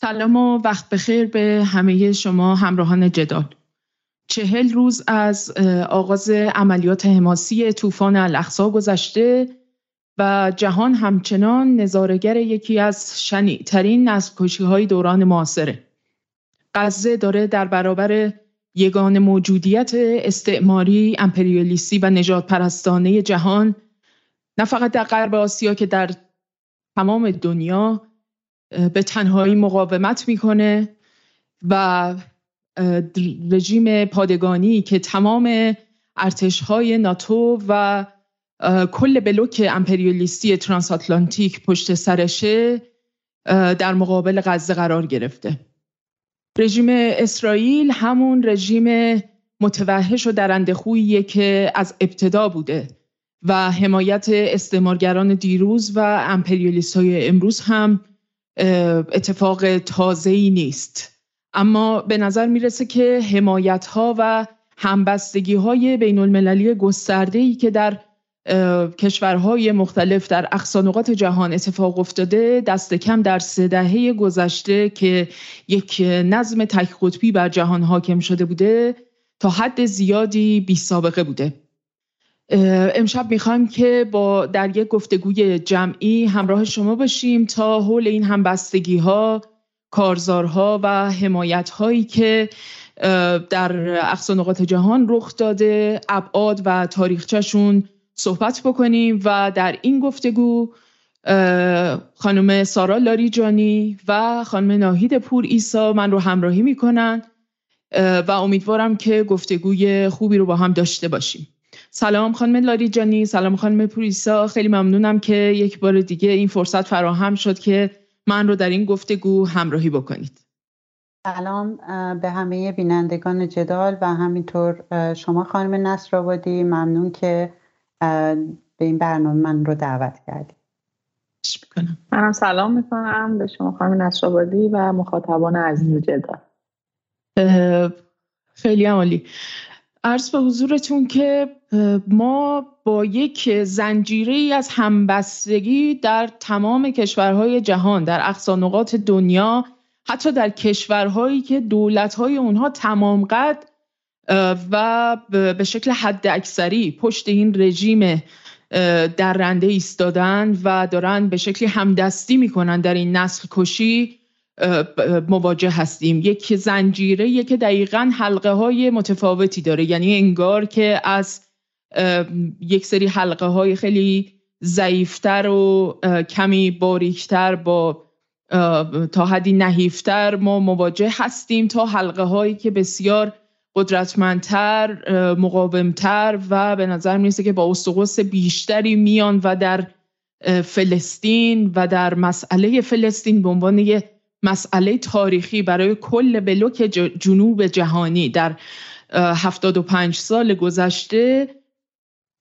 سلام و وقت بخیر به همه شما همراهان جدال. چهل روز از آغاز عملیات حماسی طوفان الاقصا گذشته و جهان همچنان نظارگر یکی از شنیعترین نسل های دوران معاصره. غزه داره در برابر یگان موجودیت استعماری، امپریالیستی و نجات پرستانه جهان نه فقط در غرب آسیا که در تمام دنیا به تنهایی مقاومت می‌کنه و رژیم پادگانی که تمام ارتش های ناتو و کل بلوک امپریالیستی ترانساتلانتیک پشت سرشه در مقابل غزه قرار گرفته. رژیم اسرائیل همون رژیم متوحش و درنده خوییه که از ابتدا بوده و حمایت استعمارگران دیروز و امپریالیست های امروز هم اتفاق تازه ای نیست. اما به نظر می‌رسه که حمایت ها و همبستگی های بین المللی گسترده ای که در کشورهای مختلف در اقصانقات جهان اتفاق افتاده دست کم در سه دهه گذشته که یک نظم تک قطبی بر جهان حاکم شده بوده تا حد زیادی بی سابقه بوده. امشب می‌خوایم که با در یک گفتگوی جمعی همراه شما باشیم تا حول این همبستگی ها کارزارها و حمایت هایی که در اقصانقات جهان رخ داده ابعاد و تاریخچهشون صحبت بکنیم و در این گفتگو خانم سارا لاریجانی و خانم ناهید پور ایسا من رو همراهی می‌کنن و امیدوارم که گفتگوی خوبی رو با هم داشته باشیم. سلام خانم لاریجانی سلام خانم پوریسا خیلی ممنونم که یک بار دیگه این فرصت فراهم شد که من رو در این گفتگو همراهی بکنید. سلام به همه بینندگان جدال و همینطور شما خانم نصر ممنون که به این برنامه من رو دعوت کردیم منم سلام می‌کنم به شما خانم نصرآبادی و مخاطبان عزیز جدال. خیلی عالی. عرض به حضورتون که ما با یک زنجیره ای از همبستگی در تمام کشورهای جهان در اقصانقات دنیا حتی در کشورهایی که دولتهای اونها تمام قد و به شکل حد اکثری پشت این رژیم درنده ایستادن و دارن به شکلی همدستی می‌کنن در این نسل کشی. مواجه هستیم. یک زنجیره که دقیقا حلقه های متفاوتی داره. یعنی انگار که از یک سری حلقه های خیلی ضعیفتر و کمی باریکتر با تا حدی نحیفتر ما مواجه هستیم تا حلقه هایی که بسیار قدرتمندتر مقاومتر و به نظر می‌رسه که با استقوس بیشتری میان و در فلسطین و در مسئله فلسطین به عنوان یک مسئله تاریخی برای کل بلوک جنوب جهانی در 75 سال گذشته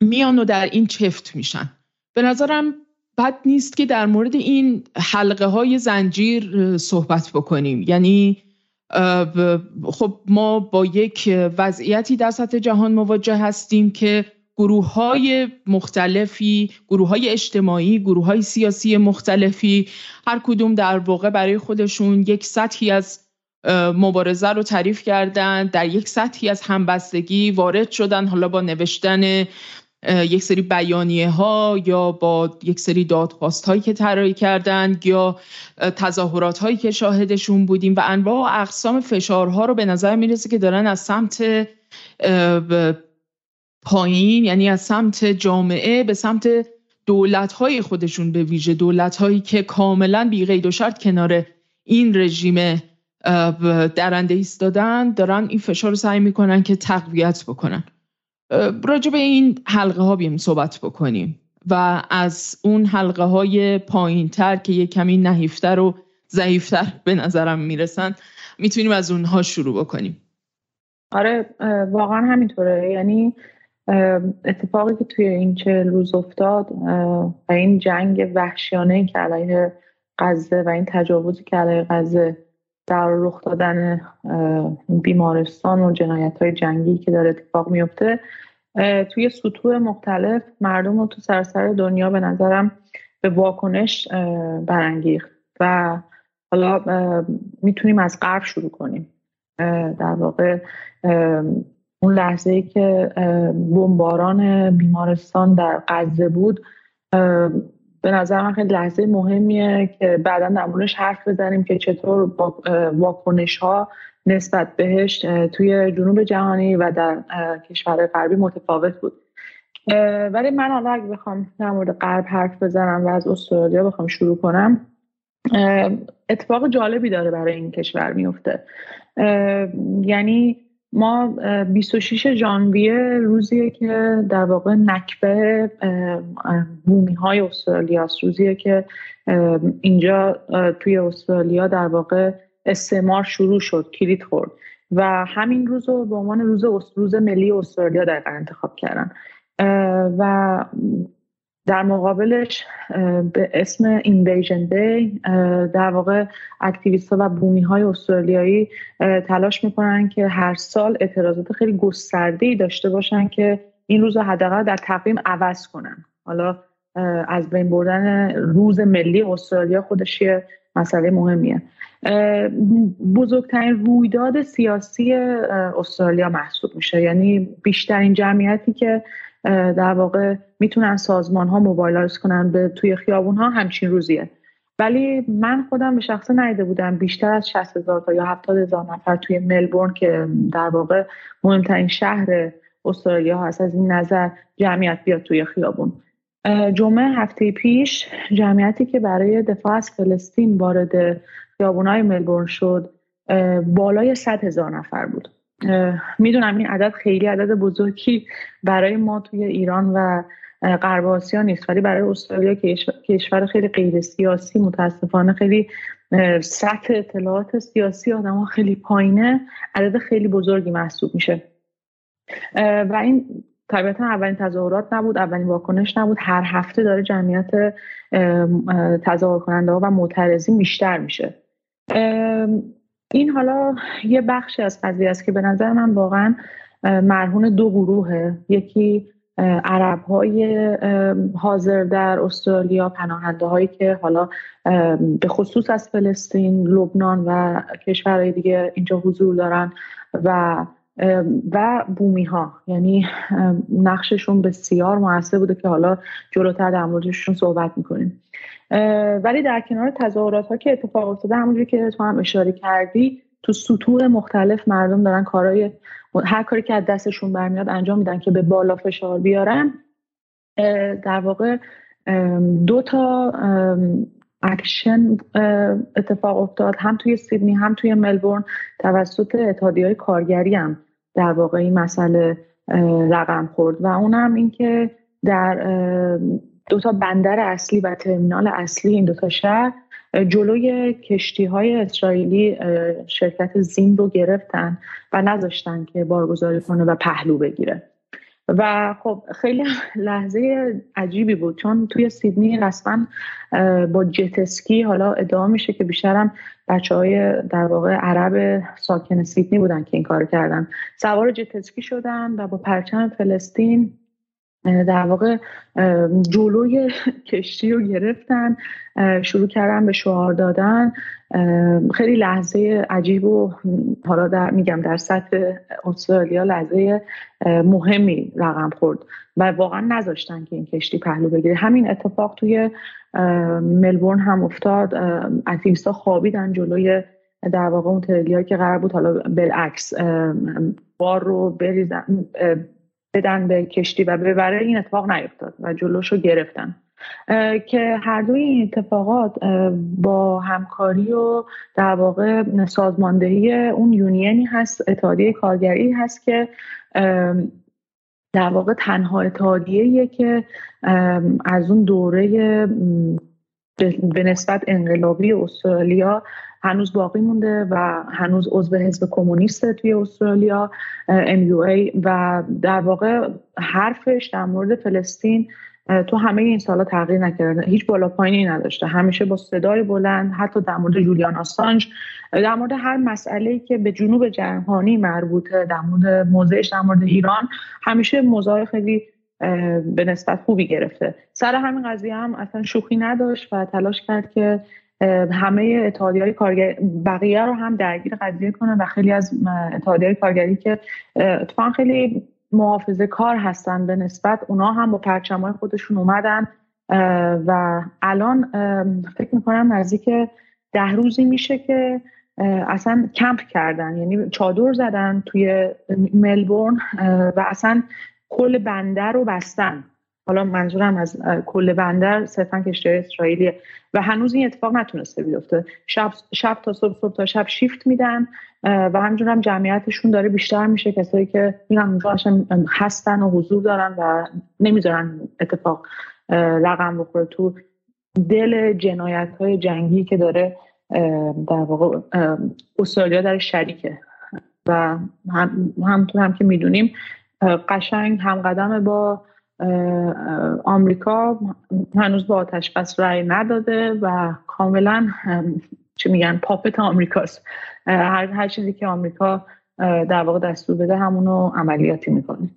میان و در این چفت میشن. به نظرم بد نیست که در مورد این حلقه های زنجیر صحبت بکنیم. یعنی خب ما با یک وضعیتی در سطح جهان مواجه هستیم که گروه های مختلفی گروه های اجتماعی گروه های سیاسی مختلفی هر کدوم در واقع برای خودشون یک سطحی از مبارزه رو تعریف کردن در یک سطحی از همبستگی وارد شدن حالا با نوشتن یک سری بیانیه ها یا با یک سری دادخواست هایی که طراحی کردند یا تظاهرات هایی که شاهدشون بودیم و انواع و اقسام فشارها رو به نظر می‌رسه که دارن از سمت پایین یعنی از سمت جامعه به سمت دولت های خودشون به ویژه دولت هایی که کاملا بی قید و شرط کنار این رژیم درنده ایستادن دارن این فشار رو سعی می‌کنن که تقویت بکنن. راجع به این حلقه ها بیم صحبت بکنیم و از اون حلقه های پایین تر که یه کمی نحیفتر و ضعیفتر به نظرم می‌رسن می‌تونیم از اونها شروع بکنیم. آره واقعا همینطوره. یعنی اتفاقی که توی این چه روز افتاد و این جنگ وحشیانه که علیه غزه و این تجاوزی که علیه غزه در رخ دادن بیمارستان و جنایت های جنگی که داره اتفاق میفته توی سطوح مختلف مردم رو تو سراسر دنیا به نظرم به واکنش برانگیخت و حالا می‌تونیم از غرب شروع کنیم. در واقع اون لحظه ای که بمباران بیمارستان در غزه بود به نظر من خیلی لحظه مهمیه که بعدا موردش حرف بزنیم که چطور واکنش ها نسبت بهش توی جنوب جهانی و در کشور غربی متفاوت بود. ولی من حالا اگه بخوام در مورد غرب حرف بزنم و از استرالیا بخوام شروع کنم اتفاق جالبی داره برای این کشور میفته. یعنی ما 26 ژانویه روزیه که در واقع نکبه بومی های استرالیا روزیه که اینجا توی استرالیا در واقع استعمار شروع شد کلید خورد و همین روز رو به عنوان روز روز ملی استرالیا در انتخاب کردن. و در مقابلش به اسم اینویژن دی در واقع اکتیویست ها و بومی های استرالیایی تلاش می‌کنن که هر سال اعتراضات خیلی گسترده ای داشته باشن که این روز حداقل در تقویم عوض کنن. حالا از بین بردن روز ملی استرالیا خودش یه مسئله مهمیه. بزرگترین رویداد سیاسی استرالیا محسوب میشه. یعنی بیشترین جمعیتی که در واقع می‌تونن سازمان ها موبایلایز کنن به توی خیابون ها همچین روزیه. ولی من خودم به شخصه نیده بودم بیشتر از 60 هزار تا یا 70 هزار نفر توی ملبورن که در واقع مهمترین شهر استرالیا هست. از این نظر جمعیت بیاد توی خیابون. جمعه هفته پیش جمعیتی که برای دفاع از فلسطین وارد خیابونهای ملبورن شد بالای 100 هزار نفر بود. می‌دونم این عدد خیلی عدد بزرگی برای ما توی ایران و غرب آسیا نیست ولی برای استرالیا کشور خیلی غیر سیاسی متاسفانه خیلی سطح اطلاعات سیاسی آدم ها خیلی پایینه عدد خیلی بزرگی محسوب میشه. و این طبیعتا اولین تظاهرات نبود اولین واکنش نبود هر هفته داره جمعیت تظاهر کننده ها و معترضین بیشتر میشه. این حالا یه بخشی از قضیه است که به نظر من واقعا مرهون دو گروهه. یکی عرب های حاضر در استرالیا پناهنده هایی که حالا به خصوص از فلسطین لبنان و کشورهای دیگه اینجا حضور دارن و و بومی ها یعنی نقششون بسیار موثر بوده که حالا جلوتر در موردشون صحبت می‌کنیم. ولی در کنار تظاهرات ها که اتفاق افتاده همونجوری که تو هم اشاره کردی تو سطوح مختلف مردم دارن کارهای هر کاری که از دستشون برمیاد انجام میدن که به بالا فشار بیارن. در واقع دو تا اکشن اتفاق افتاد. هم توی سیدنی هم توی ملبورن توسط اتحادیه های کارگری هم. در واقع این مسئله رقم خورد و اونم اینکه در دو تا بندر اصلی و ترمینال اصلی این دو تا شهر جلوی کشتی های اسرائیلی شرکت زین رو گرفتن و نذاشتن که بارگذاری کنه و پهلو بگیره. و خب خیلی لحظه عجیبی بود چون توی سیدنی رسما با جتسکی حالا ادعا میشه که بیشترم بچه های در واقع عرب ساکن سیدنی بودن که این کار کردن. سوار جتسکی شدن و با پرچم فلسطین در واقع جلوی کشتی رو گرفتن شروع کردن به شعار دادن. خیلی لحظه عجیب و حالا در میگم در سطح استرالیا لحظه مهمی رقم خورد و واقعا نذاشتن که این کشتی پهلو بگیره. همین اتفاق توی ملبورن هم افتاد. اکتیویستا خوابیدن جلوی در واقع اون ترلیا که قرار بود. حالا بالعکس بار رو بریزن بدن به کشتی و ببره این اتفاق نیفتاد و جلوش رو گرفتن که هر دوی این اتفاقات با همکاری و در واقع سازماندهی اون یونینی هست اتحادیه کارگری هست که در واقع تنها اتحادیه که از اون دوره به نسبت انقلابی استرالیا هنوز باقی مونده و هنوز عضو حزب کمونیست توی استرالیا MUA و در واقع حرفش در مورد فلسطین تو همه این سالا تغییر نکرده. هیچ بالا پایینی نداشته. همیشه با صدای بلند حتی در مورد جولیان آسانج در مورد هر مسئله که به جنوب جهانی مربوطه در مورد موضعش در مورد ایران همیشه موضوع خیلی به نسبت خوبی گرفته. سر همین قضیه هم اصلا شوخی نداشت و تلاش کرد که همه اتحادی های کارگری بقیه رو هم درگیر قضیه کنن و خیلی از اتحادی های کارگری که اتفاقا خیلی محافظه کار هستن به نسبت اونا هم با پرچم های خودشون اومدن. و الان فکر می‌کنم نزدیک ده روزی میشه که اصلا کمپ کردن. یعنی چادر زدن توی ملبورن و اصلا کل بندر رو بستن. حالا منظورم از کل بندر صرفا کشتی اسرائیلیه. و هنوز این اتفاق نتونسته بیفته. شب, شب تا صبح صبح تا شب شیفت میدن و همجور هم جمعیتشون داره بیشتر میشه. کسایی که این هم هستن و حضور دارن و نمی‌ذارن اتفاق رقم بخوره. تو دل جنایت های جنگی که داره در واقع استرالیا در شریکه. و هم همطور هم که می‌دونیم قشنگ هم قدم با آمریکا هنوز با آتش بس رأی نداده و کاملا چی میگن پاپت آمریکاست. هر, هر چیزی که آمریکا در واقع دستور بده همونو عملیاتی می‌کنه.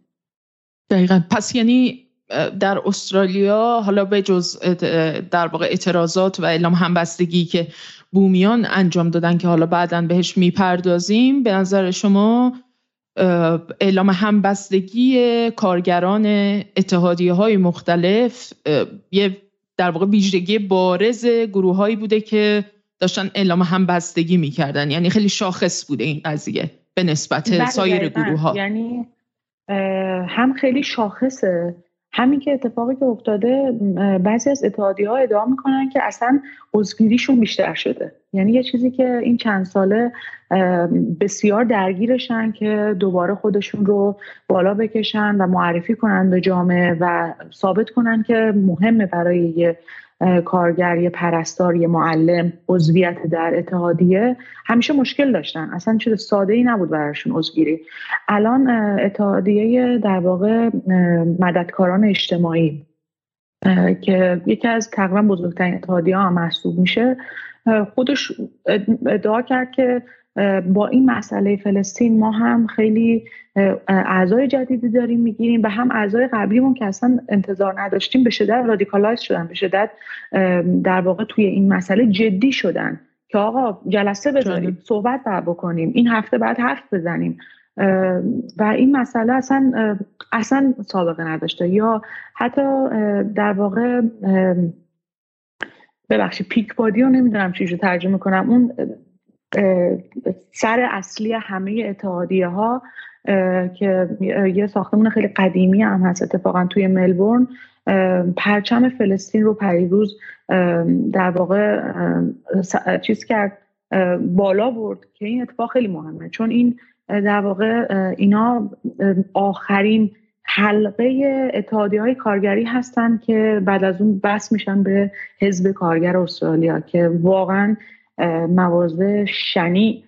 دقیقا. پس یعنی در استرالیا حالا به جز در واقع اعتراضات و اعلام همبستگی که بومیان انجام دادن که حالا بعدا بهش می‌پردازیم به نظر شما اعلام همبستگی کارگران اتحادیه های مختلف یه در واقع ویژگی بارز گروه هایی بوده که داشتن اعلام همبستگی می‌کردن. یعنی خیلی شاخص بوده این قضیه به نسبت بله، سایر گروه ها یعنی هم خیلی شاخصه. همین که اتفاقی که افتاده بعضی از اتحادی ها ادعا می‌کنن که اصلا عضوگیریشون بیشتر شده. یعنی یه چیزی که این چند ساله بسیار درگیرشن که دوباره خودشون رو بالا بکشن و معرفی کنن به جامعه و ثابت کنن که مهمه برای یه کارگر یه پرستار یه معلم عضویت در اتحادیه. همیشه مشکل داشتن. اصلا چیز ساده ای نبود براشون عضوگیری. الان اتحادیه در واقع مددکاران اجتماعی که یکی از تقریبا بزرگترین اتحادیه ها محسوب میشه. خودش ادعا کرد که با این مسئله فلسطین ما هم خیلی اعضای جدیدی داریم می‌گیریم و هم اعضای قبلیمون که اصلا انتظار نداشتیم به شدت رادیکالایز شدن به شدت در واقع توی این مسئله جدی شدن که آقا جلسه بذاریم صحبت بر بکنیم این هفته بعد حرف بزنیم. و این مسئله اصلا اصلا سابقه نداشته. یا حتی در واقع ببخشید پیک بادی رو نمی‌دونم چیزو ترجمه کنم. اون سر اصلی همه اتحادیه ها که یه ساختمون خیلی قدیمی هم هست اتفاقا توی ملبورن پرچم فلسطین رو پریروز در واقع چیز کرد بالا برد که این اتفاق خیلی مهمه. چون این در واقع اینا آخرین حلقه اتحادی های کارگری هستن که بعد از اون بس میشن به حزب کارگر استرالیا که واقعا مواضع شنی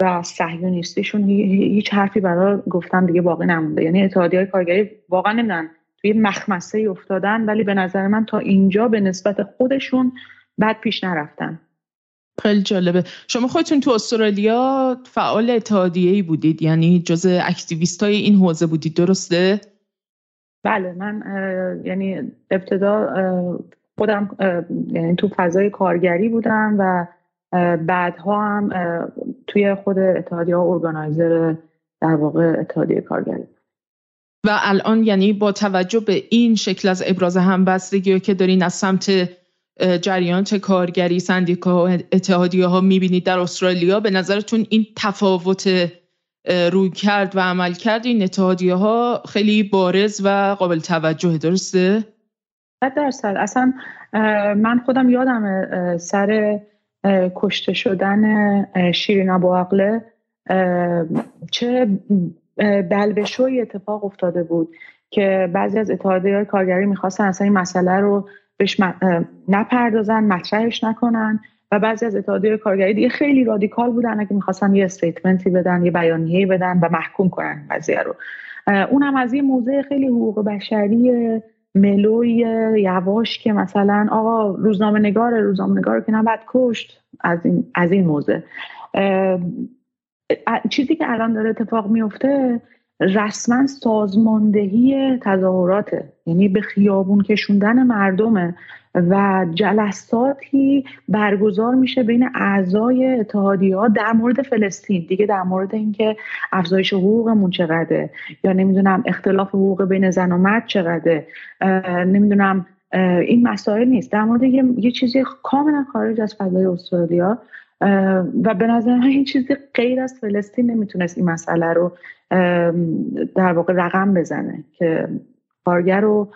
و صهیونیستیشون هیچ حرفی برای گفتن دیگه باقی نمونده. یعنی اتحادی های کارگری واقعا نمیدن توی مخمسه افتادن ولی به نظر من تا اینجا به نسبت خودشون بد پیش نرفتن. خیلی جالبه. شما خودتون تو استرالیا فعال اتحادیه ای بودید یعنی جز اکتیویست های این حوزه بودید درسته؟ بله من یعنی ابتدا خودم یعنی تو فضای کارگری بودم و بعدها هم توی خود اتحادیه ارگانایزر در واقع اتحادیه کارگری. و الان یعنی با توجه به این شکل از ابراز همبستگی که دارین از سمت جریانات کارگری سندیکا اتحادیه ها می‌بینید در استرالیا به نظرتون این تفاوت روی کرد و عمل کرد. این اتحادیه ها خیلی بارز و قابل توجه درسته؟ درصد. اصلا من خودم یادم سر کشته شدن شیرین ابو چه بلبشوی اتفاق افتاده بود که بعضی از اتحادیه های کارگری می‌خواستن اصلا این مسئله رو بهش نپردازن مطرحش نکنن. و بعضی از اتحادیه کارگری دیگه خیلی رادیکال بودن اگه می‌خواستن یه استیتمنتی بدن یه بیانیه‌ای بدن و محکوم کنن قضیه رو. اون هم از یه موضع خیلی حقوق بشری ملوی یواش که مثلا آقا روزنامه نگار روزنامه نگار که نباید کشت از این, از این موضع. چیزی که الان داره اتفاق میفته رسما سازماندهی تظاهراته یعنی به خیابون کشوندن مردمه. و جلساتی برگزار میشه بین اعضای اتحادیه ها در مورد فلسطین. دیگه در مورد اینکه افزایش حقوقمون چقدره یا نمی‌دونم اختلاف حقوق بین زن و مرد چقدره. نمی‌دونم این مسائل نیست. در مورد یه, یه چیزی کاملا خارج از فضای استرالیا. و به نظر من این چیزی غیر از فلسطین نمی‌تونست این مسئله رو در واقع رقم بزنه که کارگر و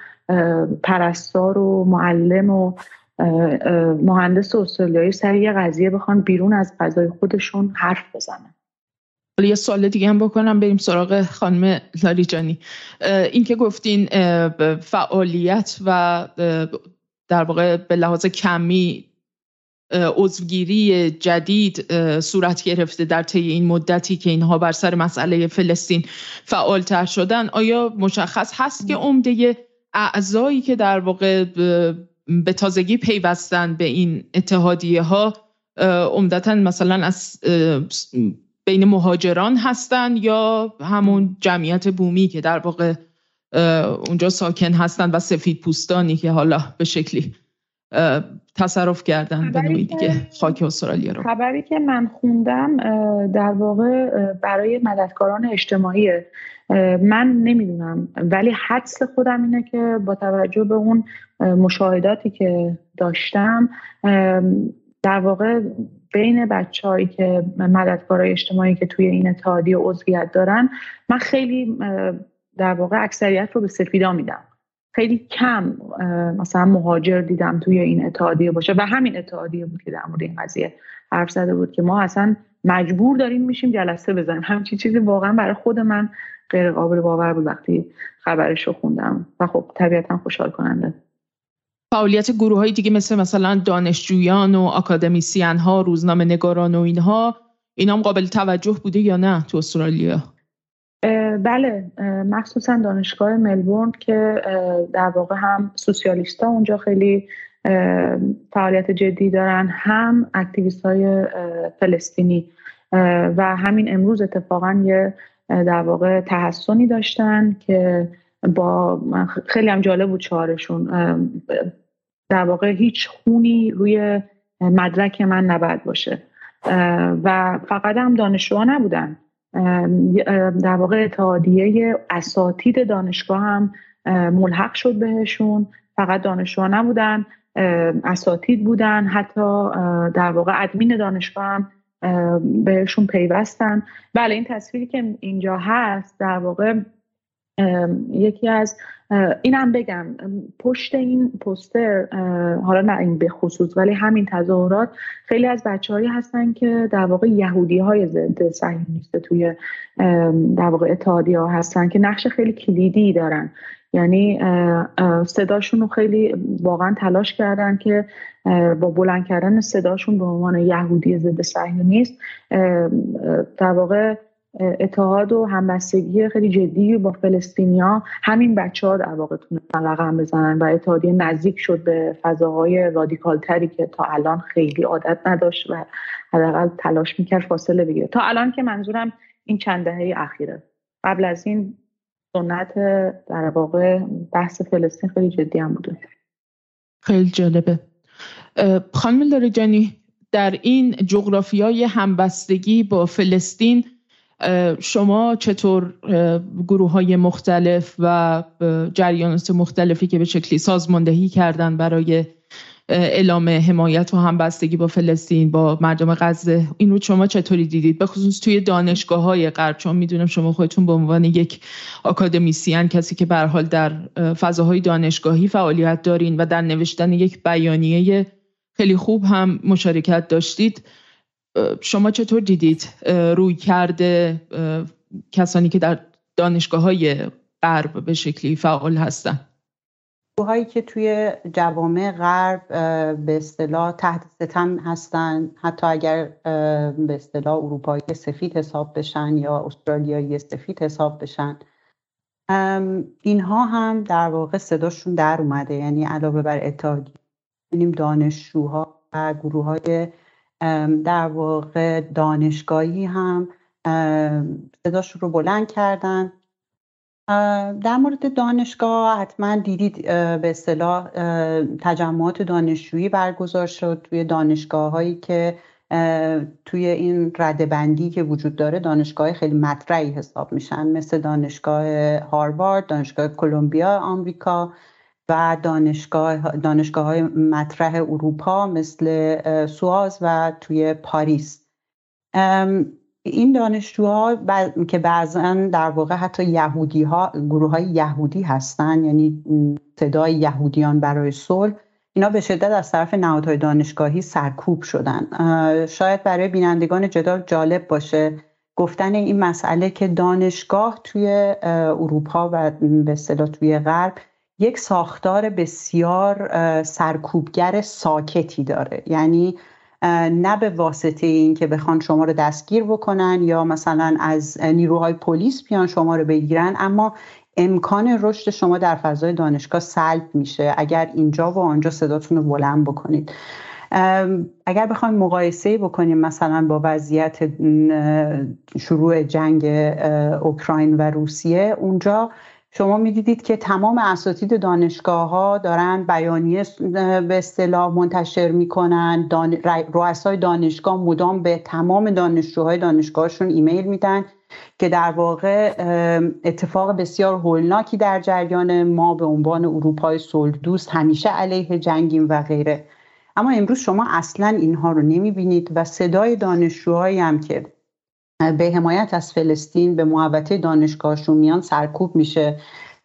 پرستار و معلم و مهندس استرالیایی سر یه قضیه بخوان بیرون از فضای خودشون حرف بزنن. یه سوال دیگه هم بکنم بریم سراغ خانم لاریجانی این که گفتین فعالیت و در واقع به لحاظ کمی عضوگیری جدید صورت گرفته در طی این مدتی که اینها بر سر مسئله فلسطین فعالتر شدن. آیا مشخص هست که عمده اعضایی که در واقع به تازگی پیوستن به این اتحادیه ها عمدتا مثلا از بین مهاجران هستند یا همون جمعیت بومی که در واقع اونجا ساکن هستند و سفید پوستانی که حالا به شکلی تصرف کردن به نوعی دیگه خاک استرالیا رو. خبری که من خوندم در واقع برای مددکاران اجتماعی. من نمی‌دونم ولی حدس خودم اینه که با توجه به اون مشاهداتی که داشتم در واقع بین بچههایی که مددکارای اجتماعی که توی این اتحادیه عضویت دارن من خیلی در واقع اکثریت رو به سفیدا میدم. خیلی کم مثلا مهاجر دیدم توی این اتحادیه باشه و همین اتحادیه بود که در مورد این قضیه حرف زده بود که ما اصلا مجبور داریم میشیم جلسه بزنیم. همچین چیزی واقعا برای خود من غیر قابل باور بود وقتی خبرش رو خوندم. و خب طبیعتا خوشحال کننده فعالیت گروه های دیگه مثل مثلا دانشجویان و اکادمیسیان ها روزنامه نگاران و اینها اینا هم قابل توجه بوده یا نه تو استرالیا؟ بله مخصوصا دانشگاه ملبورن که در واقع هم سوسیالیست ها اونجا خیلی فعالیت جدی دارن هم اکتیویست های فلسطینی و همین امروز اتفاقا یه در واقع تحسنی داشتن که با خیلی هم جالب بود چهارشون در واقع هیچ خونی روی مدرک من نباید باشه و فقط هم دانشجوها نبودن. در واقع اتحادیه اساتید دانشگاه هم ملحق شد بهشون. فقط دانشجوها نبودن اساتید بودن. حتی در واقع ادمین دانشگاه هم بهشون پیوستن. بله این تصویری که اینجا هست در واقع یکی از اینم بگم پشت این پوستر حالا نه این به خصوص ولی همین تظاهرات خیلی از بچه هایی هستن که در واقع یهودی های ضد صهیونیست توی در واقع اتحادی ها هستن که نقش خیلی کلیدی دارن. یعنی صداشون رو خیلی واقعا تلاش کردن که با بلند کردن صداشون به عنوان یهودی ضد صهیونیست در واقع اتحاد و همبستگی خیلی جدی با فلسطینیا همین بچه ها در واقع تونستن رقم بزنن و اتحادیه نزدیک شد به فضاهای رادیکال تری که تا الان خیلی عادت نداشت و حداقل تلاش می‌کرد فاصله بگیره. تا الان که منظورم این چند دهه اخیره. قبل از این سنت در واقع بحث فلسطین خیلی جدی هم بوده. خیلی جالبه. خانم لاریجانی در این جغرافیای همبستگی با فلسطین شما چطور گروه های مختلف و جریانات مختلفی که به شکلی سازماندهی کردن برای اعلام حمایت و همبستگی با فلسطین با مردم غزه این رو شما چطوری دیدید؟ به خصوص توی دانشگاه های غرب چون می‌دونم شما خودتون به عنوان یک آکادمیسیان کسی که به حال در فضاهای دانشگاهی فعالیت دارین و در نوشتن یک بیانیه خیلی خوب هم مشارکت داشتید. شما چطور دیدید؟ روی کرده کسانی که در دانشگاه های غرب به شکلی فعال هستن؟ هایی که توی جوامع غرب به اصطلاح تحت ستم هستن. حتی اگر به اصطلاح اروپایی سفید حساب بشن یا استرالیایی سفید حساب بشن. اینها هم در واقع صداشون در اومده. یعنی علاوه بر اتحادیه دانشجوها و گروه های در واقع دانشگاهی هم صداشون رو بلند کردن. در مورد دانشگاه حتما دیدید به اصطلاح تجمعات دانشجویی برگزار شد توی دانشگاه هایی که توی این بندی که وجود داره دانشگاه خیلی مطرحی حساب میشن. مثل دانشگاه هاروارد، دانشگاه کلمبیا آمریکا. و دانشگاه دانشگاه های مطرح اروپا مثل سواز و توی پاریس. این دانشجوها که بعضا در واقع حتی یهودی ها گروه های یهودی هستن یعنی صدای یهودیان برای صلح اینا به شدت از طرف نهادهای دانشگاهی سرکوب شدن. شاید برای بینندگان جدال جالب باشه گفتن این مسئله که دانشگاه توی اروپا و به اصطلاح توی غرب یک ساختار بسیار سرکوبگر ساکتی داره. یعنی نه به واسطه این که بخوان شما رو دستگیر بکنن یا مثلا از نیروهای پلیس بیان شما رو بگیرن اما امکان رشد شما در فضای دانشگاه سلب میشه. اگر اینجا و آنجا صداتون رو بلند بکنید. اگر بخوایم مقایسه بکنیم مثلا با وضعیت شروع جنگ اوکراین و روسیه اونجا شما می‌دیدید که تمام اساتید دانشگاه ها دارن بیانیه به اصطلاح منتشر می‌کنن. دان... رؤسای دانشگاه مدام به تمام دانشجوهای دانشگاهشون ایمیل میدن که در واقع اتفاق بسیار هولناکی در جریان ما به عنوان اروپای صلح دوست همیشه علیه جنگیم و غیره. اما امروز شما اصلا اینها رو نمی‌بینید و صدای دانشجوهایی هم که به حمایت از فلسطین به محوطه دانشگاهشون میان سرکوب میشه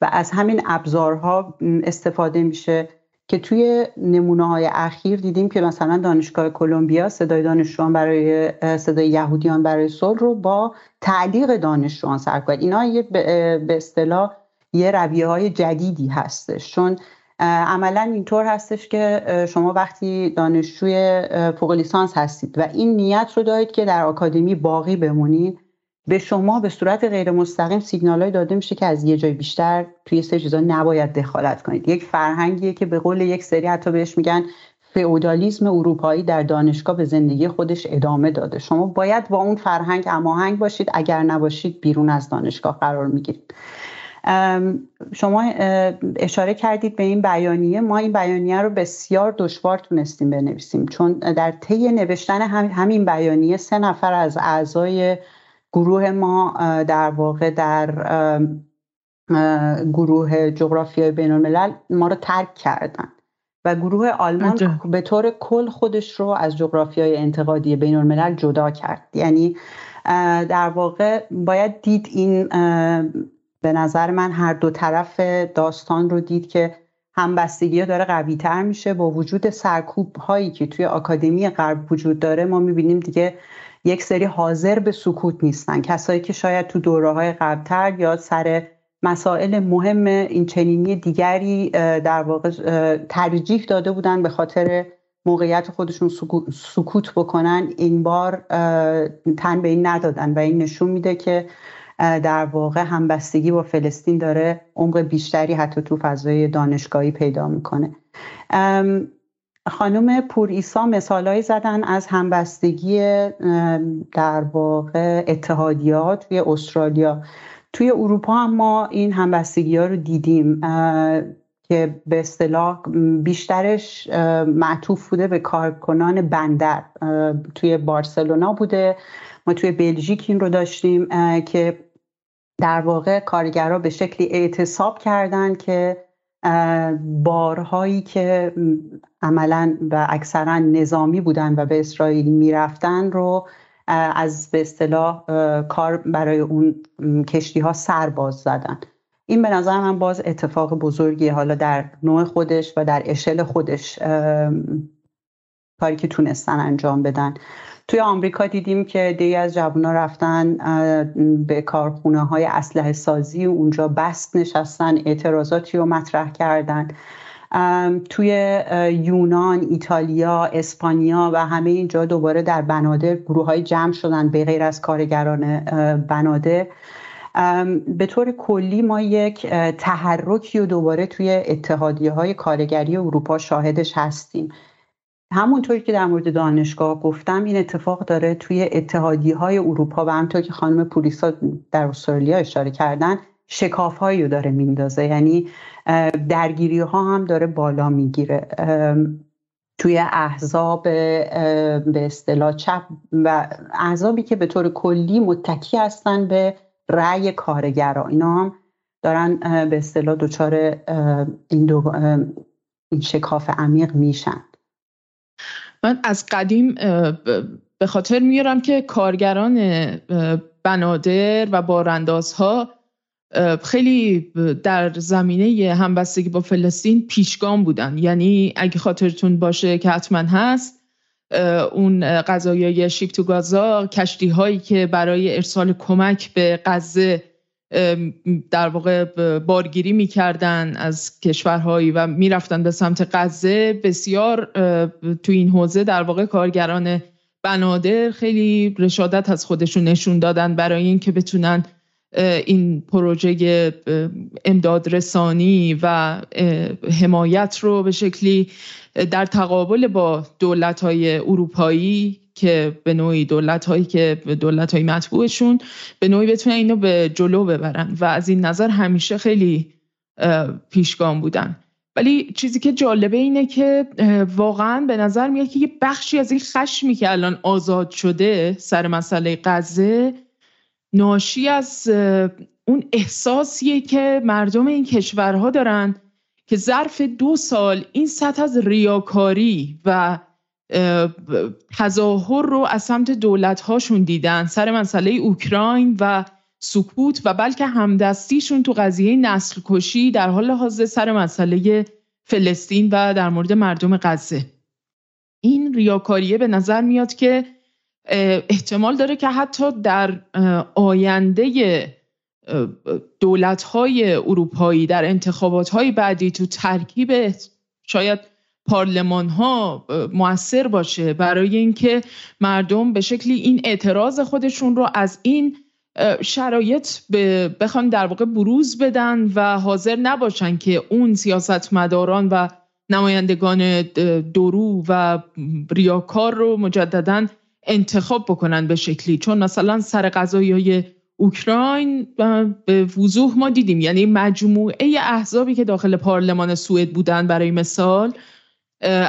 و از همین ابزارها استفاده میشه که توی نمونه های اخیر دیدیم که مثلا دانشگاه کلمبیا صدای دانشجویان برای صدای یهودیان برای صلح رو با تعلیق دانشجویان سرکوب اینا یه به اصطلاح یه رویه های جدیدی هستش. چون عملا اینطور هستش که شما وقتی دانشجوی فوق لیسانس هستید و این نیت رو دارید که در آکادمی باقی بمونید به شما به صورت غیر مستقیم سیگنال داده میشه که از یه جای بیشتر توی سه چیزا نباید دخالت کنید. یک فرهنگیه که به قول یک سری حتی بهش میگن فئودالیسم اروپایی در دانشگاه به زندگی خودش ادامه داده. شما باید با اون فرهنگ هماهنگ باشید اگر نباشید بیرون از دانشگاه قرار می‌گیرید. شما اشاره کردید به این بیانیه. ما این بیانیه رو بسیار دشوار تونستیم بنویسیم چون در طی نوشتن همین بیانیه سه نفر از اعضای گروه ما در واقع در گروه جغرافیای بین الملل ما رو ترک کردن. و گروه آلمان به طور کل خودش رو از جغرافیای انتقادی بین الملل جدا کرد. یعنی در واقع باید دید این به نظر من هر دو طرف داستان رو دید که همبستگی داره قوی تر میشه. با وجود سرکوب هایی که توی آکادمی غرب وجود داره ما می‌بینیم دیگه یک سری حاضر به سکوت نیستن. کسایی که شاید تو دوره های قبلتر یا سر مسائل مهم این چنینی دیگری در واقع ترجیح داده بودن به خاطر موقعیت خودشون سکوت بکنن این بار تن به این ندادن و این نشون میده که در واقع همبستگی با فلسطین داره عمق بیشتری حتی تو فضای دانشگاهی پیدا می‌کنه. خانم پور ایسا مثالهایی زدن از همبستگی در واقع اتحادیات توی استرالیا. توی اروپا هم ما این همبستگی ها رو دیدیم که به اصطلاح بیشترش معطوف بوده به کارکنان بندر. توی بارسلونا بوده. ما توی بلژیک این رو داشتیم که در واقع کارگرها به شکلی اعتصاب کردن که بارهایی که عملا و اکثرا نظامی بودن و به اسرائیل می‌رفتن رو از به اصطلاح کار برای اون کشتی ها سر زدن. این به نظر من باز اتفاق بزرگی حالا در نوع خودش و در اشل خودش کاری که تونستن انجام بدن. توی آمریکا دیدیم که دی از جوونا رفتن به کارخونه های اسلحه سازی و اونجا بست نشستن اعتراضاتی رو مطرح کردن. توی یونان، ایتالیا، اسپانیا و همه اینجا دوباره در بنادر گروه های جمع شدن به غیر از کارگران بنادر. به طور کلی ما یک تحرکی و دوباره توی اتحادیه های کارگری اروپا شاهدش هستیم. همونطوری که در مورد دانشگاه گفتم این اتفاق داره توی اتحادی های اروپا و همطور که خانم پولیسا در استرالیا اشاره کردن شکاف هایی رو داره میندازه. یعنی درگیری ها هم داره بالا می‌گیره. توی احزاب به اصطلاح چپ و احزابی که به طور کلی متکی هستن به رأی کارگرا. اینا هم دارن به اصطلاح دچار این, این شکاف عمیق میشن. من از قدیم به خاطر میارم که کارگران بنادر و باراندازها خیلی در زمینه همبستگی با فلسطین پیشگام بودن. یعنی اگه خاطرتون باشه که حتما هست اون قضایای شیپ تو گازا کشتی هایی که برای ارسال کمک به غزه در واقع بارگیری می‌کردن از کشورهایی و می‌رفتن به سمت غزه. بسیار تو این حوزه در واقع کارگران بنادر خیلی رشادت از خودشون نشون دادن برای اینکه بتونن این پروژه امداد رسانی و حمایت رو به شکلی در تقابل با دولت های اروپایی که به نوعی دولت هایی که دولت های مطبوعشون به نوعی بتونن اینو به جلو ببرن و از این نظر همیشه خیلی پیشگام بودن. ولی چیزی که جالبه اینه که واقعا به نظر میاد که یه بخشی از این خشمی که الان آزاد شده سر مسئله غزه ناشی از اون احساسیه که مردم این کشورها دارن که ظرف دو سال این سطح از ریاکاری و تظاهر رو از سمت دولت هاشون دیدن. سر مسئله اوکراین و سکوت و بلکه همدستیشون تو قضیه نسل کشی در حال حاضر سر مسئله فلسطین و در مورد مردم غزه. این ریاکاریه به نظر میاد که احتمال داره که حتی در آینده دولت های اروپایی در انتخابات های بعدی تو ترکیب شاید پارلمان ها موثر باشه برای اینکه مردم به شکلی این اعتراض خودشون رو از این شرایط بخوان در واقع بروز بدن و حاضر نباشن که اون سیاستمداران و نمایندگان درو و ریاکار رو مجددا انتخاب بکنن به شکلی. چون مثلا سر قضایی اوکراین به وضوح ما دیدیم. یعنی مجموعه احزابی که داخل پارلمان سوئد بودن برای مثال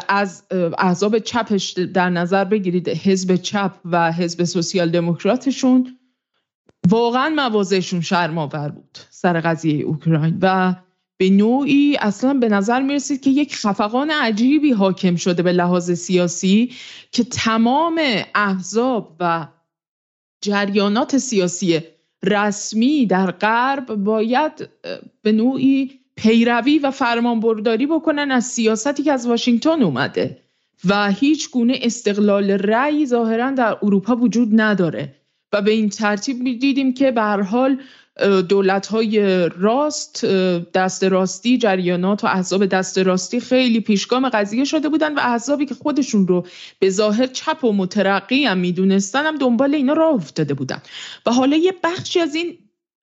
از احزاب چپش در نظر بگیرید حزب چپ و حزب سوسیال دموکراتشون واقعا موازهشون شرماور بود سر قضیه اوکراین و به نوعی اصلا به نظر می‌رسید که یک خفقان عجیبی حاکم شده به لحاظ سیاسی که تمام احزاب و جریانات سیاسی رسمی در غرب باید به نوعی پیروی و فرمانبرداری بکنن از سیاستی که از واشنگتن اومده. و هیچ گونه استقلال رأی ظاهرا در اروپا وجود نداره. و به این ترتیب دیدیم که به هر حال دولت های راست دست راستی جریانات و احزاب دست راستی خیلی پیشگام قضیه شده بودن و احزابی که خودشون رو به ظاهر چپ و مترقی هم می‌دونستن هم دنبال اینا راه افتاده بودن. و حالا یه بخشی از این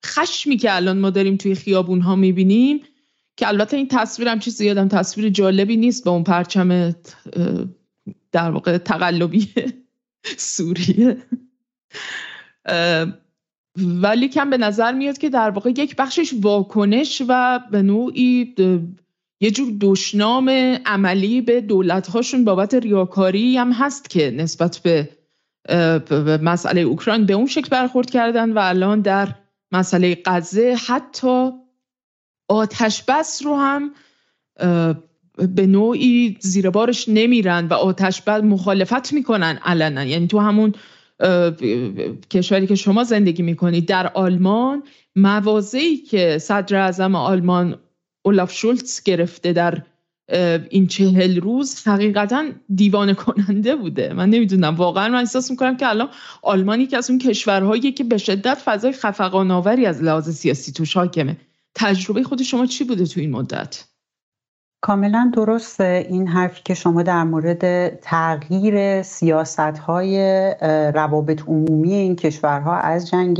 خشمی که الان ما داریم توی خیابون ها می‌بینیم که البته این تصویرم چیز زیادم تصویر جالبی نیست با اون پرچم در واقع تقلبی سوریه. ولی کم به نظر میاد که در واقع یک بخشش واکنش و به نوعی یه جور دشنام عملی به دولت هاشون بابت ریاکاری هم هست که نسبت به مسئله اوکراین به اون شکل برخورد کردن و الان در مسئله غزه حتی آتش بس رو هم به نوعی زیر بارش نمیرن و آتش بس مخالفت می‌کنن علنا. یعنی تو همون کشوری که شما زندگی می‌کنید در آلمان موازهی که صدر اعظم آلمان اولاف شولتز گرفته در این چهل روز حقیقتا دیوانه کننده بوده. من نمی‌دونم واقعا من احساس می‌کنم که الان آلمان که از اون کشورهایی که به شدت فضای خفقان آوری از لحاظ سیاسی توش حاکمه. تجربه خود شما چی بوده تو این مدت؟ کاملا درست این حرفی که شما در مورد تغییر سیاست های روابط عمومی این کشورها از جنگ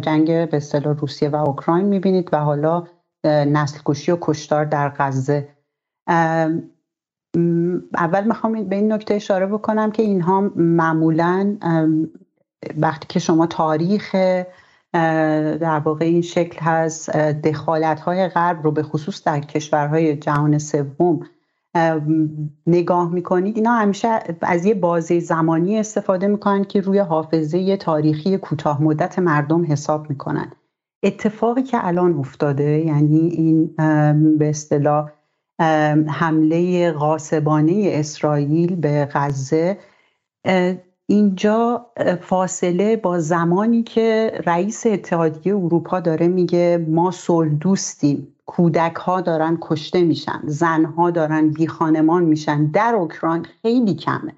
جنگ به اصطلاح روسیه و اوکراین می‌بینید و حالا نسل کشی و کشتار در غزه. اول می‌خوام به این نکته اشاره بکنم که اینها معمولا وقتی که شما تاریخ در واقع این شکل هست. دخالت های غرب رو به خصوص در کشورهای جهان سوم نگاه می‌کنید اینا همیشه از یه بازه زمانی استفاده می‌کنن که روی حافظه تاریخی کوتاه مدت مردم حساب می‌کنن. اتفاقی که الان افتاده یعنی این به اصطلاح حمله غاصبانه اسرائیل به غزه اینجا فاصله با زمانی که رئیس اتحادیه اروپا داره میگه ما صلح دوستیم. کودک ها دارن کشته میشن زن ها دارن بی خانمان میشن. در اوکراین خیلی کمه.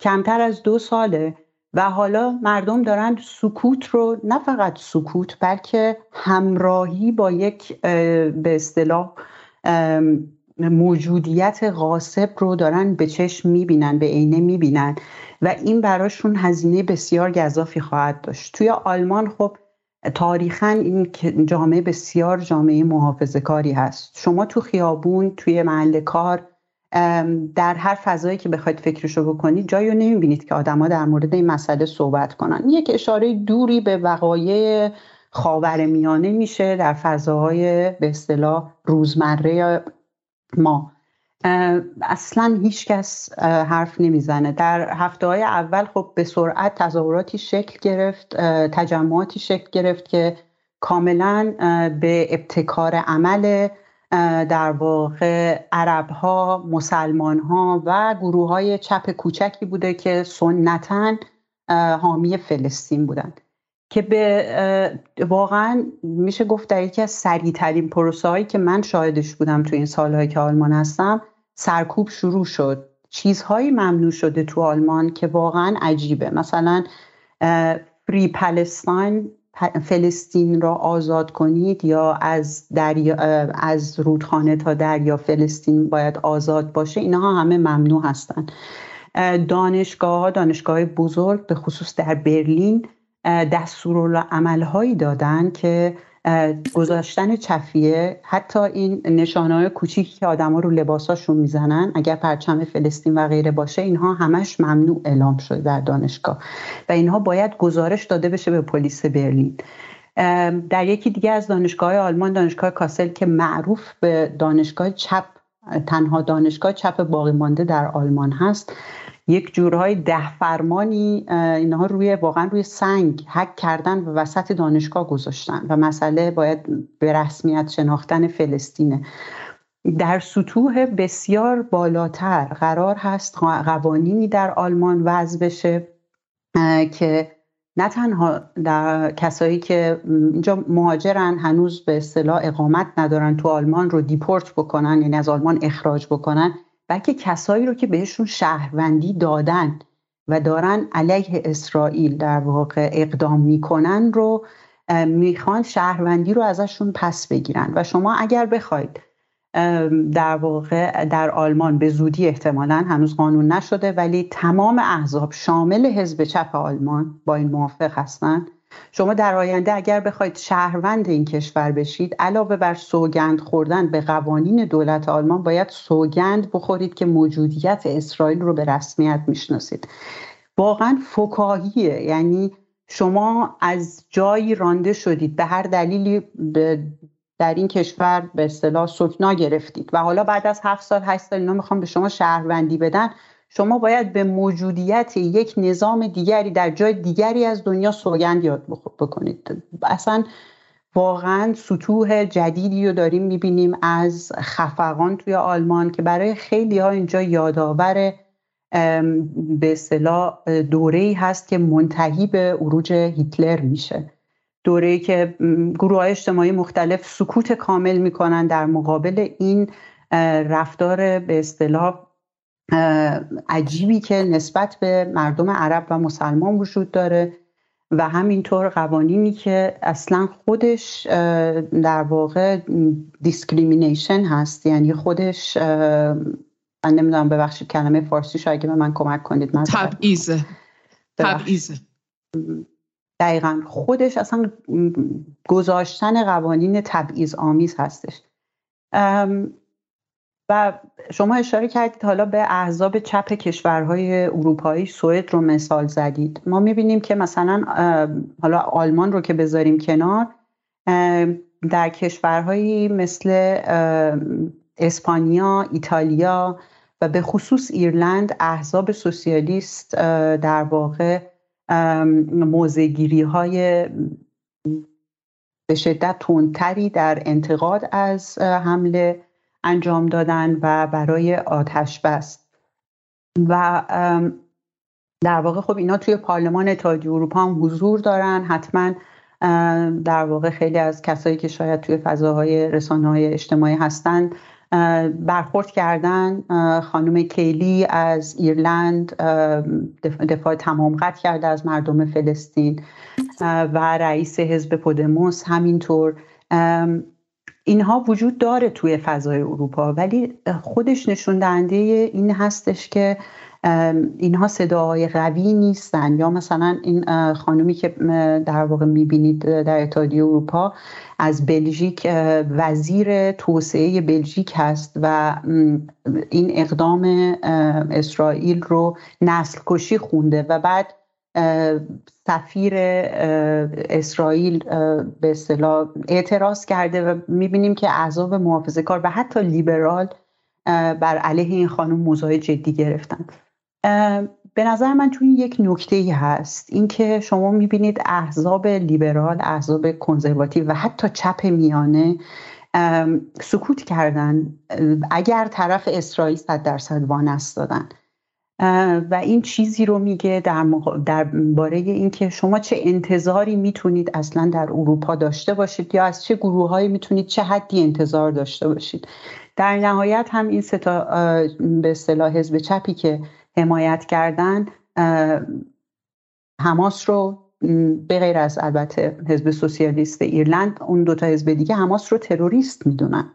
کمتر از دو ساله و حالا مردم دارن سکوت رو نه فقط سکوت بلکه همراهی با یک به اصطلاح موجودیت غاصب رو دارن به چشم می‌بینن به عینه می‌بینن و این براشون هزینه بسیار گذافی خواهد داشت. توی آلمان خب تاریخا این جامعه بسیار جامعه محافظه کاری هست. شما تو خیابون توی محل کار در هر فضایی که بخواید فکرشو بکنید جایی رو نمی‌بینید که آدما در مورد این مسئله صحبت کنن. یک اشاره دوری به وقایع خاور میانه میشه در فضاهای به اصطلاح روزمره ما. اصلا هیچکس حرف نمی‌زنه. در هفته های اول خب به سرعت تظاهراتی شکل گرفت تجمعاتی شکل گرفت که کاملا به ابتکار عمل در واقع عرب ها مسلمان ها و گروه های چپ کوچکی بوده که سنتا حامی فلسطین بودند. که به واقعا میشه گفت در یکی از سریعترین پروسه هایی که من شاهدش بودم تو این سالهایی که آلمان هستم سرکوب شروع شد. چیزهایی ممنوع شده تو آلمان که واقعا عجیبه. مثلا فری پلستاین فلسطین را آزاد کنید یا از دریا از رودخانه تا دریا فلسطین باید آزاد باشه. اینها همه ممنوع هستند دانشگاه ها دانشگاه بزرگ به خصوص در برلین دستورالعمل هایی دادن که گذاشتن چفیه حتی این نشانه های کوچیکی که آدما رو لباساشون می‌زنن اگر پرچم فلسطین و غیره باشه اینها همش ممنوع اعلام شده در دانشگاه. و اینها باید گزارش داده بشه به پلیس برلین. در یکی دیگه از دانشگاه آلمان دانشگاه کاسل که معروف به دانشگاه چپ تنها دانشگاه چپ باقی مانده در آلمان هست یک جورهای ده فرمانی اینها روی واقعا روی سنگ حک کردن و وسط دانشگاه گذاشتن و مسئله باید به رسمیت شناختن فلسطینه. در سطوح بسیار بالاتر قرار هست قوانینی در آلمان وضع بشه که نه تنها در کسایی که اینجا مهاجرن هنوز به اصطلاح اقامت ندارن تو آلمان رو دیپورت بکنن یعنی از آلمان اخراج بکنن بلکه کسایی رو که بهشون شهروندی دادن و دارن علیه اسرائیل در واقع اقدام می‌کنن رو می‌خوان شهروندی رو ازشون پس بگیرن. و شما اگر بخواید در واقع در آلمان به زودی احتمالا هنوز قانون نشده ولی تمام احزاب شامل حزب چپ آلمان با این موافق هستند شما در آینده اگر بخواید شهروند این کشور بشید علاوه بر سوگند خوردن به قوانین دولت آلمان باید سوگند بخورید که موجودیت اسرائیل رو به رسمیت می‌شناسید. واقعا فکاهیه. یعنی شما از جایی رانده شدید به هر دلیلی در این کشور به اصطلاح سکنا گرفتید و حالا بعد از هفت سال هشت سال اینا می‌خوام به شما شهروندی بدن. شما باید به موجودیت یک نظام دیگری در جای دیگری از دنیا سوگند یاد بکنید. اصلا واقعا سطوح جدیدی رو داریم می‌بینیم از خفقان توی آلمان که برای خیلی ها اینجا یادآور به اصطلاح دوره هست که منتهی به عروج هیتلر میشه. دوره که گروه های اجتماعی مختلف سکوت کامل می‌کنن در مقابل این رفتار به اصطلاح عجیبی که نسبت به مردم عرب و مسلمان وجود داره و همینطور قوانینی که اصلا خودش در واقع discrimination هست. یعنی خودش من نمی‌دونم ببخشید کلمه فارسی شاید به من کمک کنید من تبعیزه تبعیضه دقیقا. خودش اصلا گذاشتن قوانین تبعیض آمیز هستش و شما اشاره کردید حالا به احزاب چپ کشورهای اروپایی. سوئد رو مثال زدید. ما می‌بینیم که مثلا حالا آلمان رو که بذاریم کنار در کشورهایی مثل اسپانیا، ایتالیا و به خصوص ایرلند احزاب سوسیالیست در واقع موزگیری های به شدت تندتری در انتقاد از حمله انجام دادن و برای آتش بست و در واقع خب اینا توی پارلمان اتحادیه اروپا هم حضور دارن حتما در واقع خیلی از کسایی که شاید توی فضاهای رسانه های اجتماعی هستند برخورد کردن. خانم کیلی از ایرلند دفاع تمام قد کرده از مردم فلسطین. و رئیس حزب پودموس همینطور. اینها وجود داره توی فضای اروپا ولی خودش نشون دهنده این هستش که اینها صداهای قوی نیستن. یا مثلا این خانومی که در واقع می‌بینید در اتحادیه اروپا از بلژیک وزیر توسعه بلژیک هست و این اقدام اسرائیل رو نسل کشی خونده و بعد سفیر اسرائیل به اصطلاح اعتراض کرده و می‌بینیم که اعضاب محافظه کار و حتی لیبرال بر علیه این خانم موضوع جدی گرفتن. به نظر من توی یک نکته ای هست اینکه شما می‌بینید احزاب لیبرال احزاب کنزرواتیو و حتی چپ میانه سکوت کردن اگر طرف اسرائیل صد درصد وانست دادن. و این چیزی رو میگه در, در باره اینکه شما چه انتظاری می‌تونید اصلا در اروپا داشته باشید یا از چه گروههایی می‌تونید چه حدی انتظار داشته باشید. در نهایت هم این ستا به اصطلاح حزب چپی که حمایت کردن حماس رو به غیر از البته حزب سوسیالیست ایرلند اون دوتا حزب دیگه حماس رو تروریست می‌دونن.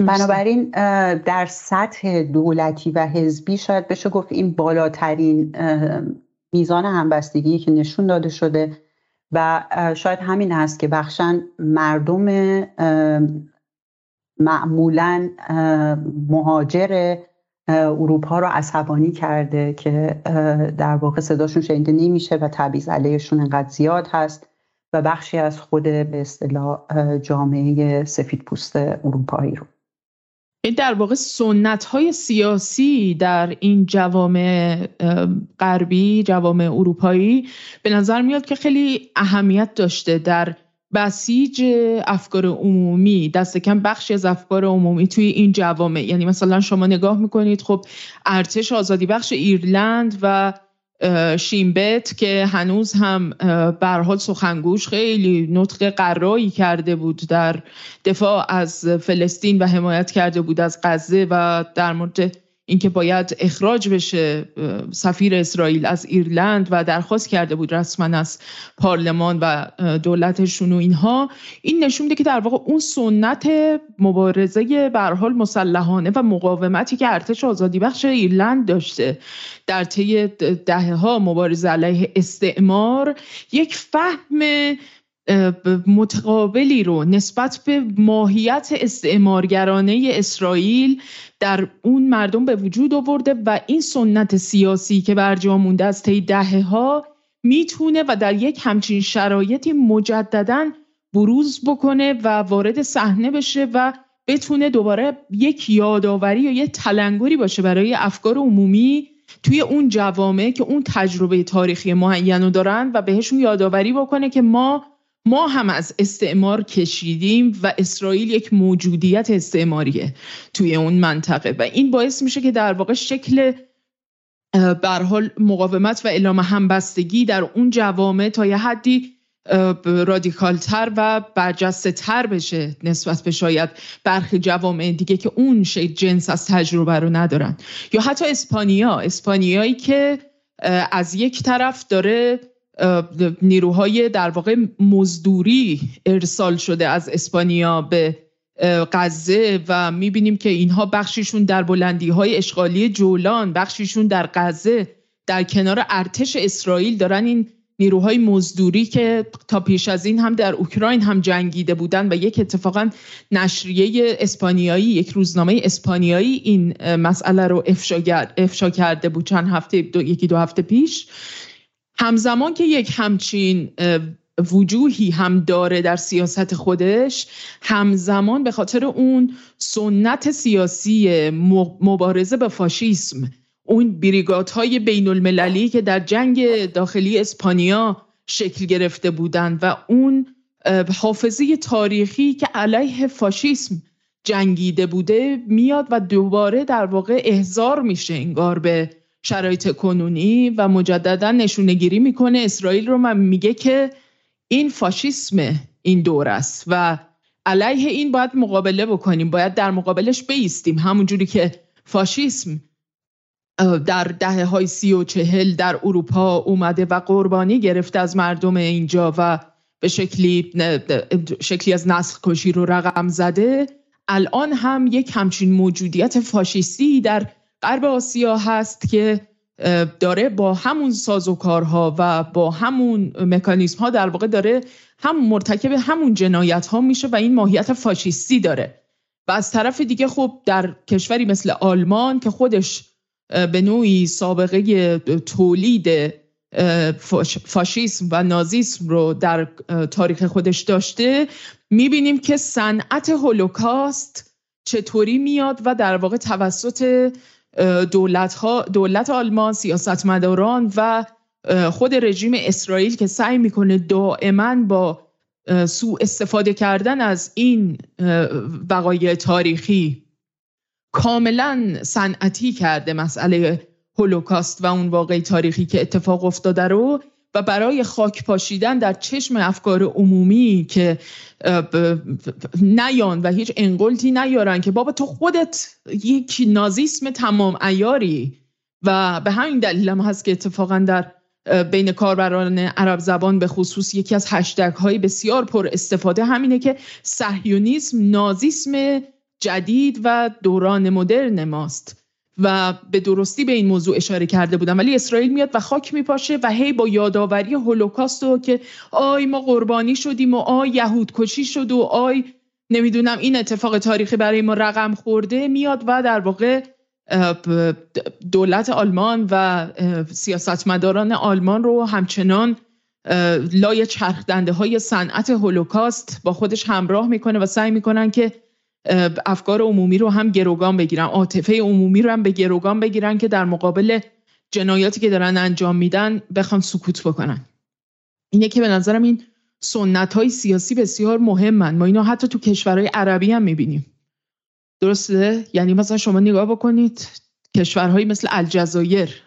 بنابراین در سطح دولتی و حزبی شاید بشه گفت این بالاترین میزان همبستگی که نشون داده شده و شاید همین هست که بخشن مردم معمولا مهاجر اروپا رو عصبانی کرده که در واقع صداشون شنیده نمیشه و تبعیض علیهشون انقدر زیاد هست. و بخشی از خود به اصطلاح جامعه سفید پوست اروپایی رو. در واقع سنت های سیاسی در این جوامع غربی جوامع اروپایی به نظر میاد که خیلی اهمیت داشته در بسیج افکار عمومی. دست کم بخشی از افکار عمومی توی این جوامع. یعنی مثلا شما نگاه می‌کنید خب ارتش آزادی بخش ایرلند و شیمبت که هنوز هم برحال سخنگوش خیلی نطق قرایی کرده بود در دفاع از فلسطین و حمایت کرده بود از غزه و در مورد اینکه باید اخراج بشه سفیر اسرائیل از ایرلند و درخواست کرده بود رسما از پارلمان و دولتشون و اینها. این نشون میده که در واقع اون سنت مبارزه به حال مسلحانه و مقاومتی که ارتش آزادی بخش ایرلند داشته در طی دهه ها مبارزه علیه استعمار یک فهم متقابلی رو نسبت به ماهیت استعمارگرانه اسرائیل در اون مردم به وجود آورده و این سنت سیاسی که برجا مونده از طی دهه ها می‌تونه و در یک همچین شرایطی مجددا بروز بکنه و وارد صحنه بشه و بتونه دوباره یک یادآوری یا یک تلنگری باشه برای افکار عمومی توی اون جوامع که اون تجربه تاریخی معین رو دارن و بهشون یادآوری بکنه که ما ما هم از استعمار کشیدیم و اسرائیل یک موجودیت استعماریه توی اون منطقه و این باعث میشه که در واقع شکل حال مقاومت و اعلام همبستگی در اون جوامع تا یه حدی رادیکالتر و برجسته تر بشه نسبت به شاید برخی جوامع دیگه که اون شکل جنس از تجربه رو ندارن. یا حتی اسپانیا اسپانیایی که از یک طرف داره نیروهای در واقع مزدوری ارسال شده از اسپانیا به غزه و می‌بینیم که اینها بخشیشون در بلندی های اشغالی جولان بخشیشون در غزه در کنار ارتش اسرائیل دارن این نیروهای مزدوری که تا پیش از این هم در اوکراین هم جنگیده بودن و یک اتفاقا نشریه اسپانیایی یک روزنامه اسپانیایی این مسئله رو افشا, کرده بود چند هفته دو، یکی دو هفته پیش. همزمان که یک همچین وجوهی هم داره در سیاست خودش همزمان به خاطر اون سنت سیاسی مبارزه به فاشیسم اون های بین المللی که در جنگ داخلی اسپانیا شکل گرفته بودند و اون حافظه تاریخی که علیه فاشیسم جنگیده بوده میاد و دوباره در واقع احضار میشه انگار به شرایط کنونی و مجددا نشونگیری می‌کنه. اسرائیل رو من میگه که این فاشیسم این دور است و علیه این باید مقابله بکنیم. باید در مقابلش بیستیم. همونجوری که فاشیسم در دهه های سی و چهل در اروپا اومده و قربانی گرفته از مردم اینجا و به شکلی, شکلی از نسل کشی رو رقم زده. الان هم یک همچین موجودیت فاشیستی در غرب آسیا هست که داره با همون سازوکارها و با همون مکانیزم ها در واقع داره هم مرتکب همون جنایت ها میشه و این ماهیت فاشیستی داره. و از طرف دیگه خب در کشوری مثل آلمان که خودش به نوعی سابقه تولید فاشیسم و نازیسم رو در تاریخ خودش داشته می‌بینیم که صنعت هولوکاست چطوری میاد و در واقع توسط دولت, ها، دولت آلمان سیاستمداران و خود رژیم اسرائیل که سعی می‌کنه دائما با سوء استفاده کردن از این وقایع تاریخی کاملا صنعتی کرده مسئله هولوکاست و اون واقعی تاریخی که اتفاق افتاده رو. و برای خاک پاشیدن در چشم افکار عمومی که نیان و هیچ انگلتی نیارن که بابا تو خودت یک نازیسم تمام ایاری و به همین دلیل هم هست که اتفاقا در بین کاربران عرب زبان به خصوص یکی از هشتگ های بسیار پر استفاده همینه که صهیونیسم نازیسم جدید و دوران مدرن ماست. و به درستی به این موضوع اشاره کرده بودم. ولی اسرائیل میاد و خاک میپاشه و هی با یادآوری هولوکاست و که آی ما قربانی شدیم و آی یهود کشی شد و آی نمی‌دونم این اتفاق تاریخی برای ما رقم خورده میاد و در واقع دولت آلمان و سیاستمداران آلمان رو همچنان لای چرخدنده های صنعت هولوکاست با خودش همراه می‌کنه و سعی می‌کنن که افکار عمومی رو هم گروگان بگیرن. عاطفه عمومی رو هم به گروگان بگیرن که در مقابل جنایاتی که دارن انجام میدن بخوان سکوت بکنن. اینه که به نظرم این سنت های سیاسی بسیار مهمن. ما اینا حتی تو کشورهای عربی هم می‌بینیم. درسته؟ یعنی مثلا شما نگاه بکنید کشورهایی مثل الجزایر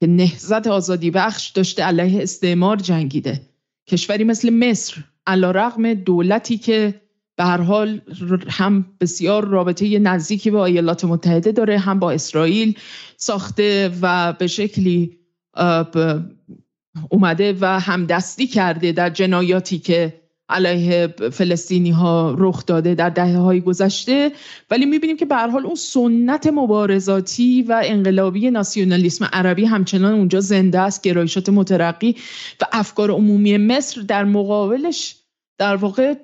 که نهزت آزادی بخش داشته علیه استعمار جنگیده. کشوری مثل مصر علا رغم دولتی که به هر حال هم بسیار رابطه نزدیکی با ایالات متحده داره هم با اسرائیل ساخته و به شکلی اومده و همدستی کرده در جنایاتی که علیه فلسطینی ها رخ داده در دهه های گذشته. ولی می‌بینیم که به حال اون سنت مبارزاتی و انقلابی ناسیونالیسم عربی همچنان اونجا زنده است گرایشات مترقی و افکار عمومی مصر در مقابلش در واقع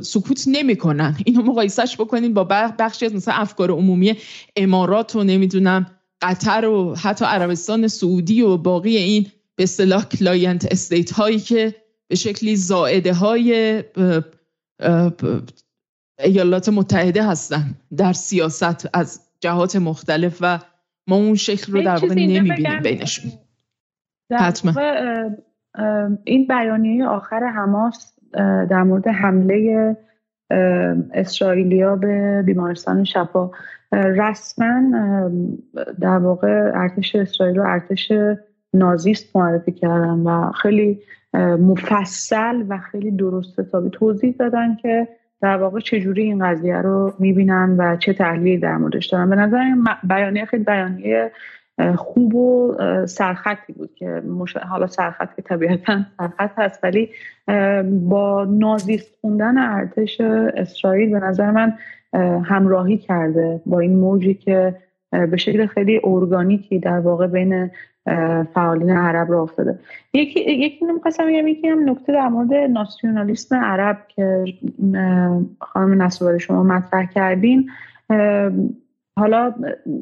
سکوت نمی‌کنن. اینو مقایسهش بکنید با بخشی از مثلا افکار عمومی امارات و نمی‌دونم قطر و حتی عربستان سعودی و باقی این به اصطلاح client state هایی که به شکلی زائده های ایالات متحده هستن در سیاست از جهات مختلف و ما اون شکل رو در واقع نمی‌بینیم بینشون. حتما. این بیانیه آخر حماس در مورد حمله اسرائیلیا به بیمارستان شفا. رسما در واقع ارتش اسرائیل رو ارتش نازیست معرفی کردن و خیلی مفصل و خیلی درست حسابی توضیح دادن که در واقع چجوری این قضیه رو می‌بینن و چه تحلیلی در موردش دارن. به نظر بیانیه خیلی بیانیه خوب و سرخطی بود که حالا سرخط که طبیعتا سرخط هست ولی با نازیست خوندن ارتش اسرائیل به نظر من همراهی کرده با این موجی که به شکل خیلی ارگانیکی در واقع بین فعالین عرب را افتاده. یکی یکی نمی‌خواستم بگم یکی هم نکته در مورد ناسیونالیسم عرب که خانم نصوری شما مطرح کردین. حالا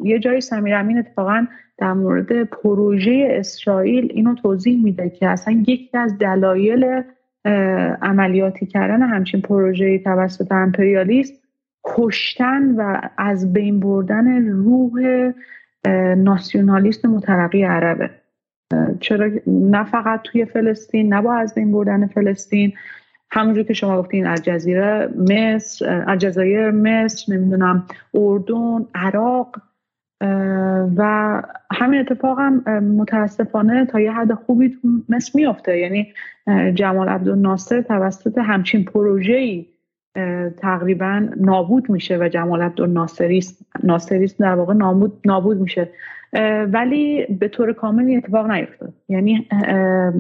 یه جایی سمیر امین اتفاقا در مورد پروژه اسرائیل اینو توضیح میده که اصلا یکی از دلایل عملیاتی کردن همچین پروژه توسط امپریالیست کشتن و از بین بردن روح ناسیونالیست مترقی عربه. چرا نه فقط توی فلسطین نه با از بین بردن فلسطین همونجور که شما گفتین الجزیره مصر الجزایر مصر نمی‌دونم اردن عراق و همین اتفاق هم متاسفانه تا یه حد خوبی تو مصر میافته. یعنی جمال عبدالناصر توسط همچین پروژه‌ای تقریبا نابود میشه و جمال عبدالناصریست ناصریست در واقع نابود, نابود میشه. ولی به طور کامل این اتفاق نیفتاد. یعنی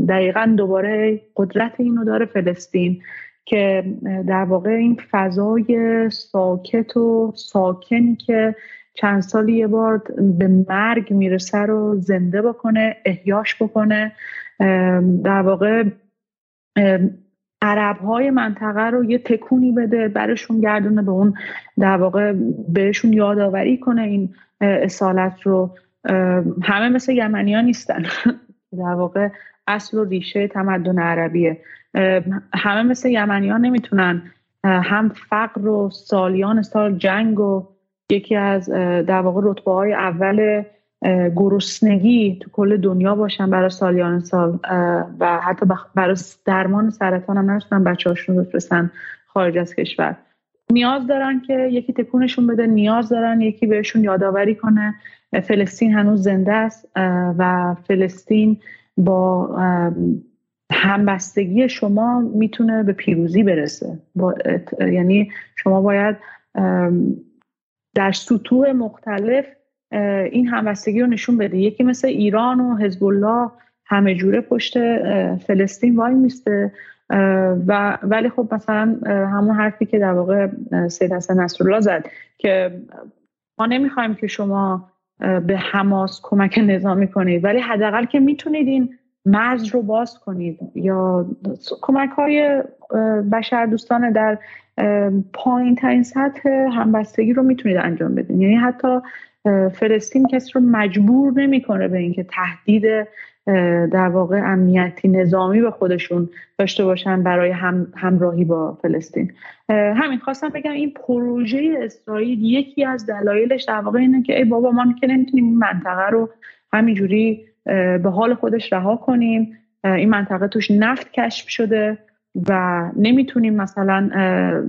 دقیقا دوباره قدرت اینو داره فلسطین که در واقع این فضای ساکت و ساکنی که چند سال یه بار به مرگ می‌رسه رو زنده بکنه احیاش بکنه. در واقع عرب های منطقه رو یه تکونی بده برشون گردونه به اون در واقع بهشون یادآوری کنه این اصالت رو. همه مثل یمنی ها نیستن. در واقع اصل و ریشه تمدن عربیه. همه مثل یمنی ها نمی‌تونن هم فقر و سالیان سال جنگ و یکی از در واقع رتبه های اول گرسنگی تو کل دنیا باشن برای سالیان سال. و حتی برای درمان سرطان هم نتونن بچه هاشون بفرستن خارج از کشور. نیاز دارن که یکی تکونشون بده نیاز دارن یکی بهشون یادآوری کنه. فلسطین هنوز زنده است و فلسطین با همبستگی شما می‌تونه به پیروزی برسه. با یعنی شما باید در سطوح مختلف این همبستگی رو نشون بده یکی مثل ایران و حزب الله همه جوره پشت فلسطین وای میسته. و ولی خب مثلا همون حرفی که در واقع سید حسن نصرالله زد که ما نمی‌خوایم که شما به حماس کمک نظامی کنید ولی حداقل که می‌تونید این مرز رو باز کنید یا کمک های بشر دوستانه در پایین ترین سطح همبستگی رو می‌تونید انجام بدین. یعنی حتی فلسطین کسی رو مجبور نمی‌کنه به اینکه تهدید در واقع امنیتی نظامی به خودشون داشته باشن برای هم، همراهی با فلسطین. همین خواستم بگم این پروژه اسرائیل یکی از دلایلش در واقع اینه که ای بابا ما که نمی‌تونیم این منطقه رو همینجوری به حال خودش رها کنیم. این منطقه توش نفت کشف شده و نمی‌تونیم مثلا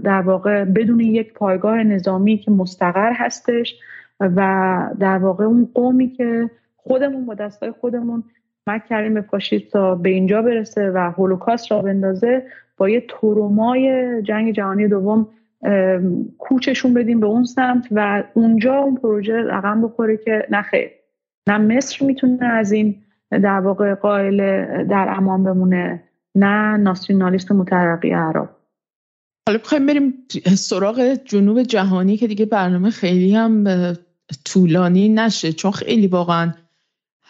در واقع بدون یک پایگاه نظامی که مستقر هستش و در واقع اون قومی که خودمون با دستای خودمون کمک کردیم به تا به اینجا برسه و هولوکاست را بندازه با یه ترومای جنگ جهانی دوم کوچشون بدیم به اون سمت و اونجا اون پروژه رقم بخوره که خیر. نه مصر می‌تونه از این در واقع قائل در امان بمونه نه ناسیونالیست مترقی عرب. حالا بخوایم بریم سراغ جنوب جهانی که دیگه برنامه خیلی هم طولانی نشه چون خیلی واقعا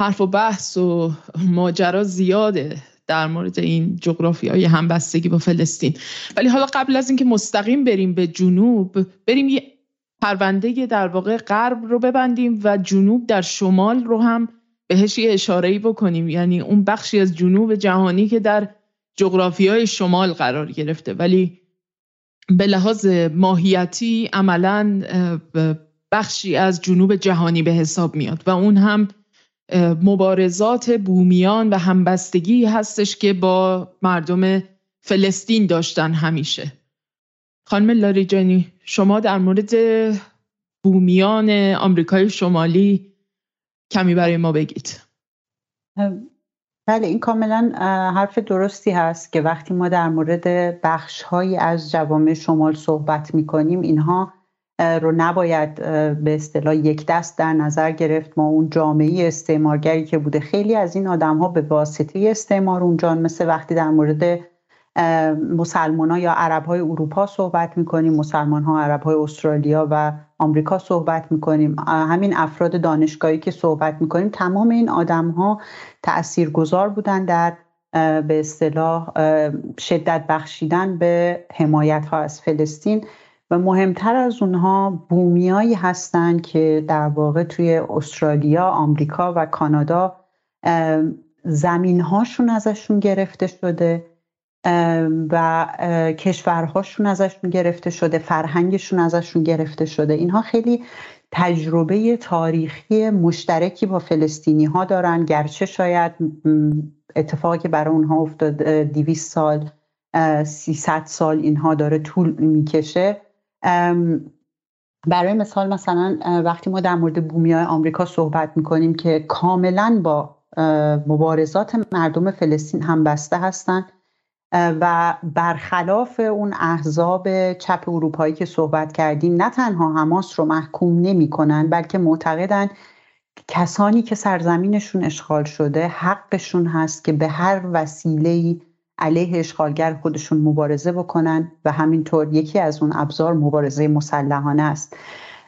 حرف و بحث و ماجرا زیاده در مورد این جغرافی های همبستگی با فلسطین. ولی حالا قبل از اینکه مستقیم بریم به جنوب بریم یه پرونده در واقع غرب رو ببندیم و جنوب در شمال رو هم بهش یه اشاره بکنیم. یعنی اون بخشی از جنوب جهانی که در جغرافی های شمال قرار گرفته. ولی به لحاظ ماهیتی عملا بخشی از جنوب جهانی به حساب میاد و اون هم مبارزات بومیان و همبستگی هستش که با مردم فلسطین داشتن همیشه. خانم لاریجانی شما در مورد بومیان آمریکای شمالی کمی برای ما بگید. بله این کاملا حرف درستی هست که وقتی ما در مورد بخش از جوامع شمال صحبت می کنیم اینها رو نباید به اصطلاح یک دست در نظر گرفت. ما اون جامعه استعمارگری که بوده خیلی از این آدم ها به واسطه استعمار اونجا مثل وقتی در مورد مسلمان ها یا عرب های اروپا صحبت می‌کنیم مسلمان ها عرب های استرالیا و آمریکا صحبت می‌کنیم. همین افراد دانشگاهی که صحبت می‌کنیم تمام این آدم ها تأثیر گذار بودن در به اصطلاح شدت بخشیدن به حمایت ها از فلسطین. و مهمتر از اونها بومیایی هستند که در واقع توی استرالیا، آمریکا و کانادا زمین هاشون ازشون گرفته شده و کشورهاشون ازشون گرفته شده فرهنگشون ازشون گرفته شده. اینها خیلی تجربه تاریخی مشترکی با فلسطینی ها دارن. گرچه شاید اتفاقی که برای اونها افتاد 200 سال 300 سال اینها داره طول می‌کشه برای مثال مثلا وقتی ما در مورد بومی های آمریکا صحبت می‌کنیم که کاملا با مبارزات مردم فلسطین هم بسته هستند و برخلاف اون احزاب چپ اروپایی که صحبت کردیم نه تنها حماس رو محکوم نمی کنن بلکه معتقدن کسانی که سرزمینشون اشغال شده حقشون هست که به هر وسیله علیه اشغالگر خودشون مبارزه بکنن و همینطور یکی از اون ابزار مبارزه مسلحانه است.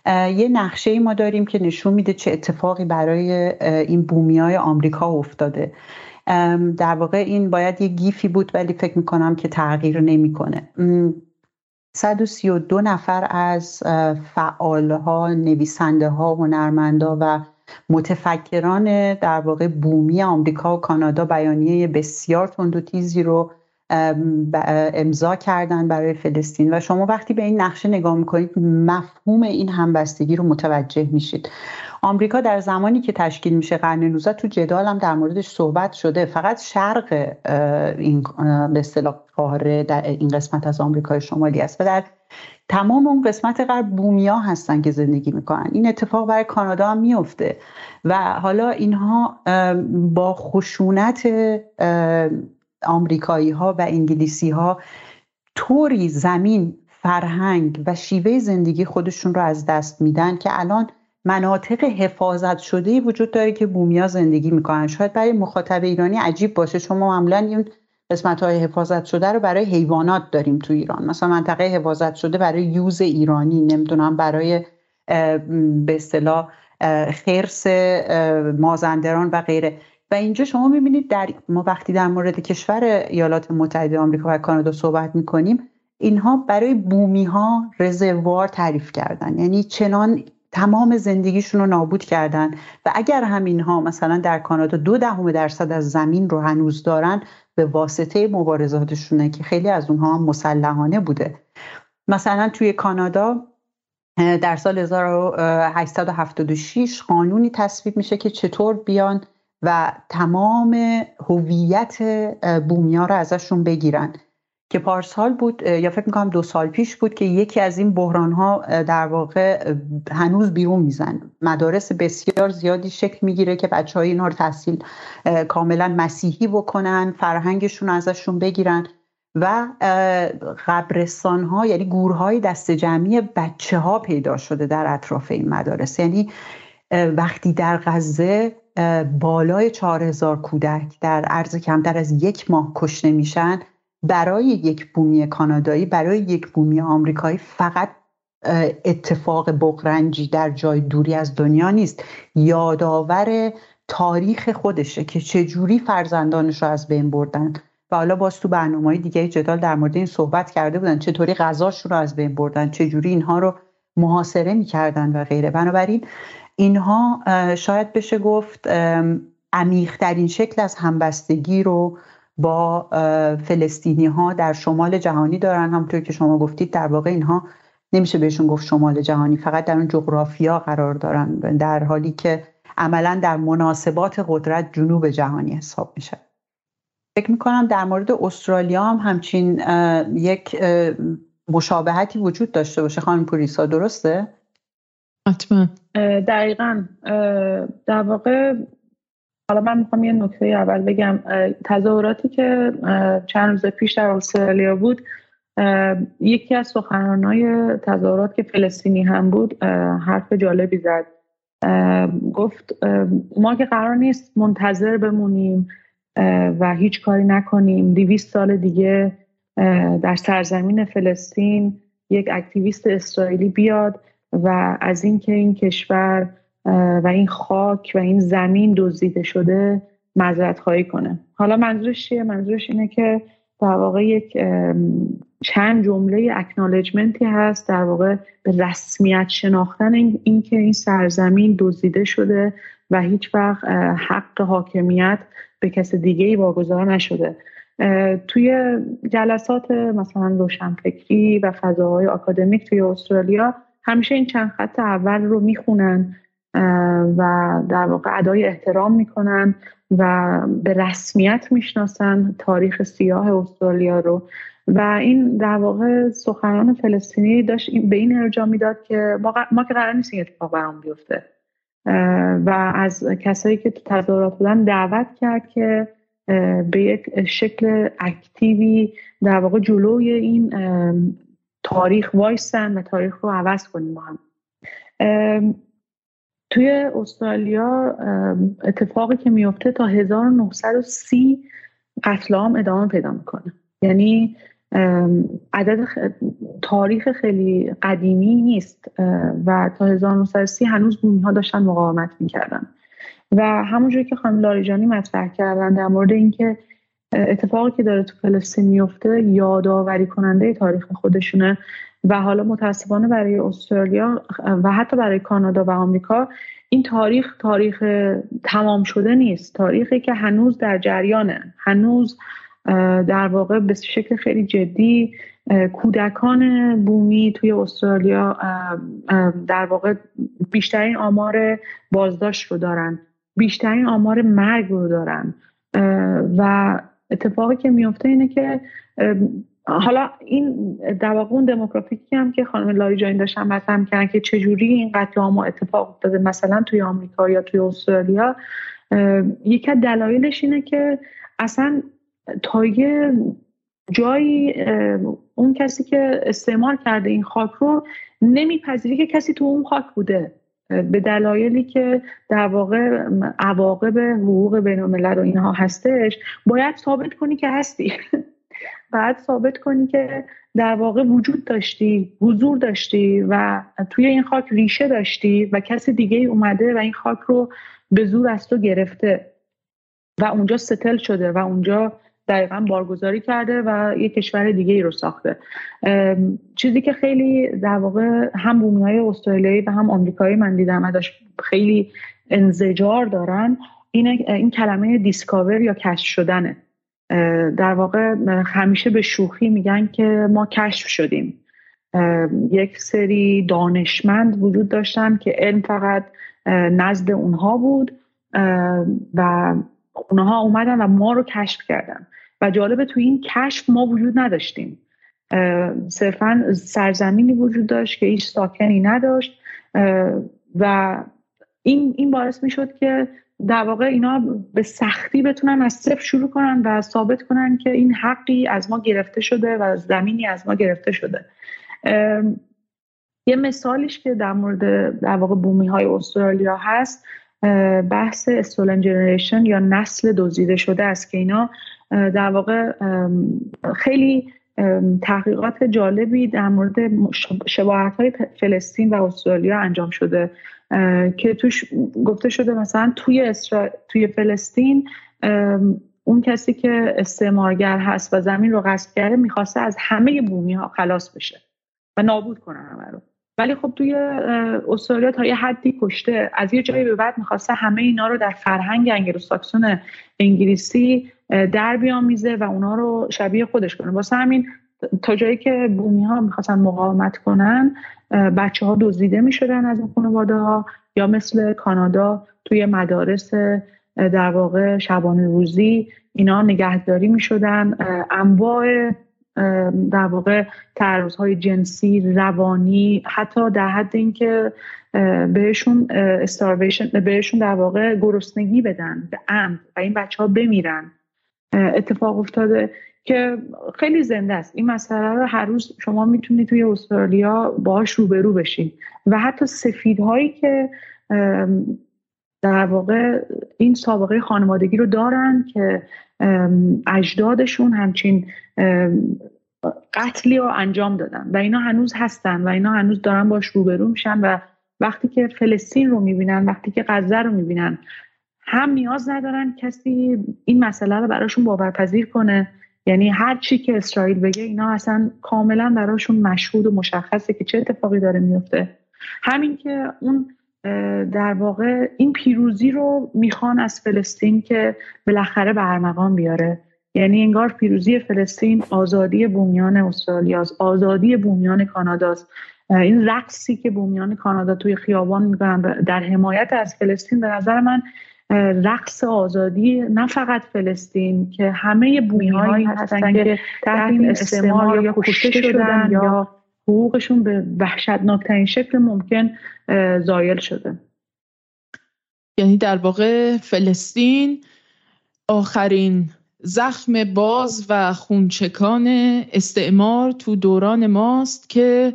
یه نقشه ای ما داریم که نشون میده چه اتفاقی برای این بومی های آمریکا افتاده. در واقع این باید یه گیفی بود ولی فکر می‌کنم که تغییر نمی‌کنه. 132 نفر از فعالها نویسنده ها هنرمندا و متفکران در واقع بومی آمریکا و کانادا بیانیه بسیار تند و تیزی رو امضا کردن برای فلسطین. و شما وقتی به این نقشه نگاه می‌کنید مفهوم این همبستگی رو متوجه میشید. آمریکا در زمانی که تشکیل میشه قرن 19 تو جدال هم در موردش صحبت شده. فقط شرق این به اصطلاح قاره در این قسمت از آمریکای شمالی است. و در تمام اون قسمت غرب بومیا هستن که زندگی می‌کنن. این اتفاق برای کانادا هم میفته. و حالا اینها با خشونت آمریکایی ها و انگلیسی ها طوری زمین فرهنگ و شیوه زندگی خودشون رو از دست میدن که الان مناطق حفاظت شده وجود داره که بومیا زندگی می‌کنن. شاید برای مخاطب ایرانی عجیب باشه. شما معمولا این قسمت های حفاظت شده رو برای حیوانات داریم تو ایران. مثلا منطقه حفاظت شده برای یوز ایرانی نمی‌دونم برای به اصطلاح خرس مازندران و غیره. و اینجا شما می‌بینید در ما وقتی در مورد کشور ایالات متحده آمریکا و کانادا صحبت می‌کنیم اینها برای بومی ها رزروار تعریف کردن. یعنی چنان تمام زندگیشون رو نابود کردن. و اگر همین ها مثلا در کانادا دو دهم درصد از زمین رو هنوز دارن به واسطه مبارزاتشونه که خیلی از اونها مسلحانه بوده. مثلا توی کانادا در سال 1876 قانونی تصویب میشه که چطور بیان و تمام هویت بومیا رو ازشون بگیرن. که پارسال بود یا فکر می‌کنم دو سال پیش بود که یکی از این بحران ها در واقع هنوز بیرون میزن. مدارس بسیار زیادی شکل می‌گیره که بچه های اینها رو تحصیل کاملا مسیحی بکنن فرهنگشون ازشون بگیرن و قبرستان ها یعنی گورهای دست جمعی بچه ها پیدا شده در اطراف این مدارس. یعنی وقتی در غزه بالای 4000 کودک در عرض کمتر از یک ماه کشته میشن برای یک بومی کانادایی برای یک بومی آمریکایی فقط اتفاق بغرنجی در جای دوری از دنیا نیست. یادآور تاریخ خودشه که چجوری فرزندانش رو از بین بردن. و حالا باز تو برنامه های دیگه جدال در مورد این صحبت کرده بودن چطوری غذاش رو از بین بردن چجوری اینها رو محاصره می‌کردن و غیره. بنابراین اینها شاید بشه گفت عمیقترین شکل از همبستگی رو با فلسطینی ها در شمال جهانی دارن. همونطور که شما گفتید در واقع اینها نمیشه بهشون گفت شمال جهانی فقط در اون جغرافیا قرار دارن. در حالی که عملا در مناسبات قدرت جنوب جهانی حساب میشه. فکر می‌کنم در مورد استرالیا هم همچین یک مشابهتی وجود داشته باشه. خانم پوریسا درسته؟ حتما. دقیقا. در واقع حالا من می‌خوام یه نکته اول بگم تظاهراتی که چند روز پیش در استرالیا بود یکی از سخنرانای تظاهرات که فلسطینی هم بود حرف جالبی زد. گفت ما که قرار نیست منتظر بمونیم و هیچ کاری نکنیم. دیویست سال دیگه در سرزمین فلسطین یک اکتیویست اسرائیلی بیاد و از اینکه این کشور و این خاک و این زمین دزدیده شده معذرت خواهی کنه. حالا منظورش چیه؟ منظورش اینه که در واقع یک چند جمله اکنالجمنتی هست در واقع به رسمیت شناختن این اینکه این سرزمین دزدیده شده و هیچ وقت حق حاکمیت به کس دیگه ای واگذار نشده. توی جلسات مثلا روشنفکری و فضاهای آکادمیک توی استرالیا همیشه این چند خط اول رو می‌خونن و در واقع ادای احترام می‌کنن و به رسمیت می‌شناسن تاریخ سیاه استرالیا رو. و این در واقع سخنان فلسطینی داشت به این ارجاع می‌داد که ما, ما که قرار نیست این اتفاق برام بیفته. و از کسایی که تو تظاهرات بودن دعوت کرد که به یک شکل اکتیوی در واقع جلوی این تاریخ وایستن و تاریخ رو عوض کنیم با هم. توی استرالیا اتفاقی که میفته تا 1930 قتل عام ادامه پیدا می‌کنه. یعنی عدد تاریخ خیلی قدیمی نیست و تا 1930 هنوز بومی داشتن مقاومت می‌کردن. و همونجوری که خانم لاریجانی مطرح کردن در مورد اینکه اتفاقی که داره تو فلسطین میفته یادآوری کننده تاریخ خودشونه. و حالا متاسفانه برای استرالیا و حتی برای کانادا و آمریکا این تاریخ تاریخ تمام شده نیست. تاریخی که هنوز در جریانه. هنوز در واقع به شکل خیلی جدی کودکان بومی توی استرالیا در واقع بیشترین آمار بازداشت رو دارن. بیشترین آمار مرگ رو دارن. و اتفاقی که میفته اینه که حالا این در واقع اون دموگرافیکی هم که خانم لاریجانی داشتن مطرح کردن که چجوری این قتل عام اتفاق افتاده مثلا توی آمریکا یا توی استرالیا یکی از دلایلش اینه که اصلا تا یه جایی اون کسی که استعمار کرده این خاک رو نمیپذیری که کسی تو اون خاک بوده. به دلایلی که در واقع عواقب حقوق بین الملل و اینها هستش باید ثابت کنی که هستی. باید ثابت کنی که در واقع وجود داشتی حضور داشتی و توی این خاک ریشه داشتی و کسی دیگه اومده و این خاک رو به زور از تو گرفته و اونجا ستل شده و اونجا دقیقا بارگذاری کرده و یه کشور دیگه ای رو ساخته. چیزی که خیلی در واقع هم بومی های استرالیایی و هم آمریکایی من دیدم داشت خیلی انزجار دارن این, این کلمه دیسکاور یا کشف شدنه. در واقع همیشه به شوخی میگن که ما کشف شدیم. یک سری دانشمند وجود داشتن که علم فقط نزد اونها بود و اونها اومدن و ما رو کشف کردن. و جالبه تو این کشف ما وجود نداشتیم. صرفا سرزمینی وجود داشت که هیچ ساکنی نداشت. و این این باعث می‌شد که در واقع اینا به سختی بتونن از صفر شروع کنن و ثابت کنن که این حقی از ما گرفته شده و زمینی از ما گرفته شده. یه مثالیش که در مورد در واقع بومی های استرالیا هست بحث استولن جنریشن یا نسل دزدیده شده است که اینا در واقع خیلی تحقیقات جالبی در مورد شباهت های فلسطین و استرالیا انجام شده. که توش گفته شده مثلا توی, اسرا... توی فلسطین اون کسی که استعمارگر هست و زمین رو غصب کرده می‌خواسته از همه بومی ها خلاص بشه و نابود کنه همه رو. ولی خب توی استرالیا تا یه حدی کشته از یه جایی به بعد می‌خواسته همه اینا رو در فرهنگ انگلوساکسون انگلیسی در بیامیزه و اونا رو شبیه خودش کنه. واسه همین تا جایی که بومی ها می‌خواستن مقاومت کنن بچه ها دزدیده می‌شدن از این خانواده ها یا مثل کانادا توی مدارس در واقع شبانه روزی اینا نگهداری می‌شدن. انواع در واقع های جنسی روانی حتی در حد اینکه بهشون استارویشن بهشون در واقع گرسنگی بدن به عمد و این بچه ها بمیرن اتفاق افتاده. که خیلی زنده است. این مسئله رو هر روز شما می‌تونید توی استرالیا باهاش روبرو بشید و حتی سفیدهایی که در واقع این سابقه خانوادگی رو دارن که اجدادشون همچین قتلی رو انجام دادن و اینا هنوز هستن و اینا هنوز دارن باش روبرو میشن و وقتی که فلسطین رو می‌بینن وقتی که غزه رو می‌بینن هم نیاز ندارن کسی این مسئله رو براشون باورپذیر کنه. یعنی هر چی که اسرائیل بگه اینا اصلا کاملا براشون مشهود و مشخصه که چه اتفاقی داره میفته. همین که اون در واقع این پیروزی رو می‌خوان از فلسطین که بالاخره به ارمغان بیاره. یعنی انگار پیروزی فلسطین آزادی بومیان استرالیاست آزادی بومیان کاناداست این رقصی که بومیان کانادا توی خیابان می‌کنن در حمایت از فلسطین به نظر من رقص آزادی نه فقط فلسطین که همه بومی هایی هستن که تحت این استعمار یا کشته شدن یا حقوقشون به وحشتناکترین شکل ممکن زایل شده. یعنی در واقع فلسطین آخرین زخم باز و خونچکان استعمار تو دوران ماست که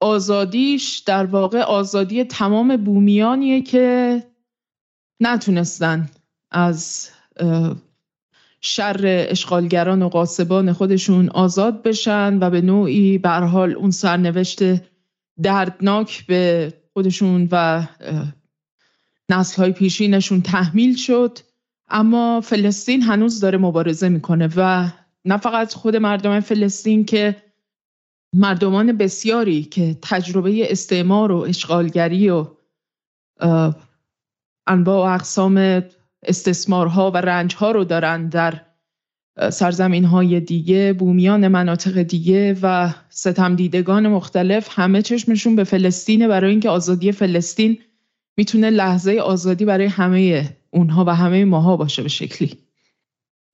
آزادیش در واقع آزادی تمام بومیانیه که نتونستن از شر اشغالگران و قاسبان خودشون آزاد بشن و به نوعی به حال اون سرنوشت دردناک به خودشون و نسل های پیشینشون تحمیل شد. اما فلسطین هنوز داره مبارزه می‌کنه و نه فقط خود مردم فلسطین که مردمان بسیاری که تجربه استعمار و اشغالگری و انواع و اقسام استثمارها و رنجها رو دارن در سرزمین های دیگه بومیان مناطق دیگه و ستم دیدگان مختلف. همه چشمشون به فلسطینه برای اینکه آزادی فلسطین می‌تونه لحظه آزادی برای همه اونها و همه ماها باشه به شکلی.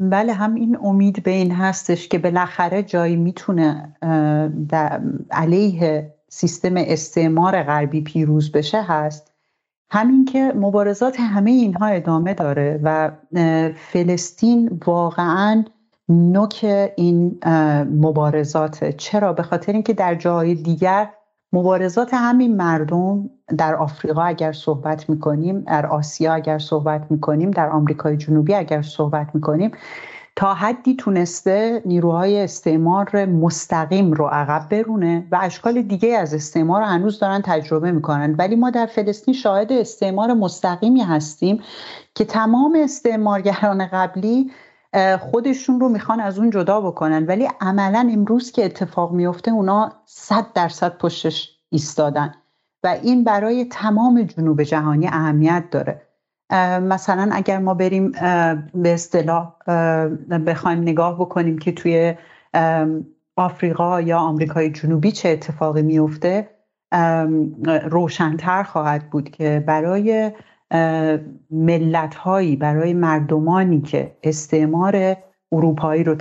بله هم این امید به این هستش که بالاخره جایی می‌تونه علیه سیستم استعمار غربی پیروز بشه هست. همین که مبارزات همه اینها ادامه داره و فلسطین واقعا نوک این مبارزات چرا؟ به خاطر اینکه در جای دیگر مبارزات همین مردم در آفریقا اگر صحبت می‌کنیم در آسیا اگر صحبت می‌کنیم در آمریکای جنوبی اگر صحبت می‌کنیم تا حدی تونسته نیروهای استعمار مستقیم رو عقب برونه و اشکال دیگه از استعمار رو هنوز دارن تجربه می‌کنن. ولی ما در فلسطین شاهد استعمار مستقیمی هستیم که تمام استعمارگران قبلی خودشون رو می‌خوان از اون جدا بکنن. ولی عملا امروز که اتفاق میفته اونا صد درصد پشتش ایستادن. و این برای تمام جنوب جهانی اهمیت داره. مثلا اگر ما بریم به اصطلاح بخوایم نگاه بکنیم که توی آفریقا یا آمریکای جنوبی چه اتفاقی میفته روشنتر خواهد بود که برای ملت هایی برای مردمانی که استعمار اروپایی رو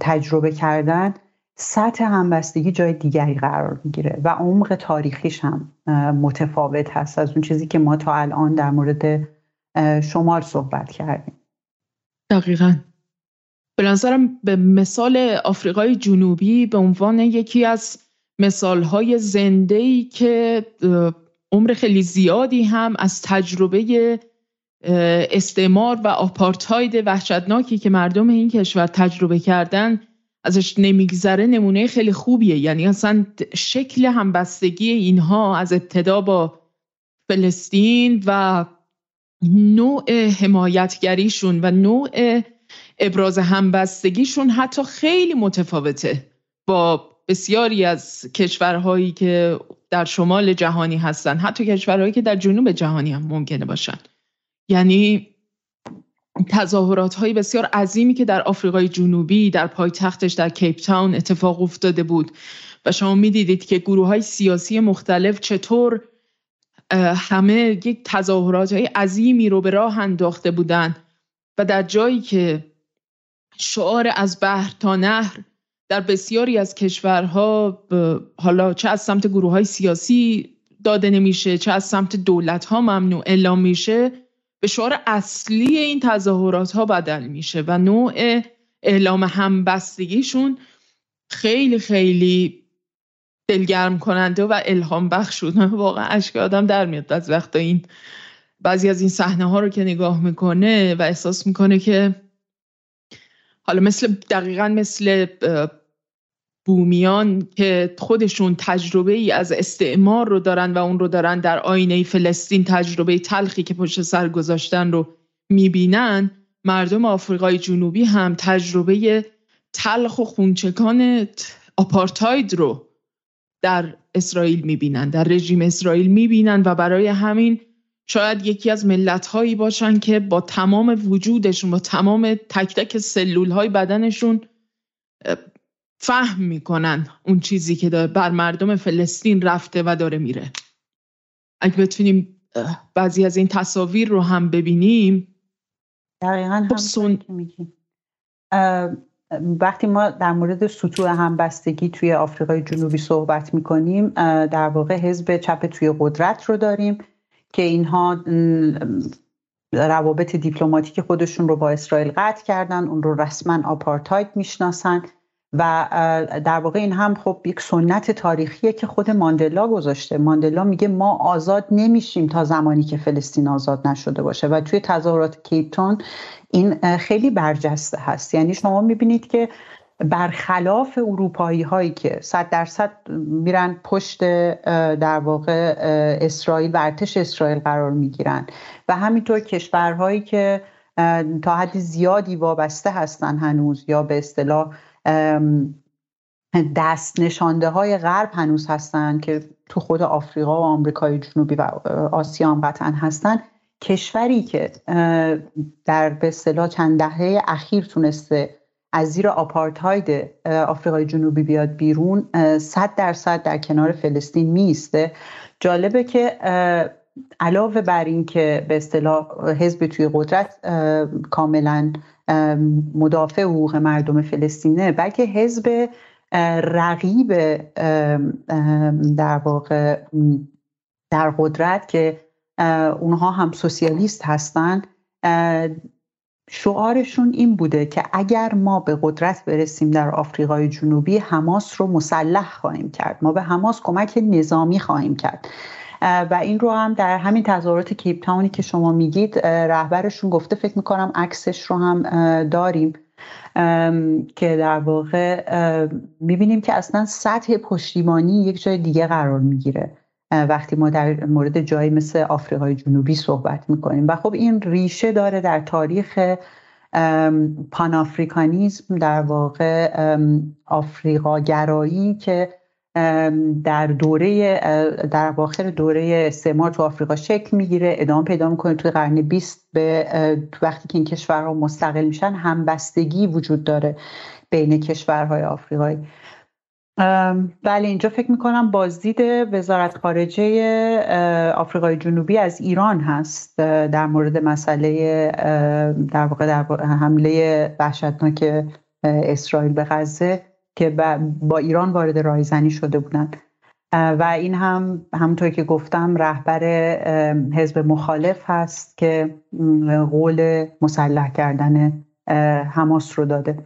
تجربه کردن سطح همبستگی جای دیگری قرار می‌گیره و عمق تاریخیش هم متفاوت هست از اون چیزی که ما تا الان در مورد شمال صحبت کردیم. دقیقا. به نظرم به مثال آفریقای جنوبی به عنوان یکی از مثالهای زنده که عمر خیلی زیادی هم از تجربه استعمار و آپارتاید وحشتناکی که مردم این کشور تجربه کردن ازش نمیگذره نمونه خیلی خوبیه. یعنی اصلا شکل همبستگی اینها از ابتدا با فلسطین و نوع حمایتگریشون و نوع ابراز همبستگیشون حتی خیلی متفاوته. با بسیاری از کشورهایی که در شمال جهانی هستن حتی کشورهایی که در جنوب جهانی هم ممکنه باشن. یعنی تظاهرات های بسیار عظیمی که در آفریقای جنوبی در پایتختش در کیپ تاون اتفاق افتاده بود. و شما می‌دیدید که گروه های سیاسی مختلف چطور همه یک تظاهرات های عظیمی رو به راه انداخته بودن و در جایی که شعار از بحر تا نهر در بسیاری از کشورها حالا چه از سمت گروه های سیاسی داده نمیشه چه از سمت دولت ها ممنوع اعلام میشه به شعار اصلی این تظاهرات ها بدل میشه و نوع اعلام همبستگیشون خیلی خیلی دلگرم کننده و الهام بخش بود واقعا اشک آدم در میاد از وقتا این. بعضی از این صحنه ها رو که نگاه می‌کنه و احساس می‌کنه که حالا مثل دقیقا مثل بومیان که خودشون تجربه ای از استعمار رو دارن و اون رو دارن در آینه فلسطین تجربه تلخی که پشت سر گذاشتن رو می‌بینن مردم آفریقای جنوبی هم تجربه تلخ و خونچکان آپارتاید رو در اسرائیل می‌بینن در رژیم اسرائیل می‌بینن و برای همین شاید یکی از ملت هایی باشن که با تمام وجودشون با تمام تک تک سلول های بدنشون فهم می‌کنن اون چیزی که بر مردم فلسطین رفته و داره میره. اگه بتونیم بعضی از این تصاویر رو هم ببینیم. دقیقا خب هم وقتی ما در مورد سطوح همبستگی توی آفریقای جنوبی صحبت می‌کنیم در واقع حزب چپ توی قدرت رو داریم که اینها روابط دیپلماتیک خودشون رو با اسرائیل قطع کردن اون رو رسما آپارتاید می‌شناسن. و در واقع این هم خب یک سنت تاریخیه که خود ماندلا گذاشته. ماندلا میگه ما آزاد نمیشیم تا زمانی که فلسطین آزاد نشده باشه. و توی تظاهرات کیپتون این خیلی برجسته هست. یعنی شما می‌بینید که برخلاف اروپایی هایی که صد درصد میرن پشت در واقع اسرائیل و ارتش اسرائیل قرار می‌گیرن. و همینطور کشورهایی که تا حد زیادی وابسته هستن هنوز یا به اصطلاح دست نشانده های غرب هنوز هستن که تو خود آفریقا و آمریکای جنوبی و آسیا هم قطعا هستن. کشوری که در به اصطلاح چند دهه اخیر تونسته از زیر آپارتاید آفریقای جنوبی بیاد بیرون صد درصد در کنار فلسطین میسته جالبه که علاوه بر این که به اصطلاح حزب توی قدرت کاملا مدافع حقوق مردم فلسطینه بلکه حزب رقیب در واقع در قدرت که اونها هم سوسیالیست هستند شعارشون این بوده که اگر ما به قدرت برسیم در آفریقای جنوبی حماس رو مسلح خواهیم کرد. ما به حماس کمک نظامی خواهیم کرد. و این رو هم در همین تظاهرات کیپ تاونی که شما میگید رهبرشون گفته فکر می‌کنم عکسش رو هم داریم. که در واقع می‌بینیم که اصلا سطح پشتیبانی یک جای دیگه قرار می‌گیره. وقتی ما در مورد جایی مثل آفریقای جنوبی صحبت می‌کنیم. و خب این ریشه داره در تاریخ پانافریکانیزم در واقع آفریقا گرایی که در دوره در واخر دوره استعمار تو آفریقا شکل می‌گیره ادامه پیدا می‌کنه. توی قرن 20 به وقتی که این کشورها مستقل میشن همبستگی وجود داره بین کشورهای آفریقایی. بله اینجا فکر می‌کنم بازدید وزارت خارجه آفریقای جنوبی از ایران هست در مورد مسئله در واقع در حمله وحشتناک اسرائیل به غزه. که با ایران وارد رایزنی شده بودن و این هم همونطور که گفتم رهبر حزب مخالف هست که قول مسلح کردن حماس رو داده.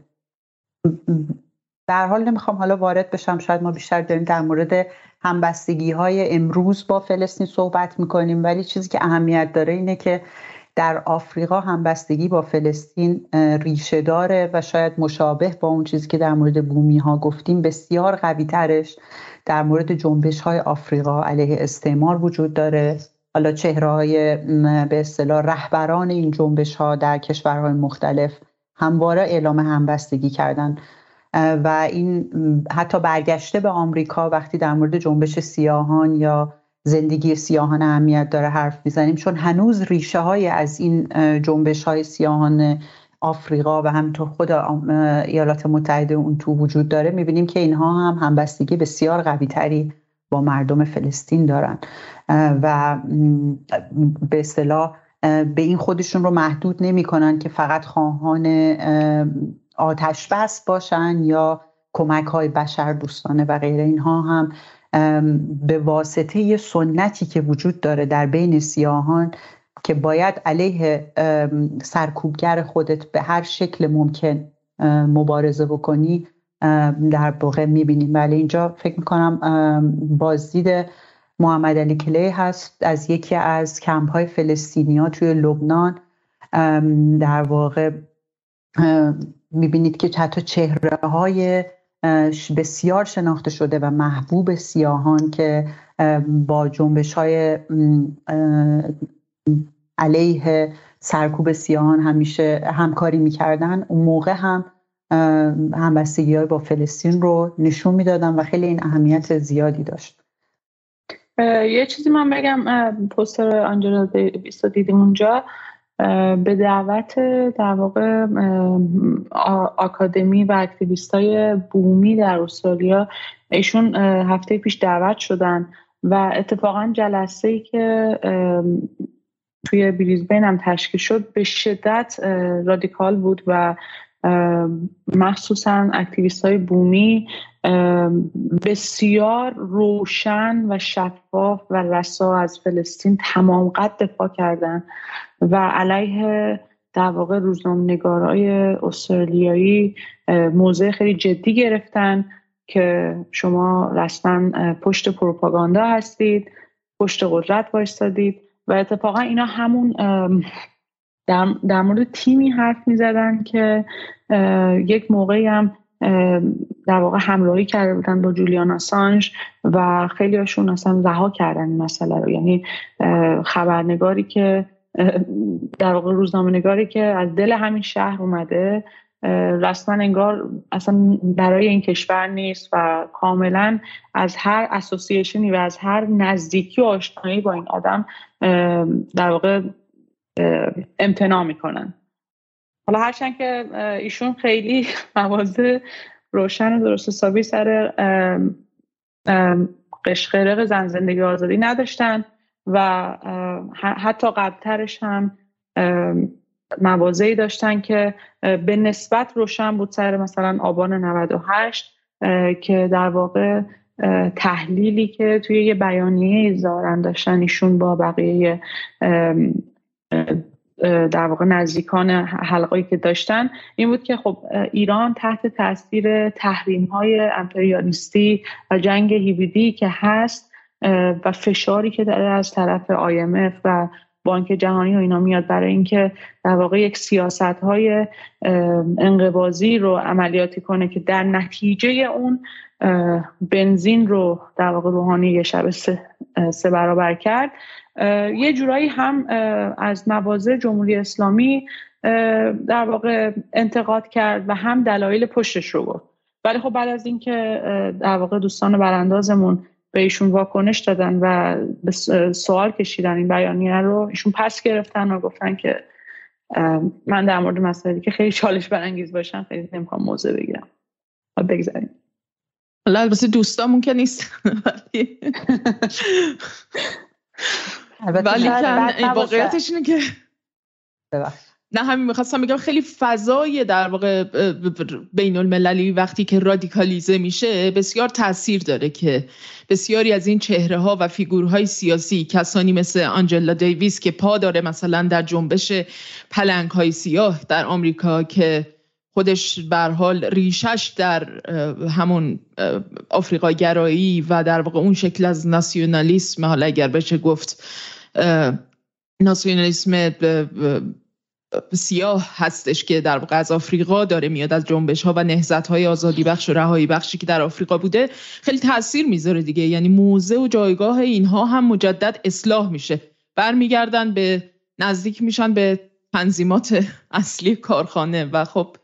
در حال نمی‌خوام حالا وارد بشم. شاید ما بیشتر داریم در مورد همبستگی های امروز با فلسطین صحبت می‌کنیم ولی چیزی که اهمیت داره اینه که در آفریقا همبستگی با فلسطین ریشه داره و شاید مشابه با اون چیزی که در مورد بومی ها گفتیم بسیار قوی ترش در مورد جنبش های آفریقا علیه استعمار وجود داره. حالا چهره های به اصطلاح رهبران این جنبش ها در کشورهای مختلف همواره اعلام همبستگی کردن. و این حتی برگشته به آمریکا وقتی در مورد جنبش سیاهان یا زندگی سیاهان اهمیت داره حرف می‌زنیم چون هنوز ریشه های از این جنبش های سیاهان آفریقا و همینطور خود ایالات متحده اون تو وجود داره می‌بینیم که اینها هم همبستگی بسیار قوی تری با مردم فلسطین دارن. و به اصطلاح به این خودشون رو محدود نمی‌کنن که فقط خواهان آتش بس باشن یا کمک های بشر دوستانه و غیره. اینها هم به واسطه سنتی که وجود داره در بین سیاهان که باید علیه سرکوبگر خودت به هر شکل ممکن مبارزه بکنی در واقع می‌بینیم ولی اینجا فکر می‌کنم بازدید محمد علی کلی هست از یکی از کمپ های فلسطینی ها توی لبنان. در واقع می‌بینید که حتی چهره های بسیار شناخته شده و محبوب سیاهان که با جنبش های علیه سرکوب سیاهان همیشه همکاری می‌کردن. اون موقع هم همبستگی های با فلسطین رو نشون می‌دادن و خیلی این اهمیت زیادی داشت. یه چیزی من بگم پوستر آنجلا دیویس رو دیدیم اونجا. به دعوت در واقع آکادمی و اکتیویست های بومی در استرالیا ایشون هفته پیش دعوت شدن و اتفاقا جلسه ای که توی بریزبین هم تشکیل شد به شدت رادیکال بود و مخصوصا اکتیویست های بومی بسیار روشن و شفاف و رسا از فلسطین تمام قد دفاع کردن. و علیه در واقع روزنامه‌نگارای استرالیایی موضع خیلی جدی گرفتن که شما رسما پشت پروپاگاندا هستید پشت قدرت وایستادید و اتفاقا اینا همون در, مورد تیمی حرف می زدن که یک موقعی هم در واقع همراهی کرده بودن با جولیان آسانج و خیلی هاشون اصلا رها کردن این مسئله رو. یعنی خبرنگاری که در واقع روزنامه نگاری که از دل همین شهر اومده رسما انگار اصلا برای این کشور نیست و کاملا از هر اسوسییشنی و از هر نزدیکی و آشنایی با این آدم در واقع امتناع می‌کنن. حالا هرچند که ایشون خیلی مواضع روشن و درست حسابی سر قشقرق زن زندگی آزادی نداشتن. و حتی قبلترش هم موازهی داشتن که به نسبت روشن بود سر مثلا آبان 98 که در واقع تحلیلی که توی یه بیانیه زارن داشتن ایشون با بقیه در واقع نزدیکان حلقایی که داشتن این بود که خب ایران تحت تاثیر تحریم های امپریالیستی و جنگ هیبیدی که هست و فشاری که داره از طرف IMF و بانک جهانی و اینا میاد برای اینکه در واقع یک سیاست های انقبازی رو عملیاتی کنه که در نتیجه اون بنزین رو در واقع روحانی یه شب سه, سه برابر کرد. یه جورایی هم از مواضع جمهوری اسلامی در واقع انتقاد کرد و هم دلایل پشتش رو گفت ولی خب بعد از اینکه در واقع دوستان براندازمون به ایشون واکنش دادن و به سوال کشیدن این بیانیه رو ایشون پس گرفتن و گفتن که من در مورد مسائلی که خیلی چالش برانگیز باشن خیلی نمی‌خوام موضع بگیرم. بگذاریم. حالا البته دوستامون که نیست. ولی واقعیتش اینه که نه همین می‌خواستم بگم خیلی فضای در واقع بین المللی وقتی که رادیکالیزه میشه بسیار تاثیر داره که بسیاری از این چهره ها و فیگورهای سیاسی کسانی مثل آنجلا دیویس که پا داره مثلا در جنبش پلنگ های سیاه در آمریکا که خودش بر حال ریشش در همون آفریقا گرایی و در واقع اون شکل از ناسیونالیسم حالا اگر بشه گفت ناسیونالیسم سیاه هستش که در واقع از آفریقا داره میاد از جنبش ها و نهزت های آزادی بخش و رهایی بخشی که در آفریقا بوده خیلی تاثیر می‌ذاره دیگه. یعنی موزه و جایگاه اینها هم مجدد اصلاح میشه. برمیگردن به نزدیک میشن به تنظیمات اصلی کارخانه. و خب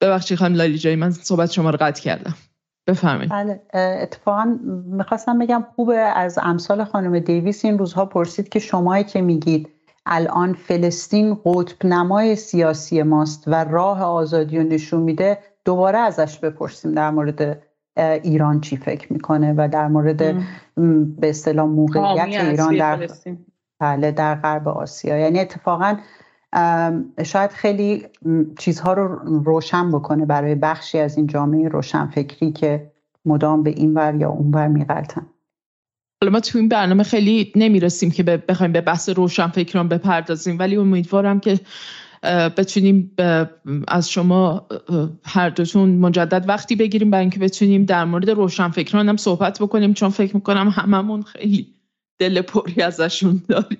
ببخشید خانم لالی جایی من صحبت شما رو قطع کردم. بفرمایید. بله اتفاقا می‌خواستم بگم خوبه از امثال خانم دیویس. این روزها پرسید که شمایی که میگید الان فلسطین قطب نمای سیاسی ماست و راه آزادی رو نشون میده دوباره ازش بپرسیم در مورد ایران چی فکر می‌کنه و در مورد به اصطلاح موقعیت ایران در بله در غرب آسیا. یعنی اتفاقا شاید خیلی چیزها رو روشن بکنه برای بخشی از این جامعه روشنفکری که مدام به این ور یا اون ور میغلطن. حالا ما تو این برنامه خیلی نمی‌رسیم که بخوایم به بحث روشنفکران بپردازیم ولی امیدوارم که بتونیم از شما هر دوتون مجدد وقتی بگیریم برای اینکه بتونیم در مورد روشنفکران هم صحبت بکنیم چون فکر می‌کنم هممون خیلی دل پری ازشون داریم.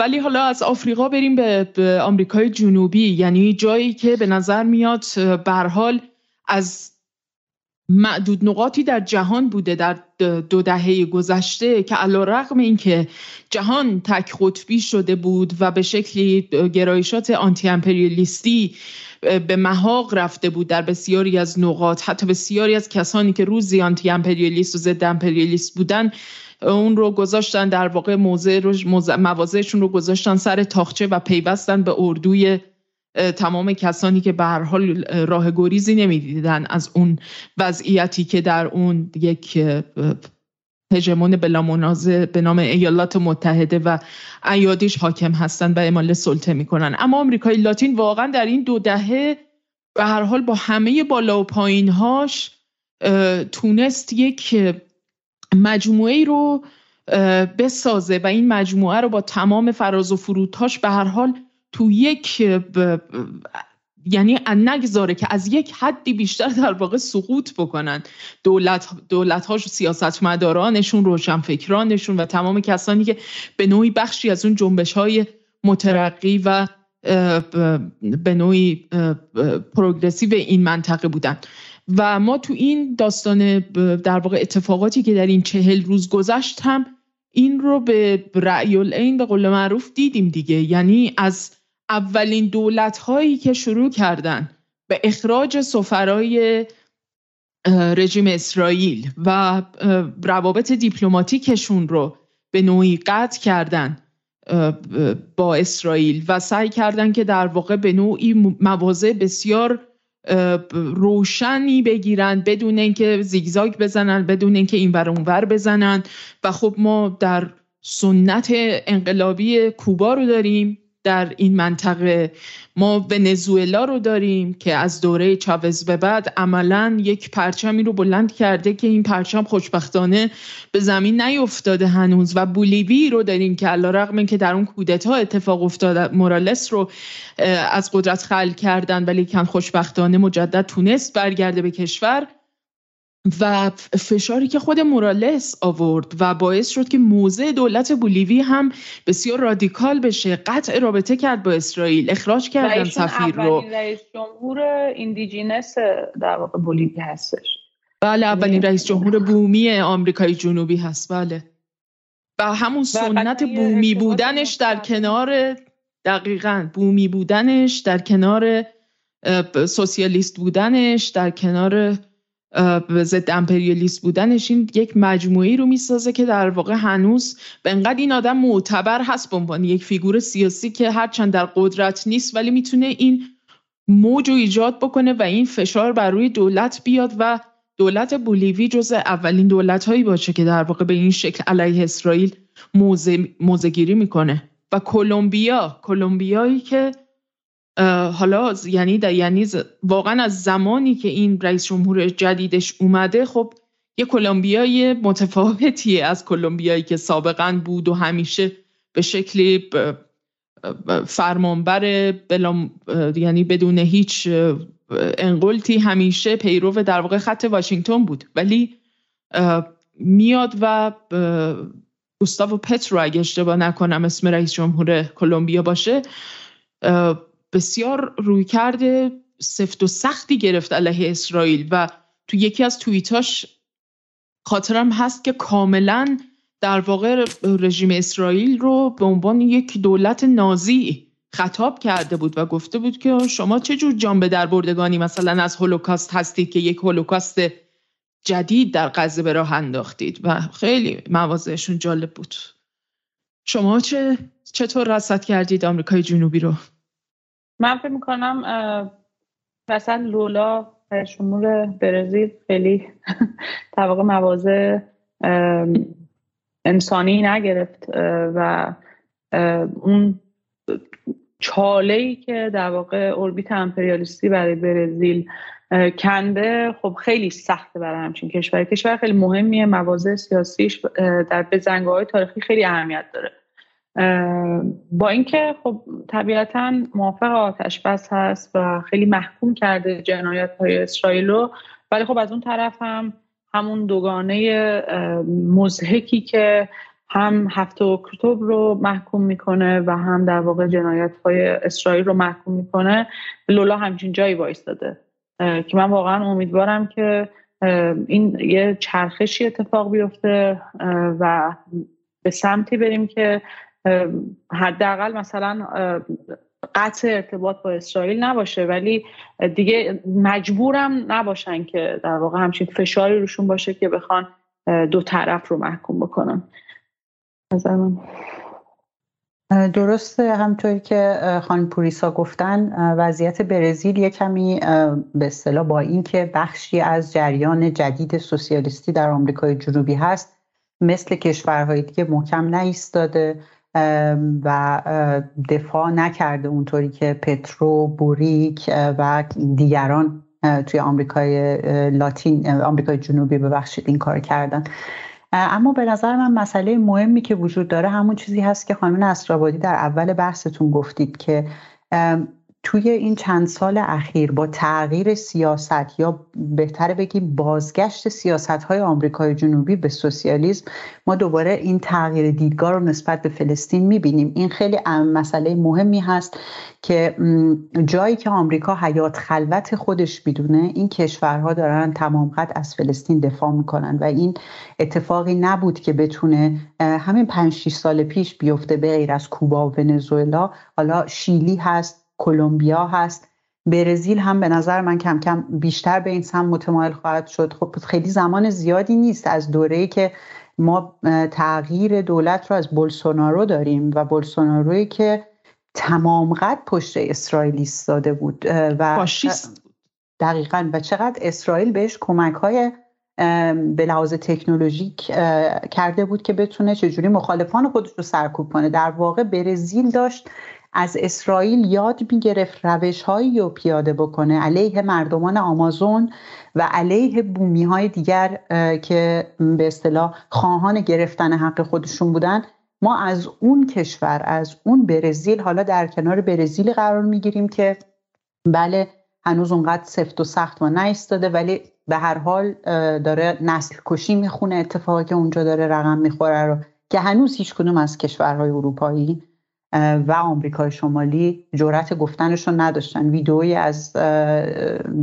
ولی حالا از آفریقا بریم به, آمریکای جنوبی یعنی جایی که به نظر میاد حال از معدود نقاطی در جهان بوده در دو دهه گذشته که علا رقم این که جهان تک قطبی شده بود و به شکلی گرایشات آنتی امپریالیستی به محاق رفته بود در بسیاری از نقاط. حتی بسیاری از کسانی که روزی آنتی امپریالیست و ضد امپریالیست بودن اون رو گذاشتن در واقع موضع رو موضعشون رو گذاشتن سر تاخچه و پیوستن به اردوی تمام کسانی که به هر حال راه گریزی نمی‌دیدن از اون وضعیتی که در اون یک هژمون بلا منازه به نام ایالات متحده و ایادیش حاکم هستن و اعمال سلطه می‌کنن. اما آمریکای لاتین واقعا در این دو دهه به هر حال با همه بالا و پایینهاش تونست یک مجموعه رو بسازه و این مجموعه رو با تمام فراز و فرودهاش به هر حال تو یک ب... یعنی نگذاره که از یک حدی بیشتر در واقع سقوط بکنن. دولت دولت هاش سیاستمدارانشون روشنفکرانشون و تمام کسانی که به نوعی بخشی از اون جنبش های مترقی و به نوعی پروگرسیو این منطقه بودن. و ما تو این داستان در واقع اتفاقاتی که در این چهل روز گذشت هم این رو به رأی العین به قول معروف دیدیم دیگه. یعنی از اولین دولت هایی که شروع کردن به اخراج سفرای رژیم اسرائیل و روابط دیپلماتیکشون رو به نوعی قطع کردن با اسرائیل و سعی کردن که در واقع به نوعی مواضع بسیار روشنی بگیرن بدون اینکه زیگزاگ بزنن بدون اینکه این ور اونور بزنن. و خب ما در سنت انقلابی کوبا رو داریم. در این منطقه. ما ونزوئلا رو داریم که از دوره چاوز به بعد عملا یک پرچمی رو بلند کرده که این پرچم خوشبختانه به زمین نیفتاده هنوز و بولیوی رو داریم که علی رغم که در اون کودتا اتفاق افتاده مورالس رو از قدرت خلع کردن ولیکن خوشبختانه مجدد تونست برگرده به کشور. و فشاری که خود مورالس آورد و باعث شد که موضع دولت بولیوی هم بسیار رادیکال بشه قطع رابطه کرد با اسرائیل اخراج کردن سفیر رو. رئیس جمهور indigenous در واقع بولیوی هستش. بله اولین رئیس جمهور بومی آمریکای جنوبی هست بله. و همون سنت بومی بودنش در کنار دقیقا بومی بودنش در کنار سوسیالیست بودنش در کنار ضد امپریالیست بودنش این یک مجموعی رو می‌سازه که در واقع هنوز به انقدر این آدم معتبر هست به عنوان یک فیگور سیاسی که هرچند در قدرت نیست ولی می‌تونه این موج رو ایجاد بکنه و این فشار بر روی دولت بیاد و دولت بولیوی جز اولین دولت هایی باشه که در واقع به این شکل علیه اسرائیل موزه, گیری می‌کنه. و کلمبیا کلمبیایی که حالا یعنی در یعنی واقعا از زمانی که این رئیس جمهور جدیدش اومده خب یه کلمبیای متفاوتیه از کلمبیایی که سابقا بود و همیشه به شکلی فرمانبر بلا یعنی بدون هیچ انقلتی همیشه پیرو در واقع خط واشنگتن بود. ولی میاد و گوستاو پترو اگه اشتباه نکنم اسم رئیس جمهور کلمبیا باشه بسیار روی کرده سفت و سختی گرفت علیه اسرائیل و تو یکی از توییتاش خاطرم هست که کاملا در واقع رژیم اسرائیل رو به عنوان یک دولت نازی خطاب کرده بود و گفته بود که شما چه جور جان به در بردگانی مثلا از هولوکاست هستید که یک هولوکاست جدید در غزه به راه انداختید و خیلی مواضعشون جالب بود. شما چه چطور رصد کردید آمریکای جنوبی رو؟ من فکر می‌کنم مثلا لولا شمول برزیل خیلی طبق مواضع انسانی نگرفت و اون چاله ای که در واقع اوربیت امپریالیستی برای برزیل کنده خب خیلی سخته برای همچین کشور کشور خیلی مهمیه مواضع سیاسیش در بزنگاه های تاریخی خیلی اهمیت داره. با اینکه خب طبیعتا موافق آتش بس هست و خیلی محکوم کرده جنایت های اسرائیل رو ولی خب از اون طرف هم همون دوگانه مزهکی که هم هفته اکتبر رو محکوم می‌کنه و هم در واقع جنایت های اسرائیل رو محکوم می‌کنه لولا همچین جایی وایستاده. که من واقعا امیدوارم که این یه چرخشی اتفاق بیفته و به سمتی بریم که حداقل مثلا قطع ارتباط با اسرائیل نباشه ولی دیگه مجبورم نباشن که در واقع همچین فشاری روشون باشه که بخوان دو طرف رو محکوم بکنن. درسته همطوری که خانم پوریسا گفتن وضعیت برزیل یه کمی به اصطلاح با اینکه بخشی از جریان جدید سوسیالیستی در آمریکای جنوبی هست مثل کشورهای دیگه محکم نایستاده و دفاع نکرده اونطوری که پترو بوریک و دیگران توی آمریکای لاتین آمریکای جنوبی ببخشید این کار کردن. اما به نظر من مسئله مهمی که وجود داره همون چیزی هست که خانم نصرآبادی در اول بحثتون گفتید که توی این چند سال اخیر با تغییر سیاست یا بهتر بگیم بازگشت سیاست های آمریکای جنوبی به سوسیالیسم ما دوباره این تغییر دیدگاه رو نسبت به فلسطین می‌بینیم. این خیلی مسئله مهمی هست که جایی که آمریکا حیات خلوت خودش می‌دونه این کشورها دارن تمام قد از فلسطین دفاع می‌کنن و این اتفاقی نبود که بتونه همین 5 سال پیش بیفته به غیر از کوبا و ونزوئلا. حالا شیلی هست کلمبیا هست. برزیل هم به نظر من کم کم بیشتر به این سم متمایل خواهد شد. خب خیلی زمان زیادی نیست از دوره‌ای که ما تغییر دولت رو از بولسونارو داریم و بولسوناروی که تمام قد پشت اسرائیل ایستاده بود و دقیقا. و چقدر اسرائیل بهش کمک های به لحاظ تکنولوژیک کرده بود که بتونه چجوری مخالفان خودش رو سرکوب کنه. در واقع برزیل داشت از اسرائیل یاد می‌گرفت روش هایی رو پیاده بکنه علیه مردمان آمازون و علیه بومی های دیگر که به اصطلاح خواهان گرفتن حق خودشون بودن. ما از اون کشور از اون برزیل حالا در کنار برزیل قرار می‌گیریم که بله هنوز اونقدر سفت و سخت و نایستاده ولی به هر حال داره نسل کشی می‌خونه اتفاقی که اونجا داره رقم می‌خوره رو که هنوز هیچ کدوم از کشورهای اروپایی و آمریکای شمالی جرأت گفتنشون نداشتن. ویدئویی از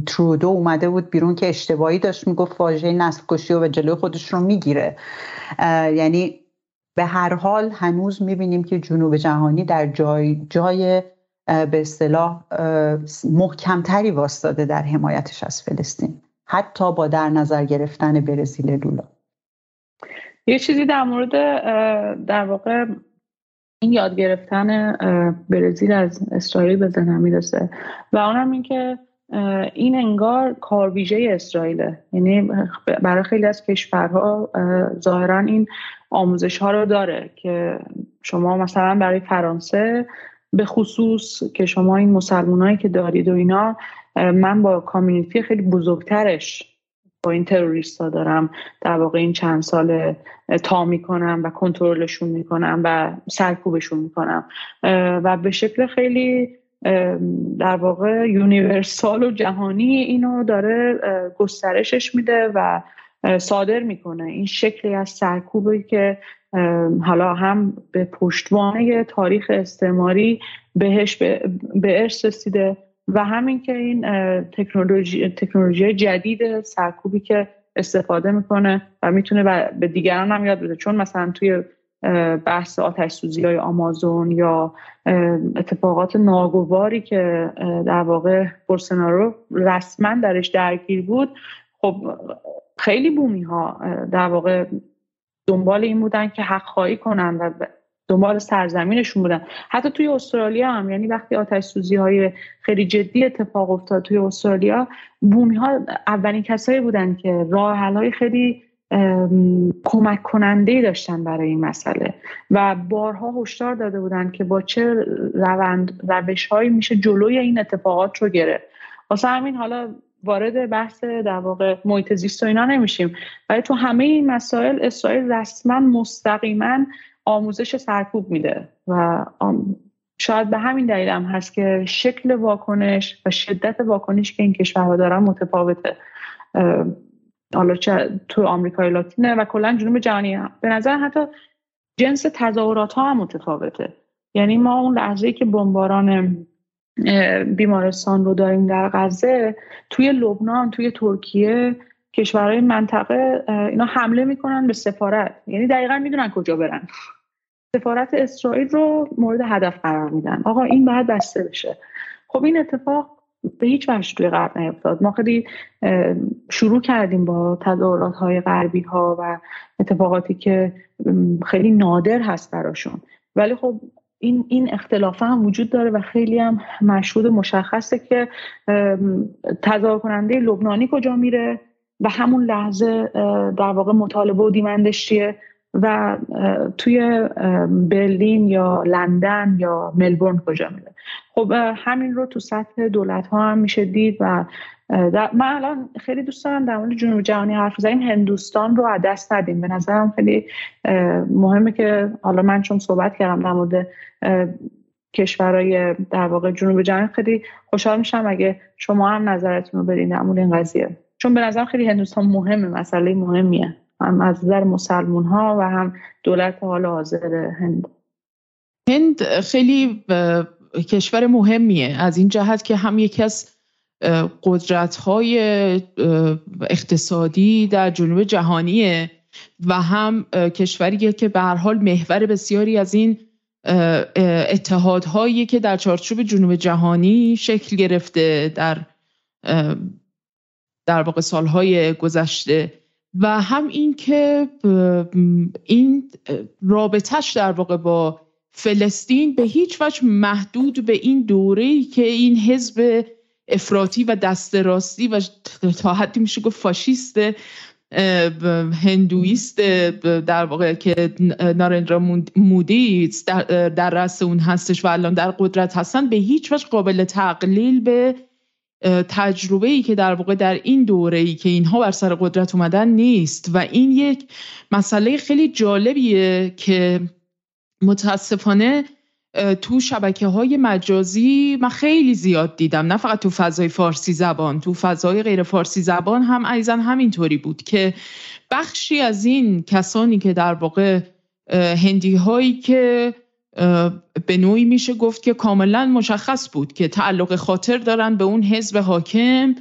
ترودو اومده بود بیرون که اشتباهی داشت می‌گفت واژه نسل کشی و جلوی خودش رو می‌گیره. یعنی به هر حال هنوز می‌بینیم که جنوب جهانی در جای جای به اصطلاح محکمتری واستاده در حمایتش از فلسطین. حتی با در نظر گرفتن برزیل لولا. یه چیزی در مورد در واقع این یاد گرفتن برزیل از اسرائیل به ذهنم می‌رسه. و اونم این که این انگار کارویژه اسرائیله. یعنی برای خیلی از کشورها ظاهرا این آموزش ها رو داره که شما مثلا برای فرانسه به خصوص که شما این مسلمانایی که دارید و اینا من با کامیونیتی خیلی بزرگترش با این تروریست ها دارم در واقع این چند سال تا می‌کنم و کنترلشون می‌کنم و سرکوبشون می‌کنم. و به شکل خیلی در واقع یونیورسال و جهانی اینو داره گسترشش میده و صادر می‌کنه. این شکلی از سرکوبی که حالا هم به پشتوانه تاریخ استعماری بهش به ارث رسیده و همین که این تکنولوژی تکنولوژی جدید سرکوبی که استفاده می‌کنه و می‌تونه به دیگران هم یاد بده. چون مثلا توی بحث آتش سوزی های آمازون یا اتفاقات ناگواری که در واقع بولسونارو رسما درش درگیر بود خب خیلی بومی ها در واقع دنبال این بودن که حق خواهی کنن و دنبال سرزمینشون بودن. حتی توی استرالیا هم یعنی وقتی آتش سوزی های خیلی جدی اتفاق افتاد توی استرالیا بومی ها اولین کسایی بودن که راه های خیلی کمک کننده داشتن برای این مسئله. و بارها هشدار داده بودن که با چه روند روش هایی میشه جلوی این اتفاقات رو گرفت. واسه همین حالا وارد بحث در واقع محیط زیست و اینا نمیشیم. ولی تو همه این مسائل اسرائیل رسما مستقیما آموزش سرکوب میده و شاید به همین دلیل هم هست که شکل واکنش و شدت واکنش که این کشورها دارن متفاوته. حالا چه تو آمریکای لاتینه و کلا جنوب جهانی به نظر حتی جنس تظاهرات ها هم متفاوته. یعنی ما اون لحظه که بمباران بیمارستان رو داریم در غزه توی لبنان توی ترکیه کشورهای منطقه اینا حمله می‌کنن به سفارت. یعنی دقیقا می‌دونن کجا برن. سفارت اسرائیل رو مورد هدف قرار میدن. آقا این باید بسته بشه. خب این اتفاق به هیچ وجه توی غرب نیفتاد. ما خیلی شروع کردیم با تظاهرات های غربی ها و اتفاقاتی که خیلی نادر هست براشون. ولی خب این این اختلاف هم وجود داره و خیلی هم مشهود مشخصه که تظاهر کننده لبنانی کجا میره؟ و همون لحظه در واقع مطالبه و دیمندش چیه؟ و توی برلین یا لندن یا ملبورن کجا میره؟ خب همین رو تو سطح دولت ها هم میشه دید و من الان خیلی دوست دارم در مورد جنوب جهانی حرف بزنیم. هندوستان رو از دست ندیم. به نظرم خیلی مهمه که حالا من چون صحبت کردم در مورد کشورهای در واقع جنوب جهانی خیلی خوشحال میشم اگه شما هم نظرتون رو بدین. در مورد این قضیه. چون به نظرم خیلی هندوستان مهمه مسئله مهمیه. هم از نظر مسلمون ها و هم دولت حال حاضر هند. هند خیلی کشور مهمیه. از این جهت که هم یکی از قدرت های اقتصادی در جنوب جهانیه و هم کشوری که به هر حال محور بسیاری از این اتحادهایی که در چارچوب جنوب جهانی شکل گرفته در در واقع سالهای گذشته. و هم این که این رابطش در واقع با فلسطین به هیچ وجه محدود به این دوره که این حزب افراطی و دست راستی و تا حدی میشه گفت فاشیست هندویست در واقع که نارندرا مودی در رأس اون هستش و الان در قدرت هستن به هیچ وجه قابل تقلیل به تجربه ای که در واقع در این دوره ای که اینها بر سر قدرت اومدن نیست. و این یک مسئله خیلی جالبیه که متاسفانه تو شبکه های مجازی من خیلی زیاد دیدم. نه فقط تو فضای فارسی زبان تو فضای غیر فارسی زبان هم ایزن همینطوری بود که بخشی از این کسانی که در واقع هندی هایی که به نوعی میشه گفت که کاملا مشخص بود که تعلق خاطر دارن به اون حزب حاکم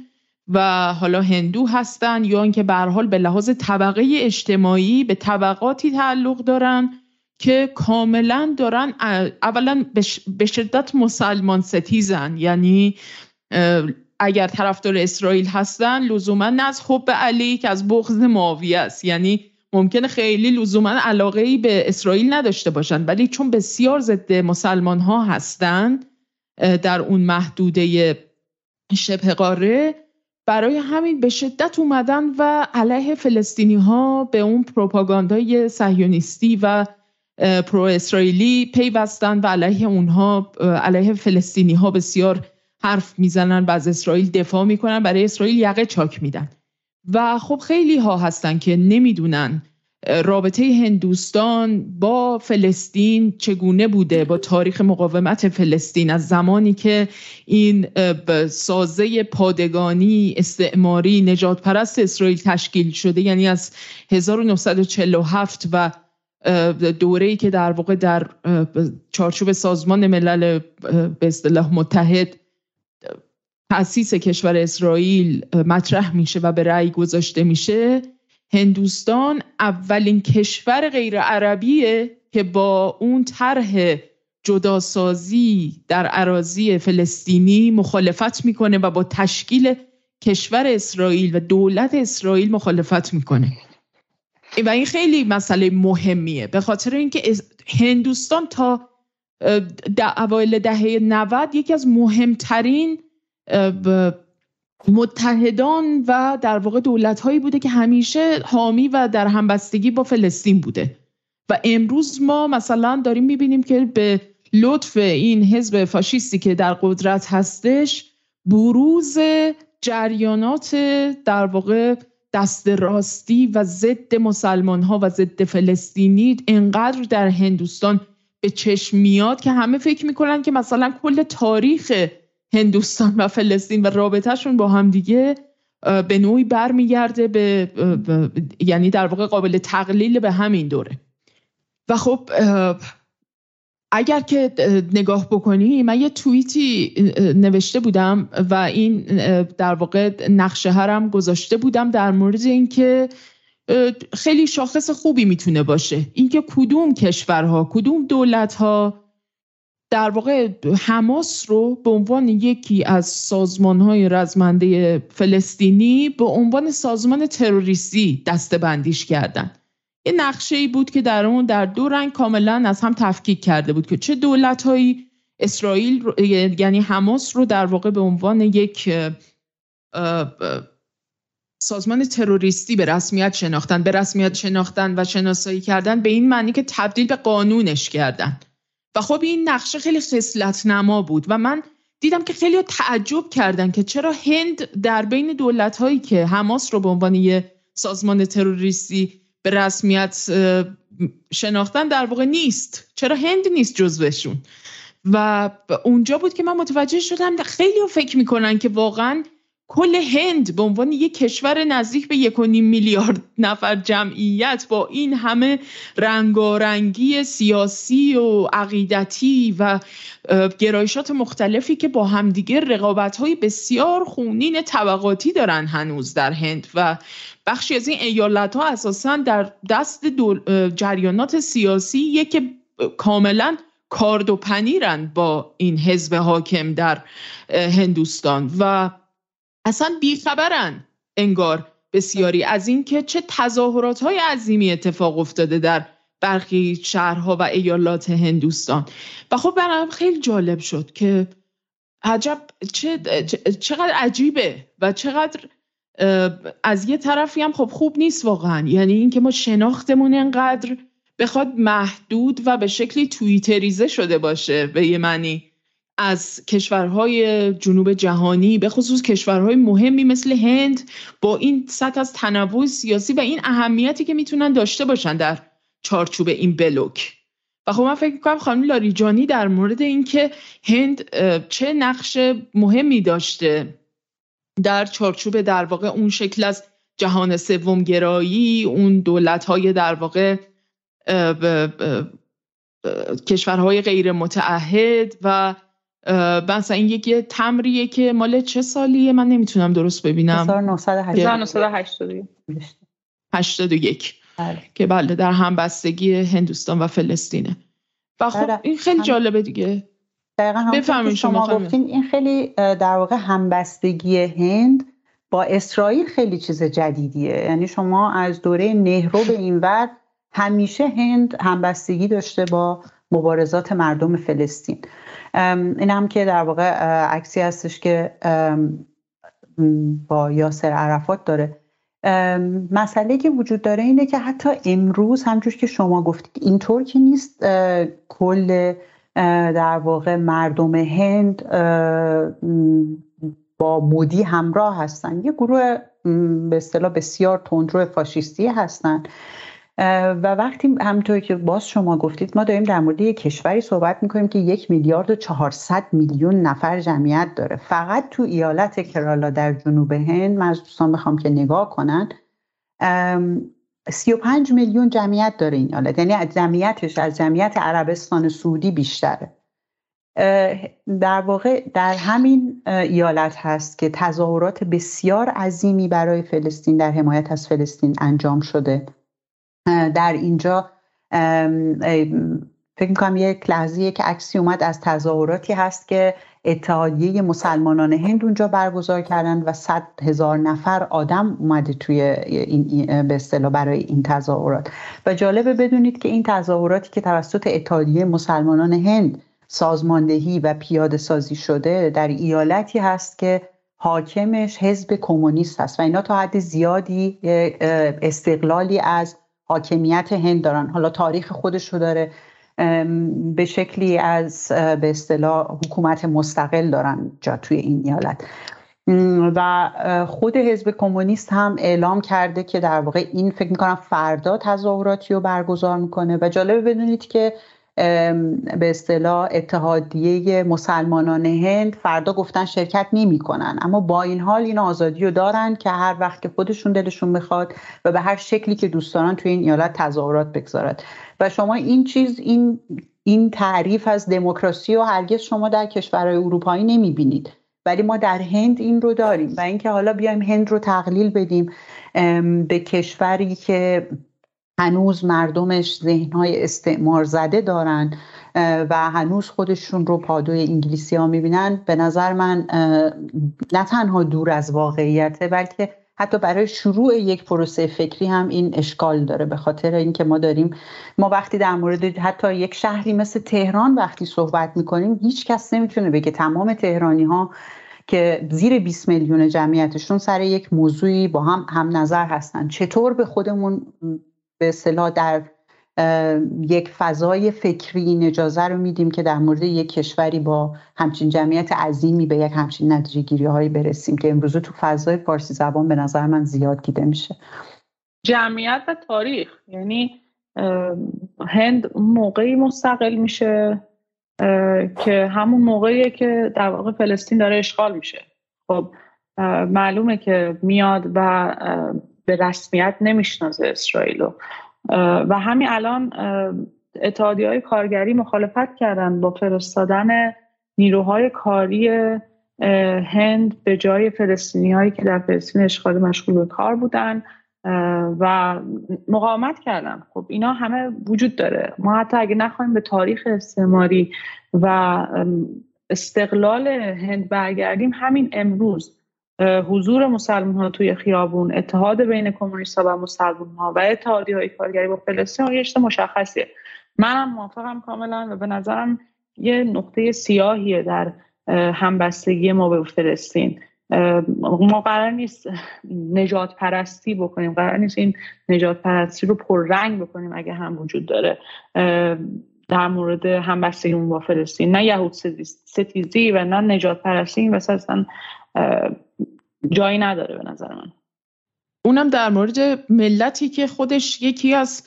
و حالا هندو هستن یا اینکه به حال به لحاظ طبقه اجتماعی به طبقاتی تعلق دارن که کاملا دارن اولا به شدت مسلمان ستیزن. یعنی اگر طرفدار اسرائیل هستن لزوما نه از حب علی که از بغض معاویه است. یعنی ممکنه خیلی لزوما علاقه ای به اسرائیل نداشته باشن ولی چون بسیار ضد مسلمان ها هستند در اون محدوده شبه قاره برای همین به شدت اومدن و علیه فلسطینی ها به اون پروپاگاندای صهیونیستی و پرو اسرائیلی پیوستن و علیه اونها علیه فلسطینی ها بسیار حرف می‌زنن و از اسرائیل دفاع می‌کنن برای اسرائیل یقه چاک میدن. و خب خیلی ها هستن که نمی‌دونن رابطه هندوستان با فلسطین چگونه بوده با تاریخ مقاومت فلسطین. از زمانی که این سازه پادگانی استعماری نجات پرست اسرائیل تشکیل شده یعنی از 1947 و دوره ای که در واقع در چارچوب سازمان ملل به اصطلاح متحد تأسیس کشور اسرائیل مطرح میشه و به رأی گذاشته میشه هندوستان اولین کشور غیر عربیه که با اون طرح جداسازی در عراضی فلسطینی مخالفت می‌کنه و با تشکیل کشور اسرائیل و دولت اسرائیل مخالفت می‌کنه. و این خیلی مسئله مهمیه. به خاطر اینکه هندوستان تا اوایل دهه 90 یکی از مهمترین متحدان و در واقع دولت هایی بوده که همیشه حامی و در همبستگی با فلسطین بوده. و امروز ما مثلا داریم می‌بینیم که به لطف این حزب فاشیستی که در قدرت هستش بروز جریانات در واقع دست راستی و ضد مسلمان ها و ضد فلسطینی انقدر در هندوستان به چشم میاد که همه فکر می‌کنن که مثلا کل تاریخ هندوستان و فلسطین و رابطهشون با هم دیگه به نوعی برمیگرده به یعنی در واقع قابل تقلیل به همین دوره. و خب اگر که نگاه بکنی من یه توییتی نوشته بودم و این در واقع نقشه هرم گذاشته بودم در مورد اینکه خیلی شاخص خوبی می‌تونه باشه. اینکه کدوم کشورها کدوم دولتها در واقع حماس رو به عنوان یکی از سازمانهای رزمنده فلسطینی به عنوان سازمان تروریستی دستبندیش کردن. یه نقشه ای بود که در اون در دو رنگ کاملا از هم تفکیک کرده بود که چه دولت هایی اسرائیل یعنی حماس رو در واقع به عنوان یک سازمان تروریستی به رسمیت شناختن. به رسمیت شناختن و شناسایی کردن به این معنی که تبدیل به قانونش کردن. و خب این نقشه خیلی خصلت نما بود و من دیدم که خیلی تعجب کردن که چرا هند در بین دولت هایی که حماس رو به عنوان یه سازمان تروریستی به رسمیت شناختن در واقع نیست. چرا هند نیست جزوشون؟ و اونجا بود که من متوجه شدم خیلی فکر می‌کنن که واقعا کل هند به عنوان یک کشور نزدیک به یک میلیارد نفر جمعیت با این همه رنگارنگی سیاسی و عقیدتی و گرایشات مختلفی که با همدیگه رقابت های بسیار خونین طبقاتی دارن هنوز در هند و بخشی از این ایالت ها اساسا در دست جریانات سیاسی که کاملا کارد و پنیرن با این حزب حاکم در هندوستان و اصلا بیخبرن. انگار بسیاری از اینکه چه تظاهرات های عظیمی اتفاق افتاده در برخی شهرها و ایالات هندوستان. و خب برام خیلی جالب شد که عجب چه، چقدر عجیبه و چقدر از یه طرفی هم خب خوب نیست واقعا. یعنی اینکه ما شناختمون انقدر بخواد محدود و به شکلی توییتریزه شده باشه به یه معنی. از کشورهای جنوب جهانی به خصوص کشورهای مهمی مثل هند با این سطح از تنوع سیاسی و این اهمیتی که می‌تونن داشته باشن در چارچوب این بلوک. و خب من فکر می‌کنم خانم لاریجانی در مورد اینکه هند چه نقش مهمی داشته در چارچوب در واقع اون شکل از جهان سوم گرایی اون دولت های در واقع کشورهای غیر متعهد و مثلا این یکی تمریه که مال چه سالیه؟ من نمی‌تونم درست ببینم. 1981 بله. که بله در همبستگی هندوستان و فلسطینه. و خب بله. این خیلی جالبه دیگه. دقیقا شما, شما گفتین این خیلی در واقع همبستگی هند با اسرائیل خیلی چیز جدیدیه. یعنی شما از دوره نهرو به این ور همیشه هند همبستگی داشته با مبارزات مردم فلسطین. این هم که در واقع عکسی هستش که با یاسر عرفات داره. مسئله که وجود داره اینه که حتی امروز همجور که شما گفتید اینطور که نیست کل در واقع مردم هند با مودی همراه هستن. یه گروه به اصطلاح بسیار تندرو فاشیستی هستن. و وقتی همونطور که باز شما گفتید ما داریم در مورد یک کشوری صحبت می‌کنیم که یک میلیارد و چهارصد میلیون نفر جمعیت داره. فقط تو ایالت کرالا در جنوب هند من از دوستان بخوام که نگاه کنن 35 میلیون جمعیت داره این ایالت. یعنی جمعیتش از جمعیت عربستان سعودی بیشتره. در واقع در همین ایالت هست که تظاهرات بسیار عظیمی برای فلسطین در حمایت از فلسطین انجام شده. در اینجا فکر می‌کنم یک لحظیه که عکسی اومد از تظاهراتی هست که اتحادیه مسلمانان هند اونجا برگزار کردن و صد هزار نفر آدم اومده توی این به اصطلاح برای این تظاهرات. و جالبه بدونید که این تظاهراتی که توسط اتحادیه مسلمانان هند سازماندهی و پیاده سازی شده در ایالتی هست که حاکمش حزب کمونیست هست و اینا تا حد زیادی استقلالی از حاکمیت هند دارن. حالا تاریخ خودش رو داره به شکلی از به اصطلاح حکومت مستقل دارن جا توی این ایالت. و خود حزب کمونیست هم اعلام کرده که در واقع این فکر می‌کنم فردا تظاهراتی رو برگزار می‌کنه. و جالبه بدونید که به اصطلاح اتحادیه مسلمانان هند فردا گفتن شرکت نمی‌کنن. اما با این حال این آزادی رو دارن که هر وقت که خودشون دلشون بخواد و به هر شکلی که دوست دارن توی این ایالت تظاهرات بگذارد و شما این چیز این این تعریف از دموکراسی و هرگز شما در کشورهای اروپایی نمی‌بینید. ولی ما در هند این رو داریم. و اینکه حالا بیایم هند رو تقلیل بدیم به کشوری که هنوز مردمش ذهنهای استعمار زده دارن و هنوز خودشون رو پادوی انگلیسی ها می‌بینن. به نظر من نه تنها دور از واقعیته بلکه حتی برای شروع یک پروسه فکری هم این اشکال داره. به خاطر اینکه ما داریم ما وقتی در مورد حتی یک شهری مثل تهران وقتی صحبت می‌کنیم هیچ کس نمی‌تونه بگه تمام تهرانی ها که زیر 20 میلیون جمعیتشون سر یک موضوعی با هم هم نظر هستن. چطور به خودمون به اصطلاح در یک فضای فکری این اجازه رو میدیم که در مورد یک کشوری با همچین جمعیت عظیمی به یک همچین نتیجه گیری هایی برسیم که امروزه تو فضای فارسی زبان به نظر من زیاد دیده میشه. جمعیت و تاریخ یعنی هند موقعی مستقل میشه که همون موقعیه که در واقع فلسطین داره اشغال میشه. خب معلومه که میاد و به رسمیت نمی‌شناسه اسرائیل و همین الان اتحادی های کارگری مخالفت کردن با فرستادن نیروهای کاری هند به جای فلسطینی هایی که در فلسطین اشغال مشغول به کار بودن و مقاومت کردن. خب اینا همه وجود داره. ما حتی اگه نخواهیم به تاریخ استعماری و استقلال هند برگردیم همین امروز حضور مسلمان ها توی خیابون اتحاد بین کمونیست ها و مسلمان ها و اتحادی های کارگری با فلسطین رشته مشخصیه. منم موافقم کاملا و به نظرم یه نقطه سیاهیه در همبستگی ما به فلسطین. ما قرار نیست نجات پرستی بکنیم قرار نیست این نجات پرستی رو پررنگ بکنیم اگه هم وجود داره. در مورد همبستگی با فلسطین نه یهود ستیزی و نه نجات پرستی این اصلا جایی نداره به نظر من. اونم در مورد ملتی که خودش یکی از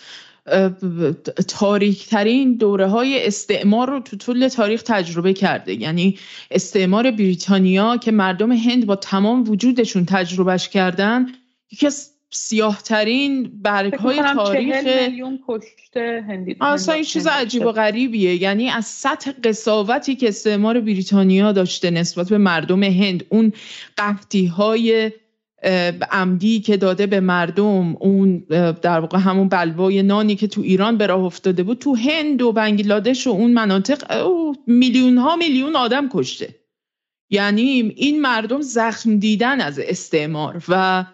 تاریک ترین دوره های استعمار رو تو طول تاریخ تجربه کرده. یعنی استعمار بریتانیا که مردم هند با تمام وجودشون تجربهش کردن یکی از سیاه ترین برگ های تاریخ میلیون کشته هندی اصلا این چیز عجیب و غریبیه. یعنی از سطح قصاوتی که استعمار بریتانیا داشته نسبت به مردم هند اون قفتی های عمدی که داده به مردم اون در واقع همون بلوای نانی که تو ایران به راه افتاده بود تو هند و بنگلادش و اون مناطق میلیون ها میلیون آدم کشته. یعنی این مردم زخم دیدن از استعمار و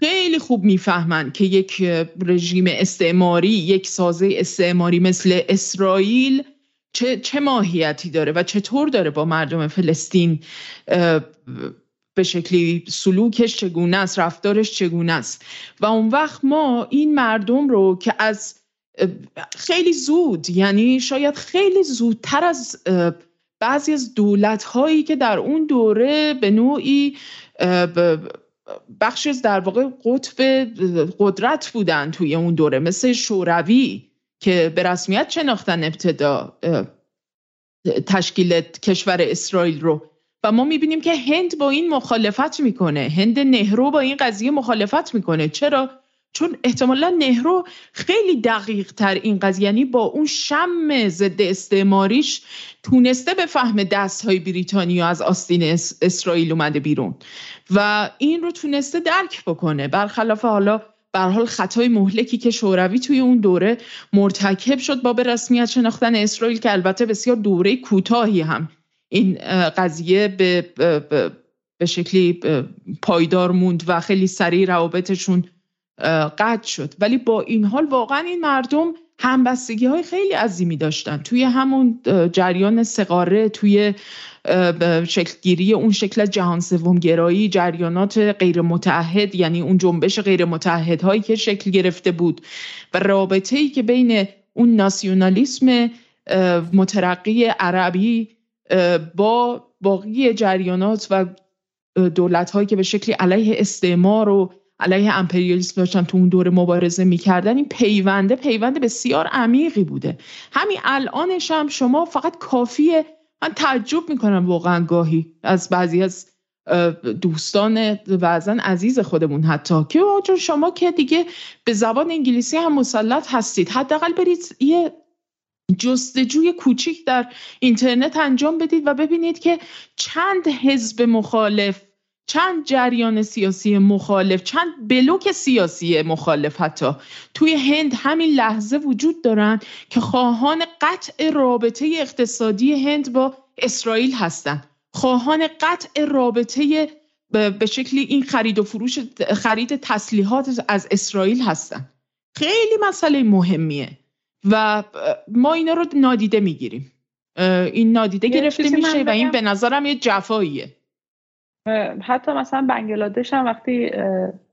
خیلی خوب می‌فهمند که یک رژیم استعماری یک سازه استعماری مثل اسرائیل چه, چه ماهیتی داره و چطور داره با مردم فلسطین به شکلی سلوکش چگونه است رفتارش چگونه است. و اون وقت ما این مردم رو که از خیلی زود یعنی شاید خیلی زودتر از بعضی از دولت هایی که در اون دوره به نوعی بخشی از در واقع قطب قدرت بودن توی اون دوره مثل شوروی که به رسمیت شناختن ابتدا تشکیل کشور اسرائیل رو. و ما می‌بینیم که هند با این مخالفت می‌کنه. هند نهرو با این قضیه مخالفت می‌کنه. چرا؟ چون احتمالا نهرو خیلی دقیق تر این قضیه یعنی با اون شم ضد استعماریش تونسته به فهم دست های بریتانیا از آستین اسرائیل اومده بیرون و این رو تونسته درک بکنه. برخلاف حالا به حال خطای مهلکی که شوروی توی اون دوره مرتکب شد با به رسمیت شناختن اسرائیل که البته بسیار دوره کوتاهی هم این قضیه به, به شکلی پایدار موند و خیلی سریع روابطشون قطع شد. ولی با این حال واقعا این مردم همبستگی های خیلی عظیمی داشتن. توی همون جریان سقاره توی شکلگیری اون شکل جهان سوم گرایی جریانات غیر متحد یعنی اون جنبش غیر متحد هایی که شکل گرفته بود و رابطه ای که بین اون ناسیونالیسم مترقی عربی با باقی جریانات و دولت هایی که به شکلی علیه استعمار و علیه امپریالیسم داشتن تو اون دوره مبارزه می‌کردن. این پیونده پیوند بسیار عمیقی بوده. همین الانش هم شما فقط کافیه. من تعجب می‌کنم واقعا گاهی از بعضی از دوستان بعضا عزیز خودمون حتی. که چون شما که دیگه به زبان انگلیسی هم مسلط هستید. حداقل برید یه جستجوی کوچیک در اینترنت انجام بدید و ببینید که چند حزب مخالف چند جریان سیاسی مخالف چند بلوک سیاسی مخالف حتی توی هند همین لحظه وجود دارن که خواهان قطع رابطه اقتصادی هند با اسرائیل هستند خواهان قطع رابطه به شکلی این خرید و فروش خرید تسلیحات از اسرائیل هستن. خیلی مسئله مهمیه و ما اینا رو نادیده می‌گیریم. این نادیده گرفته میشه و این به نظرم یه جفاییه. حتی مثلا بنگلادش هم وقتی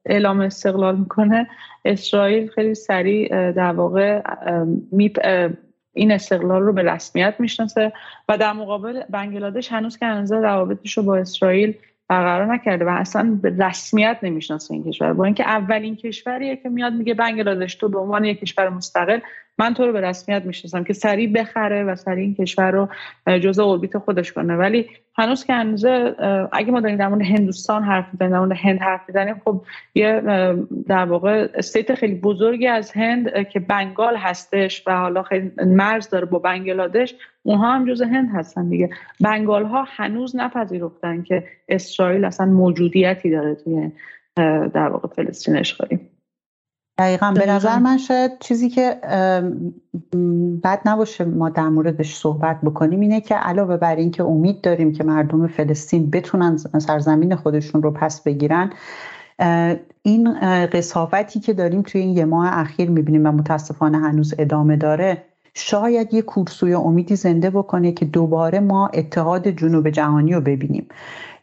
اعلام استقلال می‌کنه اسرائیل خیلی سریع در واقع این استقلال رو به رسمیت می‌شناسه و در مقابل بنگلادش هنوز که هنوز روابطش رو با اسرائیل برقرار نکرده و اصلا به رسمیت نمی‌شناسه این کشور. با اینکه اولین کشوریه که میاد میگه بنگلادش تو به عنوان یک کشور مستقل من تو رو به رسمیت می‌شناسم که سریع بخره و سریع این کشور رو جزء اوربیت خودش کنه. ولی هنوز که هنوز اگه ما داریم در مورد هندوستان حرف می‌زنیم در هند حرف می‌زنیم خب یه در واقع استیت خیلی بزرگی از هند که بنگال هستش و حالا خیلی مرز داره با بنگلادش اونها هم جز هند هستن دیگه. بنگال ها هنوز نپذیرفتن که اسرائیل اصلا موجودیتی داره توی در واقع فلسطین اشغالی. دقیقا. به نظر من شاید چیزی که بد نباشه ما در موردش صحبت بکنیم اینه که علاوه بر این که امید داریم که مردم فلسطین بتونن سرزمین خودشون رو پس بگیرن این قصافتی که داریم توی این یه ماه اخیر می‌بینیم و متاسفانه هنوز ادامه داره شاید یه کورسوی امیدی زنده بکنه که دوباره ما اتحاد جنوب جهانی رو ببینیم.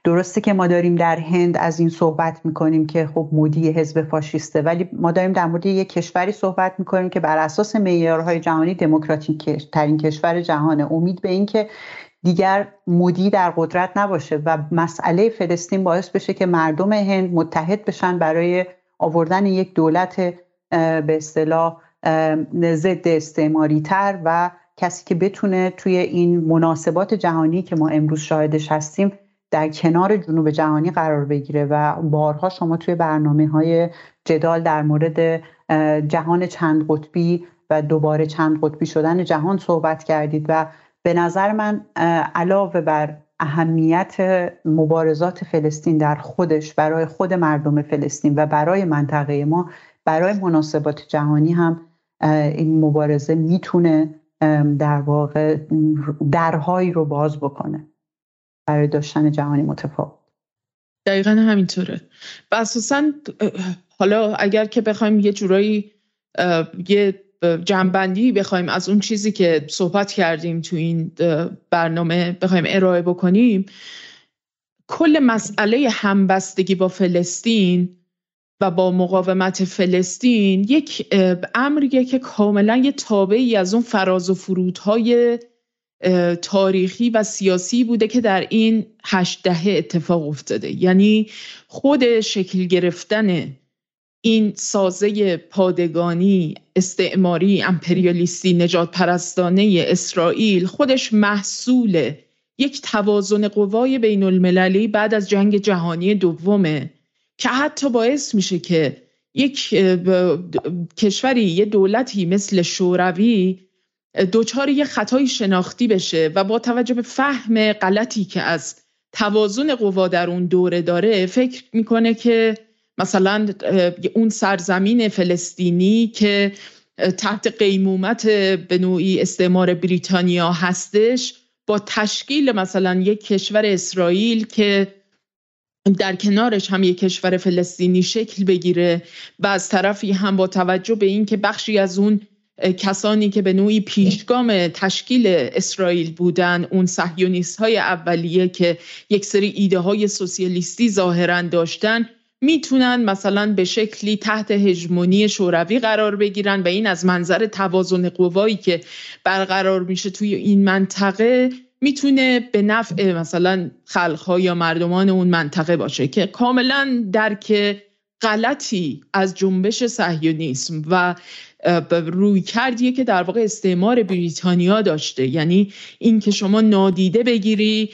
درسته که ما داریم در هند از این صحبت می‌کنیم که خب مودی حزب فاشیسته ولی ما داریم در مورد یک کشوری صحبت می‌کنیم که بر اساس معیارهای جهانی دموکراتیک ترین کشور جهانه امید به اینکه دیگر مودی در قدرت نباشه و مسئله فلسطین باعث بشه که مردم هند متحد بشن برای آوردن یک دولت به اصطلاح ضد استعماری تر و کسی که بتونه توی این مناسبات جهانی که ما امروز شاهدش هستیم در کنار جنوب جهانی قرار بگیره و بارها شما توی برنامه های جدال در مورد جهان چند قطبی و دوباره چند قطبی شدن جهان صحبت کردید و به نظر من علاوه بر اهمیت مبارزات فلسطین در خودش برای خود مردم فلسطین و برای منطقه ما برای مناسبات جهانی هم این مبارزه می‌تونه در واقع درهایی رو باز بکنه. برای داشتن جهانی متفاوت. دقیقا همینطوره. و اساسا حالا اگر که بخوایم یه جورایی یه جنبندی بخوایم از اون چیزی که صحبت کردیم تو این برنامه بخوایم ارائه بکنیم کل مسئله همبستگی با فلسطین و با مقاومت فلسطین یک امریه که کاملا یه تابعی از اون فراز و فرودهای تاریخی و سیاسی بوده که در این هشت دهه اتفاق افتاده. یعنی خود شکل گرفتن این سازه پادگانی استعماری امپریالیستی نجات پرستانه اسرائیل خودش محصول یک توازن قوای بین المللی بعد از جنگ جهانی دومه که حتی باعث میشه که یک کشوری یه دولتی مثل شوروی دچار یه خطای شناختی بشه و با توجه به فهم غلطی که از توازن قوا در اون دوره داره فکر می‌کنه که مثلا اون سرزمین فلسطینی که تحت قیمومت به نوعی استعمار بریتانیا هستش با تشکیل مثلا یک کشور اسرائیل که در کنارش هم یک کشور فلسطینی شکل بگیره و از طرفی هم با توجه به اینکه بخشی از اون کسانی که به نوعی پیشگام تشکیل اسرائیل بودن اون صهیونیست های اولیه که یک سری ایده های سوسیالیستی ظاهرا داشتن می‌تونن مثلا به شکلی تحت هژمونی شوروی قرار بگیرن و این از منظر توازن قوایی که برقرار میشه توی این منطقه می‌تونه به نفع مثلا خلقها یا مردمان اون منطقه باشه که کاملا درک غلطی از جنبش صهیونیسم و روی کردیه که در واقع استعمار بریتانیا داشته. یعنی اینکه شما نادیده بگیری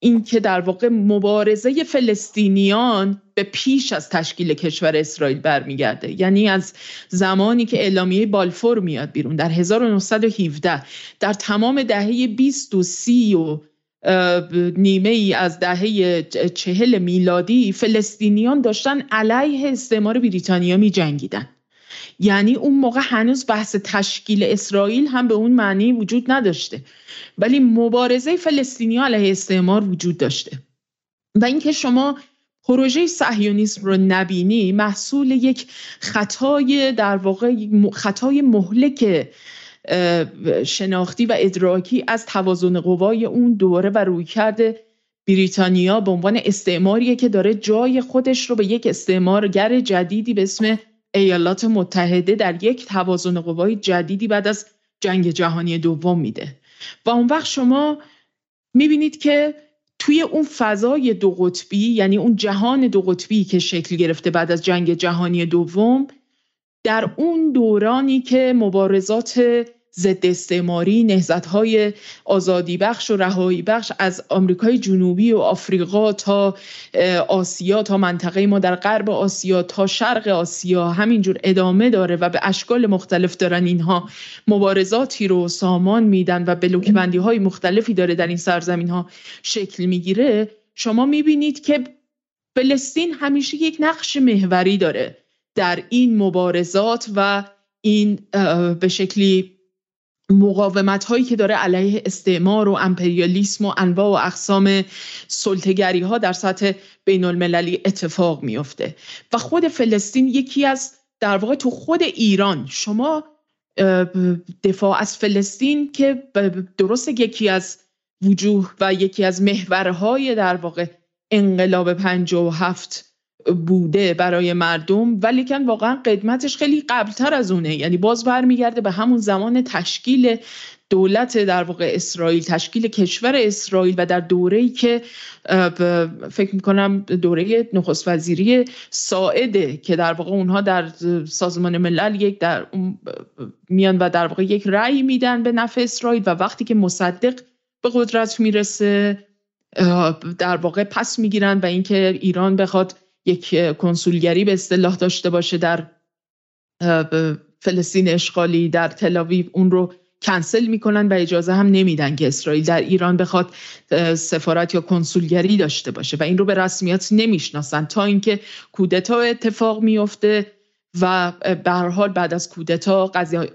اینکه در واقع مبارزه فلسطینیان به پیش از تشکیل کشور اسرائیل برمیگرده. یعنی از زمانی که اعلامیه بالفور میاد بیرون در 1917 در تمام دهه 20 و 30 و نیمه ای از دهه چهل میلادی فلسطینیان داشتن علیه استعمار بریتانیا می جنگیدن یعنی اون موقع هنوز بحث تشکیل اسرائیل هم به اون معنی وجود نداشته. ولی مبارزه فلسطینی علیه استعمار وجود داشته. و اینکه شما پروژه صهیونیسم رو نبینی محصول یک خطای در واقع خطای مهلک شناختی و ادراکی از توازن قوای اون دوره و رویکرد بریتانیا به عنوان استعماریه که داره جای خودش رو به یک استعمارگر جدیدی به اسم ایالات متحده در یک توازن قوای جدیدی بعد از جنگ جهانی دوم میده. و اون وقت شما می‌بینید که توی اون فضای دو قطبی یعنی اون جهان دو قطبی که شکل گرفته بعد از جنگ جهانی دوم در اون دورانی که مبارزات ضد استعماری نهزت های آزادی بخش و رهایی بخش از آمریکای جنوبی و آفریقا تا آسیا تا منطقه ما در غرب آسیا تا شرق آسیا. همینجور ادامه داره و به اشکال مختلف دارن اینها. مبارزاتی رو سامان میدن و بلوکبندی های مختلفی داره در این سرزمین ها شکل می‌گیره. شما می‌بینید که فلسطین همیشه یک نقش محوری داره در این مبارزات و این به شکلی مقاومت هایی که داره علیه استعمار و امپریالیسم و انواع و اقسام سلطگری ها در سطح بین المللی اتفاق میفته و خود فلسطین یکی از در واقع تو خود ایران شما دفاع از فلسطین که درست یکی از وجوه و یکی از محورهای در واقع انقلاب هفت بوده برای مردم ولیکن واقعا قدمتش خیلی قبلتر از اونه. یعنی باز برمیگرده به همون زمان تشکیل دولت در واقع اسرائیل تشکیل کشور اسرائیل و در دوره‌ای که فکر می‌کنم دوره نخست وزیری ساعده که در واقع اونها در سازمان ملل یک در میان و در واقع یک رأی میدن به نفع اسرائیل و وقتی که مصدق به قدرت می‌رسه در واقع پس می‌گیرن و اینکه ایران بخواد یک کنسولگری به اصطلاح داشته باشه در فلسطین اشغالی در تلاویو اون رو کنسل می‌کنن و اجازه هم نمیدن که اسرائیل در ایران بخواد سفارت یا کنسولگری داشته باشه و این رو به رسمیت نمی‌شناسن تا اینکه کودتا اتفاق میفته و به هر حال بعد از کودتا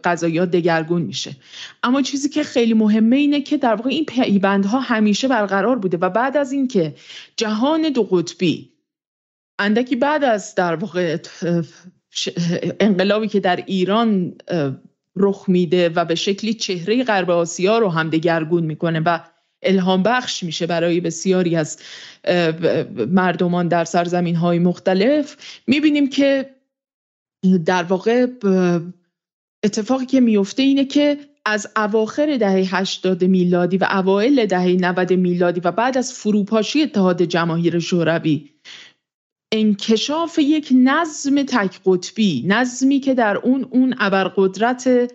قضایات دگرگون میشه. اما چیزی که خیلی مهمه اینه که در واقع این پیوندها همیشه برقرار بوده و بعد از اینکه جهان دو قطبی اندکی بعد از در واقع انقلابی که در ایران رخ میده و به شکلی چهره غرب آسیا رو هم دگرگون می‌کنه و الهام بخش میشه برای بسیاری از مردمان در سرزمین های مختلف می‌بینیم که در واقع اتفاقی که میفته اینه که از اواخر دهه 80 میلادی و اوایل دهه 90 میلادی و بعد از فروپاشی اتحاد جماهیر شوروی انکشاف یک نظم تک قطبی نظمی که در اون اون ابرقدرت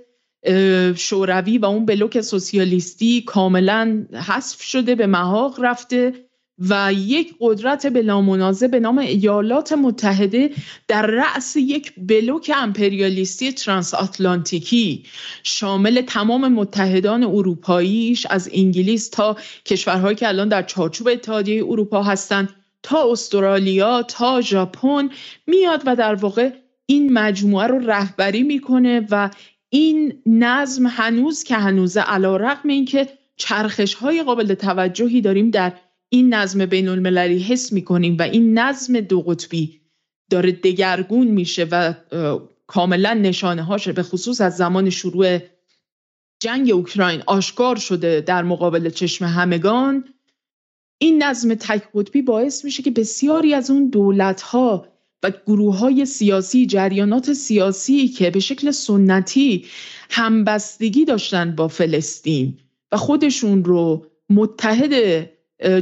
شوروی و اون بلوک سوسیالیستی کاملا حذف شده به محاق رفته و یک قدرت بلا منازه به نام ایالات متحده در رأس یک بلوک امپریالیستی ترانس آتلانتیکی شامل تمام متحدان اروپاییش از انگلیس تا کشورهایی که الان در چارچوب اتحادیه اروپا هستند. تا استرالیا تا ژاپن میاد و در واقع این مجموعه رو رهبری می‌کنه و این نظم هنوز که هنوزه علا رقم این که چرخش های قابل توجهی داریم در این نظم بین المللی حس می‌کنیم و این نظم دو قطبی داره دگرگون میشه و کاملا نشانه هاشه به خصوص از زمان شروع جنگ اوکراین آشکار شده در مقابل چشم همگان. این نظم تک قطبی باعث میشه که بسیاری از اون دولت ها و گروه های سیاسی جریانات سیاسی که به شکل سنتی همبستگی داشتن با فلسطین و خودشون رو متحد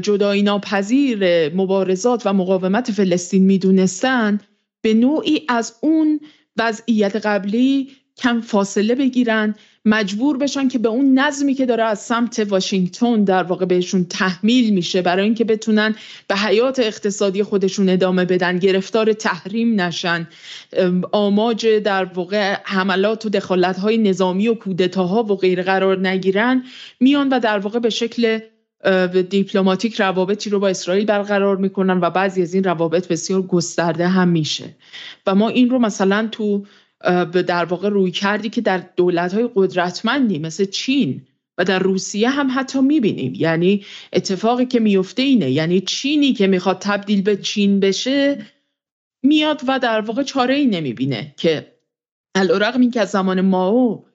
جدایی ناپذیر مبارزات و مقاومت فلسطین می‌دونستن به نوعی از اون وضعیت قبلی کم فاصله بگیرن مجبور بشن که به اون نظمی که داره از سمت واشنگتن در واقع بهشون تحمیل میشه برای اینکه بتونن به حیات اقتصادی خودشون ادامه بدن گرفتار تحریم نشن. آماج در واقع حملات و دخالت های نظامی و کودتاها و غیر قرار نگیرن میان و در واقع به شکل دیپلماتیک روابطی رو با اسرائیل برقرار می‌کنن و بعضی از این روابط بسیار گسترده هم میشه. و ما این رو مثلا تو در واقع روی کردی که در دولت های قدرتمندی مثل چین و در روسیه هم حتی می‌بینیم. یعنی اتفاقی که میفته اینه. یعنی چینی که می‌خواد تبدیل به چین بشه میاد و در واقع چاره ای نمی‌بینه که علیرغم این که از زمان ماو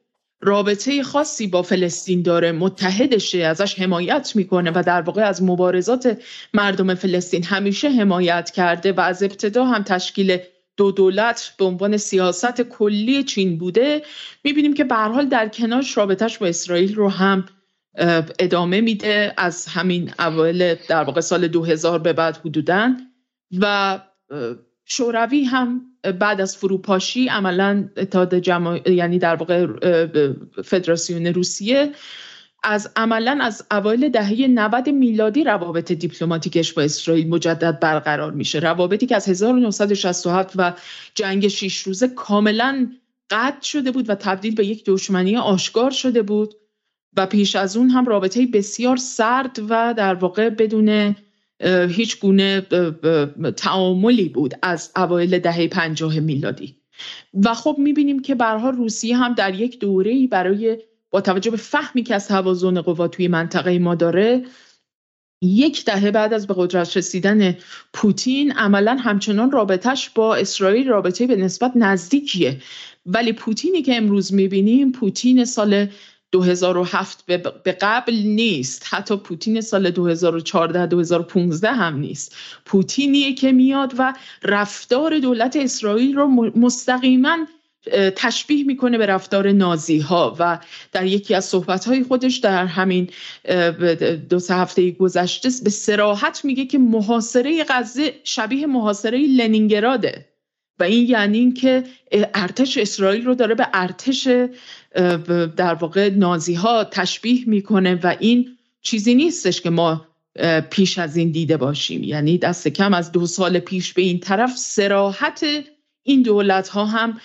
رابطه خاصی با فلسطین داره متحدشه ازش حمایت می‌کنه و در واقع از مبارزات مردم فلسطین همیشه حمایت کرده و از ابتدا هم تشکیل دو دولت به عنوان سیاست کلی چین بوده می‌بینیم که به حال در کنارش رابطهش با اسرائیل رو هم ادامه میده از همین اول در واقع سال 2000 به بعد حدودا و شوروی هم بعد از فروپاشی عملا اتحاد جمع... یعنی در واقع فدراسیون روسیه از عملا از اوایل دهه 90 میلادی روابط دیپلماتیکش با اسرائیل مجدد برقرار میشه. روابطی که از 1967 و جنگ شیش روزه کاملا قطع شده بود و تبدیل به یک دشمنی آشکار شده بود و پیش از اون هم رابطه بسیار سرد و در واقع بدون هیچ گونه تعاملی بود از اوایل دهه پنجاه میلادی. و خب می‌بینیم که برها روسیه هم در یک دوره برای با توجه به فهمی که از توازن قوا توی منطقه ما داره یک دهه بعد از به قدرت رسیدن پوتین عملا همچنان رابطش با اسرائیل رابطه به نسبت نزدیکیه. ولی پوتینی که امروز می‌بینیم پوتین سال 2007 به قبل نیست. حتی پوتین سال 2014 2015 هم نیست. پوتینیه که میاد و رفتار دولت اسرائیل رو مستقیما تشبیه می‌کنه به رفتار نازی ها و در یکی از صحبت های خودش در همین دو سه هفته گذشته به سراحت میگه که محاصره غزه شبیه محاصره لنینگراده. و این یعنی اینکه ارتش اسرائیل رو داره به ارتش در واقع نازی ها تشبیه می‌کنه و این چیزی نیستش که ما پیش از این دیده باشیم. یعنی دست کم از دو سال پیش به این طرف سراحت این دولت ها هم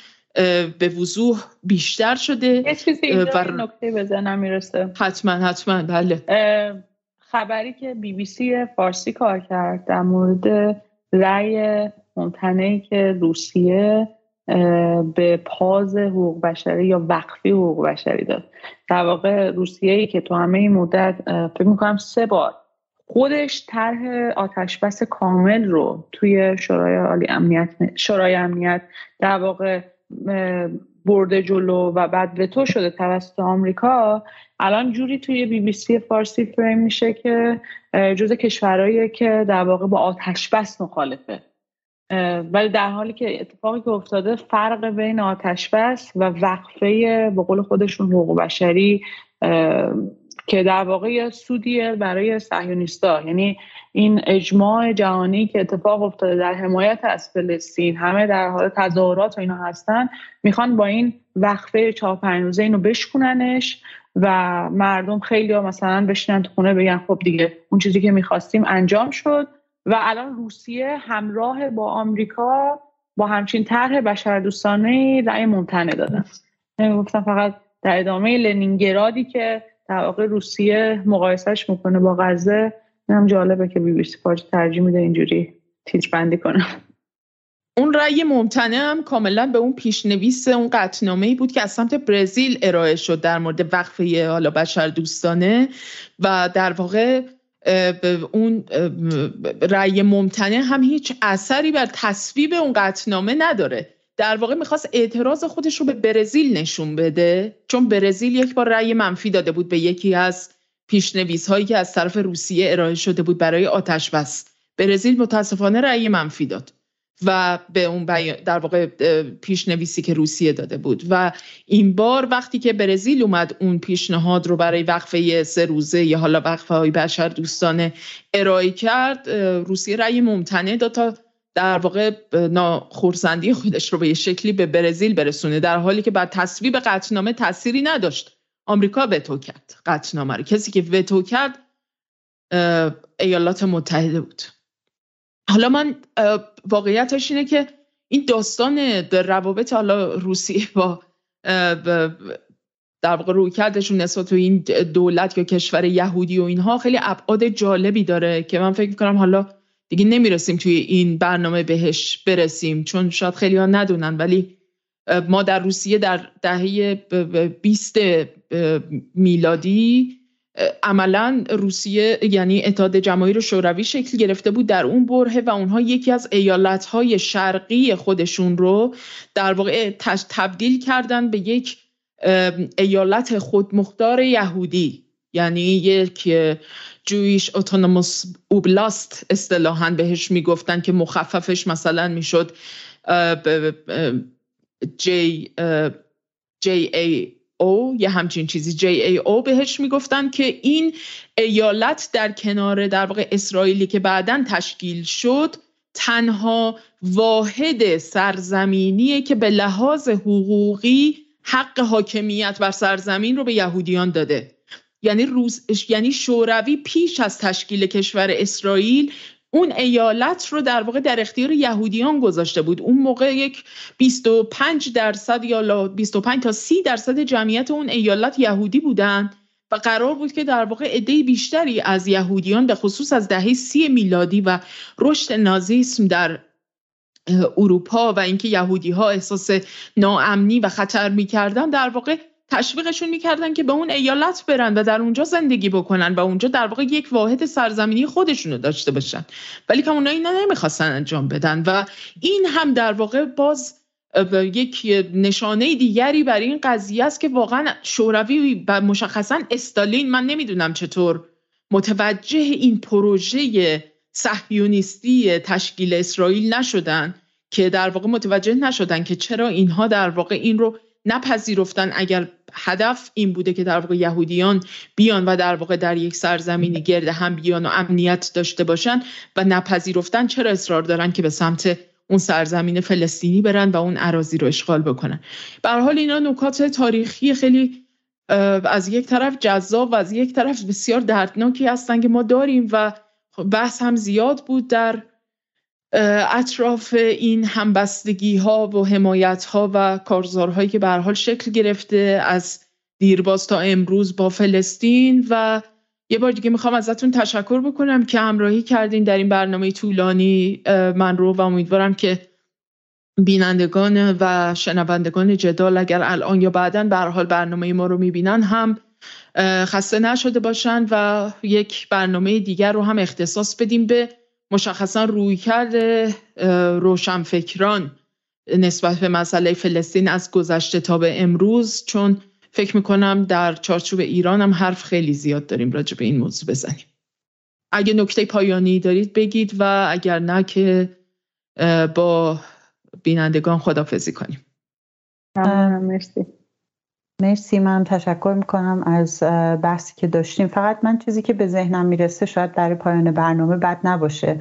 به وضوح بیشتر شده. یه چیزی اینجا نکته بزنم می‌رسه. حتما حتما بله. خبری که بی بی سی فارسی کار کرد در مورد رأی ممتنعی که روسیه به پاز حقوق بشری یا وقفی حقوق بشری داد. در واقع روسیه ای که تو همه این مدت فکر می‌کنم سه بار خودش طرح آتشبس کامل رو توی شورای عالی امنیت شورای امنیت در واقع برده جلو و بعد وتو شده توسط آمریکا الان جوری توی بی بی سی فارسی فریم میشه که جز کشورهایی که در واقع با آتش بس مخالفه. ولی در حالی که اتفاقی که افتاده فرق بین آتش بس و وقفه به قول خودشون حقوق بشری که در واقع سودیه برای صهیونیستا. یعنی این اجماع جهانی که اتفاق افتاده در حمایت از فلسطین همه در حال تظاهرات و اینا هستن می‌خوان با این وقفه پنج روزه اینو بشکننش و مردم خیلی ها مثلا بشینن تو خونه بگن خب دیگه اون چیزی که می‌خواستیم انجام شد و الان روسیه همراه با آمریکا با همچین طرح بشر دوستانه رأی ممتنع دادن. گفتم فقط در ادامه لنینگرادی که در واقع روسیه مقایسهش می‌کنه با غزه. هم جالبه که بی بی سی ترجیح میده اینجوری تیتر بندی کنه. اون رأی ممتنع هم کاملا به اون پیشنویس اون قطنامه ای بود که از سمت برزیل ارائه شد در مورد وقفه حالا بشر دوستانه و در واقع اون رأی ممتنع هم هیچ اثری بر تصویب اون قطنامه نداره. در واقع می‌خواست اعتراض خودش رو به برزیل نشون بده چون برزیل یک بار رأی منفی داده بود به یکی از پیشنویس هایی که از طرف روسیه ارائه شده بود برای آتش بس. برزیل متاسفانه رأی منفی داد و به اون در واقع پیشنویسی که روسیه داده بود. و این بار وقتی که برزیل اومد اون پیشنهاد رو برای وقفه سه روزه یا حالا وقفه های بشر دوستانه ارائه کرد روسیه رأی ممتنع داد تا در واقع ناخورسندی خودش رو به یه شکلی به برزیل برسونه در حالی که بعد تصویب قطعنامه تأثیری نداشت. آمریکا وتو کرد قطعنامه رو. کسی که وتو کرد ایالات متحده بود. حالا من واقعیتش اینه که این داستان روابط حالا روسیه با در واقع روی کردشون نسبت به این دولت یا کشور یهودی و اینها خیلی ابعاد جالبی داره که من فکر می‌کنم حالا دیگه نمی‌رسیم توی این برنامه بهش برسیم چون شاید خیلی ها ندونن ولی ما در روسیه در دهه 20 میلادی عملا روسیه یعنی اتحاد جماهیر شوروی شکل گرفته بود در اون برهه و اونها یکی از ایالتهای شرقی خودشون رو در واقع تبدیل کردن به یک ایالت خودمختار یهودی. یعنی یک جویش اتونوموس اوبلاست اصطلاحا بهش می‌گفتن که مخففش مثلا می‌شد جی جی ای او یه همچین چیزی. جی ای او بهش می‌گفتن که این ایالت در کنار در واقع اسرائیلی که بعدا تشکیل شد تنها واحد سرزمینیه که به لحاظ حقوقی حق حاکمیت بر سرزمین رو به یهودیان داده. یعنی روز یعنی شوروی پیش از تشکیل کشور اسرائیل اون ایالت رو در واقع در اختیار یهودیان گذاشته بود. اون موقع یک 25 درصد یا 25 تا 30 درصد جمعیت اون ایالت یهودی بودن و قرار بود که در واقع عده بیشتری از یهودیان به خصوص از دهه سی میلادی و رشد نازیسم در اروپا و اینکه یهودی ها احساس ناامنی و خطر می‌کردن در واقع تشویقشون می‌کردن که به اون ایالت برن و در اونجا زندگی بکنن و اونجا در واقع یک واحد سرزمینی خودشون رو داشته باشن. ولی که اونها اینا نمی‌خواستن انجام بدن و این هم در واقع باز یک نشانه دیگری برای این قضیه است که واقعا شوروی و مشخصا استالین من نمی‌دونم چطور متوجه این پروژه صهیونیستی تشکیل اسرائیل نشدن که در واقع متوجه نشدن که چرا اینها در واقع این رو نپذیرفتن اگر هدف این بوده که در واقع یهودیان بیان و در واقع در یک سرزمینی گرد هم بیان و امنیت داشته باشن و نپذیرفتن چرا اصرار دارن که به سمت اون سرزمین فلسطینی برن و اون عراضی رو اشغال بکنن؟ به حال اینا نکات تاریخی خیلی از یک طرف جذاب و از یک طرف بسیار دردناکی هستن که ما داریم و بحث هم زیاد بود در اطراف این همبستگی ها و حمایت ها و کارزارهایی که به حال شکل گرفته از دیرباز تا امروز با فلسطین و یه بار دیگه می‌خوام ازتون تشکر بکنم که همراهی کردین در این برنامه طولانی. من رو و امیدوارم که بینندگان و شنوندگان جدال اگر الان یا بعدا به حال برنامه ما رو می‌بینن هم خسته نشده باشن و یک برنامه دیگر رو هم اختصاص بدیم به مشخصا روی کرده روشنفکران نسبت به مسئله فلسطین از گذشته تا به امروز چون فکر می‌کنم در چارچوب ایران هم حرف خیلی زیاد داریم راجع به این موضوع بزنیم. اگه نکته پایانی دارید بگید و اگر نه که با بینندگان خدافزی کنیم. مرسی. مرسی من تشکر می‌کنم از بحثی که داشتیم. فقط من چیزی که به ذهنم می‌رسه شاید برای پایان برنامه بد نباشه.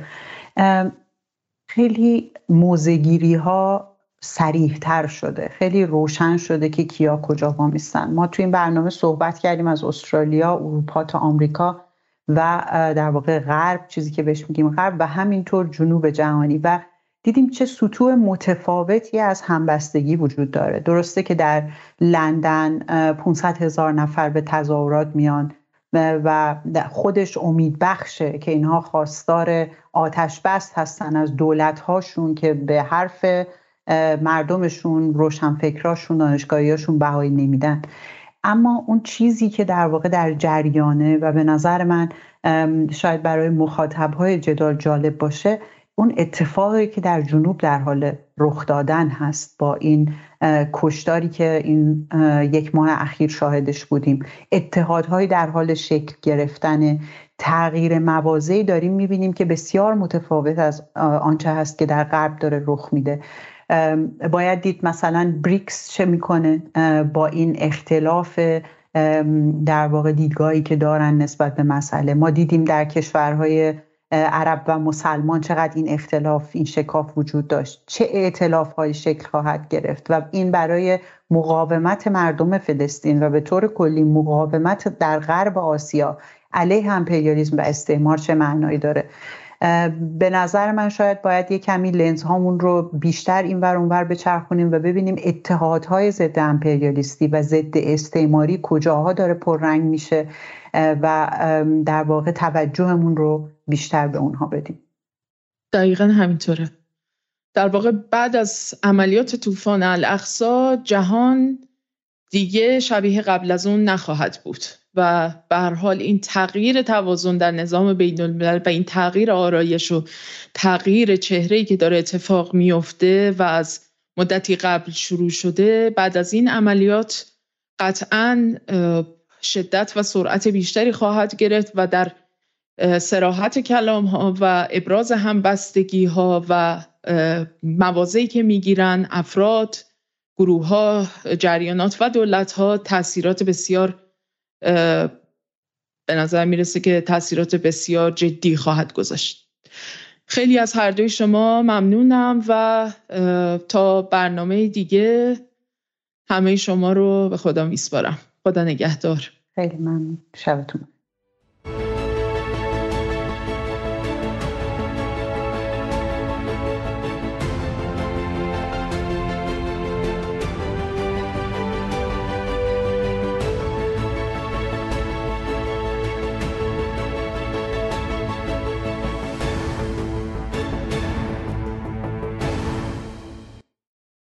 خیلی موزگیری ها سریح تر شده خیلی روشن شده که کیا کجا وامیستن. ما توی این برنامه صحبت کردیم از استرالیا اروپا تا آمریکا و در واقع غرب چیزی که بهش میگیم غرب و همینطور جنوب جهانی. و دیدیم چه سطوح متفاوتی از همبستگی وجود داره. درسته که در لندن 500 هزار نفر به تظاهرات میان و خودش امید بخشه که اینها خواستار آتش بست هستن از دولت هاشون که به حرف مردمشون روشنفکراشون دانشگاهیاشون بهایی نمیدن. اما اون چیزی که در واقع در جریانه و به نظر من شاید برای مخاطب های جدال جالب باشه اون اتفاقی که در جنوب در حال رخ دادن هست با این کشداری که این یک ماه اخیر شاهدش بودیم. اتحادهایی در حال شکل گرفتن تغییر موازی داریم. می‌بینیم که بسیار متفاوت از آنچه هست که در غرب داره رخ میده. باید دید مثلا بریکس چه می‌کنه با این اختلاف در واقع دیدگاهی که دارن نسبت به مسئله. ما دیدیم در کشورهای عرب و مسلمان چقدر این اختلاف این شکاف وجود داشت. چه اعتلاف های شکل خواهد گرفت؟ و این برای مقاومت مردم فلسطین و به طور کلی مقاومت در غرب آسیا علیه امپریالیسم و استعمار چه معنایی داره؟ به نظر من شاید باید یه کمی لنز هامون رو بیشتر این ور اونور بچرخونیم و ببینیم اتحادهای ضد امپریالیستی و ضد استعماری کجاها داره پررنگ میشه و در واقع توجهمون رو بیشتر به اونها بدیم. دقیقا همینطوره. در واقع بعد از عملیات طوفان الاقصا جهان دیگه شبیه قبل از اون نخواهد بود. و به حال این تغییر توازن در نظام بین الملل و این تغییر آرایش و تغییر چهره‌ای که داره اتفاق میفته و از مدتی قبل شروع شده بعد از این عملیات قطعا شدت و سرعت بیشتری خواهد گرفت و در سراحت کلام ها و ابراز همبستگی ها و موازهی که می‌گیرن افراد گروه ها جریانات و دولت ها تاثیرات بسیار به نظر می‌رسه که تاثیرات بسیار جدی خواهد گذاشت. خیلی از هر دوی شما ممنونم و تا برنامه دیگه همه شما رو به خدا میسپارم. خدا نگهدار. خیلی ممنون. شبتون